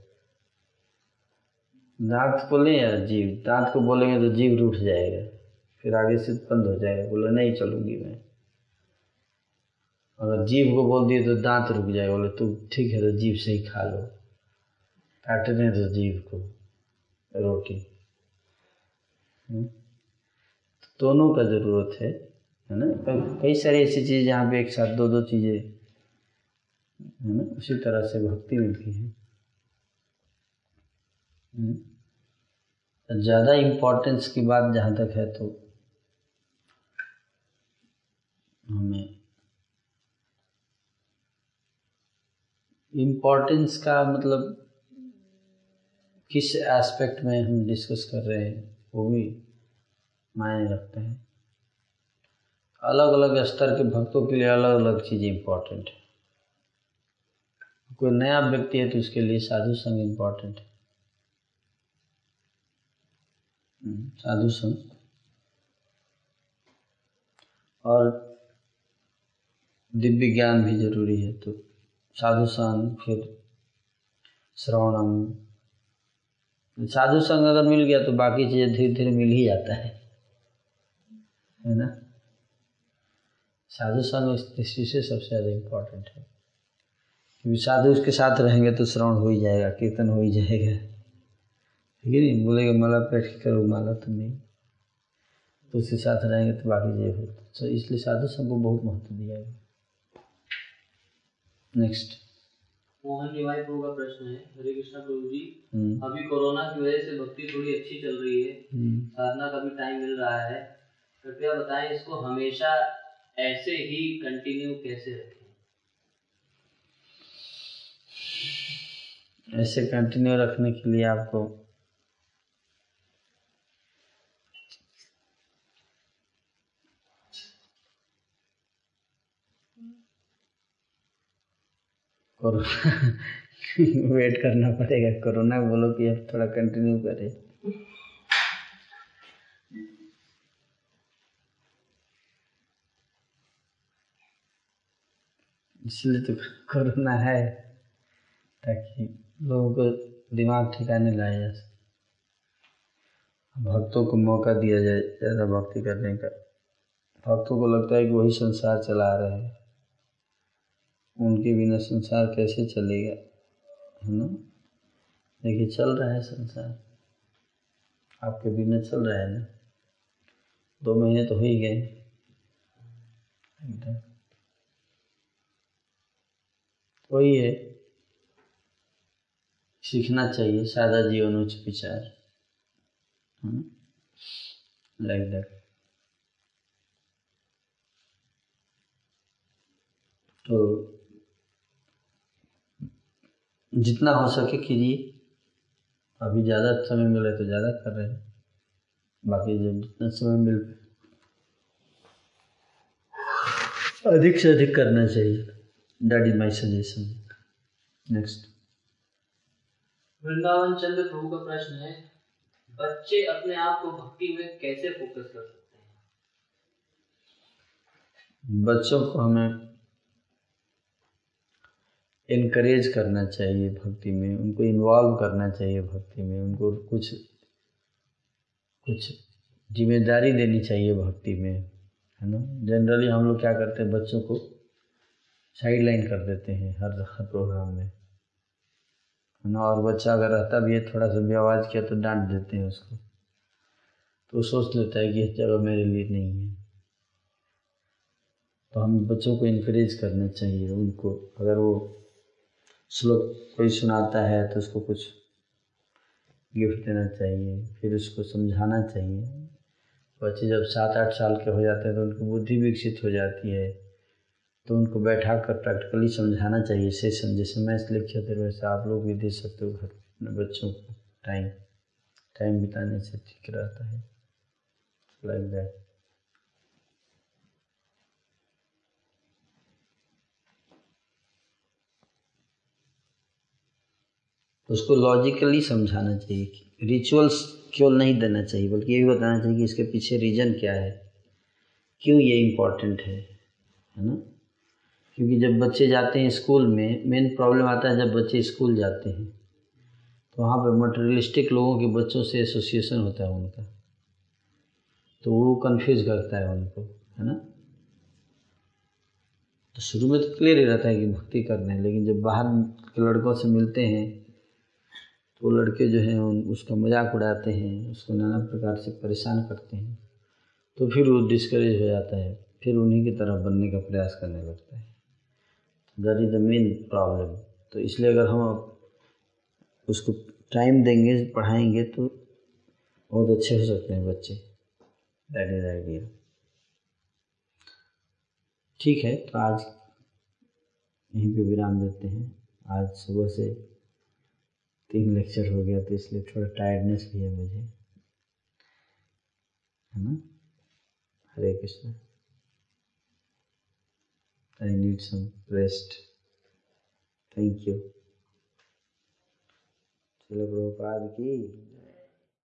दांत बोले या जीव? दांत को बोलेंगे तो जीव रूठ जाएगा। फिर आगे से बंद हो जाएगा। बोले, नहीं चलूँगी मैं। अगर जीव को बोल दिए तो दांत रुक जाएगा। बोले तू ठीक है तो जीव से ही खा लो। काटने दो जीव को रोटी। हम्म? तो दोनों का ज़रूरत है है ना? कई सारी ऐसी चीज़, जहाँ पे एक साथ दो दो चीज़ें है ना? उसी तरह से भक्ति मिलती है। हम्म? तो ज़्यादा इम्पोर्टेंस की बात जहाँ तक है तो हमें इम्पोर्टेंस का मतलब किस एस्पेक्ट में हम डिस्कस कर रहे हैं, वो भी मायने रखते हैं। अलग अलग स्तर के भक्तों के लिए अलग अलग चीज़ इम्पोर्टेंट है। कोई नया व्यक्ति है तो उसके लिए साधु संघ इम्पोर्टेंट है। हम्म, साधु संघ और दिव्य ज्ञान भी ज़रूरी है तो साधु संघ फिर श्रवणम। साधु संघ अगर मिल गया तो बाकी चीज़ें धीरे धीरे मिल ही जाता है। है ना? साधु संघ इस दृष्टि से सबसे ज़्यादा इम्पोर्टेंट है। क्योंकि साधु उसके साथ रहेंगे तो श्रवण हो ही जाएगा कीर्तन हो ही जाएगा। ठीक है नहीं? बोलेगा माला के करो माला तो नहीं। तो उसके साथ रहेंगे तो बाकी चीज़ें हो तो इसलिए साधु सबको बहुत महत्व दिया गया नेक्स्ट मोहन निवाई प्रभु का प्रश्न है। हरे कृष्णा प्रभु जी हम्म, अभी कोरोना की वजह से भक्ति थोड़ी अच्छी चल रही है। हम्म। साधना का भी टाइम मिल रहा है। कृपया बताएँ इसको हमेशा ऐसे ही कंटिन्यू कैसे रखें? ऐसे कंटिन्यू रखने के लिए आपको वेट [laughs] करना पड़ेगा कोरोना, बोलो कि अब थोड़ा कंटिन्यू करे। इसलिए तो कोरोना है, ताकि लोगों को दिमाग ठिकाने लाया जा सके भक्तों को मौका दिया जाए, ज़्यादा भक्ति करने का। भक्तों को लगता है कि वही संसार चला रहे हैं। उनके बिना संसार कैसे चलेगा? है ना? देखिए, चल रहा है संसार। आपके बिना चल रहा है ना? दो महीने तो हो ही गए। वही है। सीखना चाहिए, सादा जीवन उच्च विचार। लाइक दैट तो जितना हो सके कीजिए। अभी ज़्यादा समय मिले तो ज़्यादा कर रहे हैं। बाकी जब जितना समय मिल अधिक से अधिक करना चाहिए। That is my suggestion next Vrindavan Chandra Prabhu का प्रश्न है, बच्चे अपने आप को भक्ति में कैसे फोकस कर सकते हैं? बच्चों को हमें इनक्रेज करना चाहिए भक्ति में, उनको इन्वॉल्व करना चाहिए भक्ति में, उनको कुछ कुछ ज़िम्मेदारी देनी चाहिए भक्ति में, है ना? जनरली हम लोग क्या करते हैं, बच्चों को साइड लाइन कर देते हैं हर हर प्रोग्राम में। ना, और बच्चा अगर रहता भी है, थोड़ा सा भी आवाज़ किया तो डांट देते हैं उसको। तो सोच लेता है कि इस जगह मेरे लिए नहीं है। तो हम बच्चों को इनक्रेज करना चाहिए उनको। अगर वो श्लोक कोई सुनाता है तो उसको कुछ गिफ्ट देना चाहिए, फिर उसको समझाना चाहिए। बच्चे जब सात आठ साल के हो जाते हैं तो उनकी बुद्धि विकसित हो जाती है। तो उनको बैठा कर प्रैक्टिकली समझाना चाहिए सेशन जैसे मैथ्स लेक्चर दे वैसे आप लोग भी दे सकते हो घर अपने बच्चों को। टाइम टाइम बिताने से ठीक रहता है। लाइक दैट उसको लॉजिकली समझाना चाहिए कि रिचुअल्स केवल नहीं देना चाहिए, बल्कि ये भी बताना चाहिए कि इसके पीछे रीज़न क्या है? क्यों ये इम्पोर्टेंट है? है ना? क्योंकि जब बच्चे जाते हैं स्कूल में मेन प्रॉब्लम आता है जब बच्चे स्कूल जाते हैं। तो वहाँ पर मटेरियलिस्टिक लोगों के बच्चों से एसोसिएशन होता है उनका। तो वो कंफ्यूज करता है उनको, है ना? तो शुरू में तो क्लियर ही रहता है कि भक्ति करना है, लेकिन जब बाहर के लड़कों से मिलते हैं तो लड़के जो हैं, उन, उसका मज़ाक उड़ाते हैं, उसको नाना प्रकार से परेशान करते हैं। तो फिर वो डिस्करेज हो जाता है, फिर उन्हीं की तरफ़ बनने का प्रयास करने लगता है। That is the main problem तो इसलिए अगर हम उसको टाइम देंगे, पढ़ाएँगे तो बहुत अच्छे हो सकते हैं बच्चे। दैट इज़ आइडिया ठीक है तो आज यहीं पे विराम देते हैं। आज सुबह से तीन लेक्चर हो गया तो इसलिए थोड़ा टायर्डनेस भी है मुझे। है ना? हरे Krishna. I need some rest. Thank you. चलो प्रभुपाद की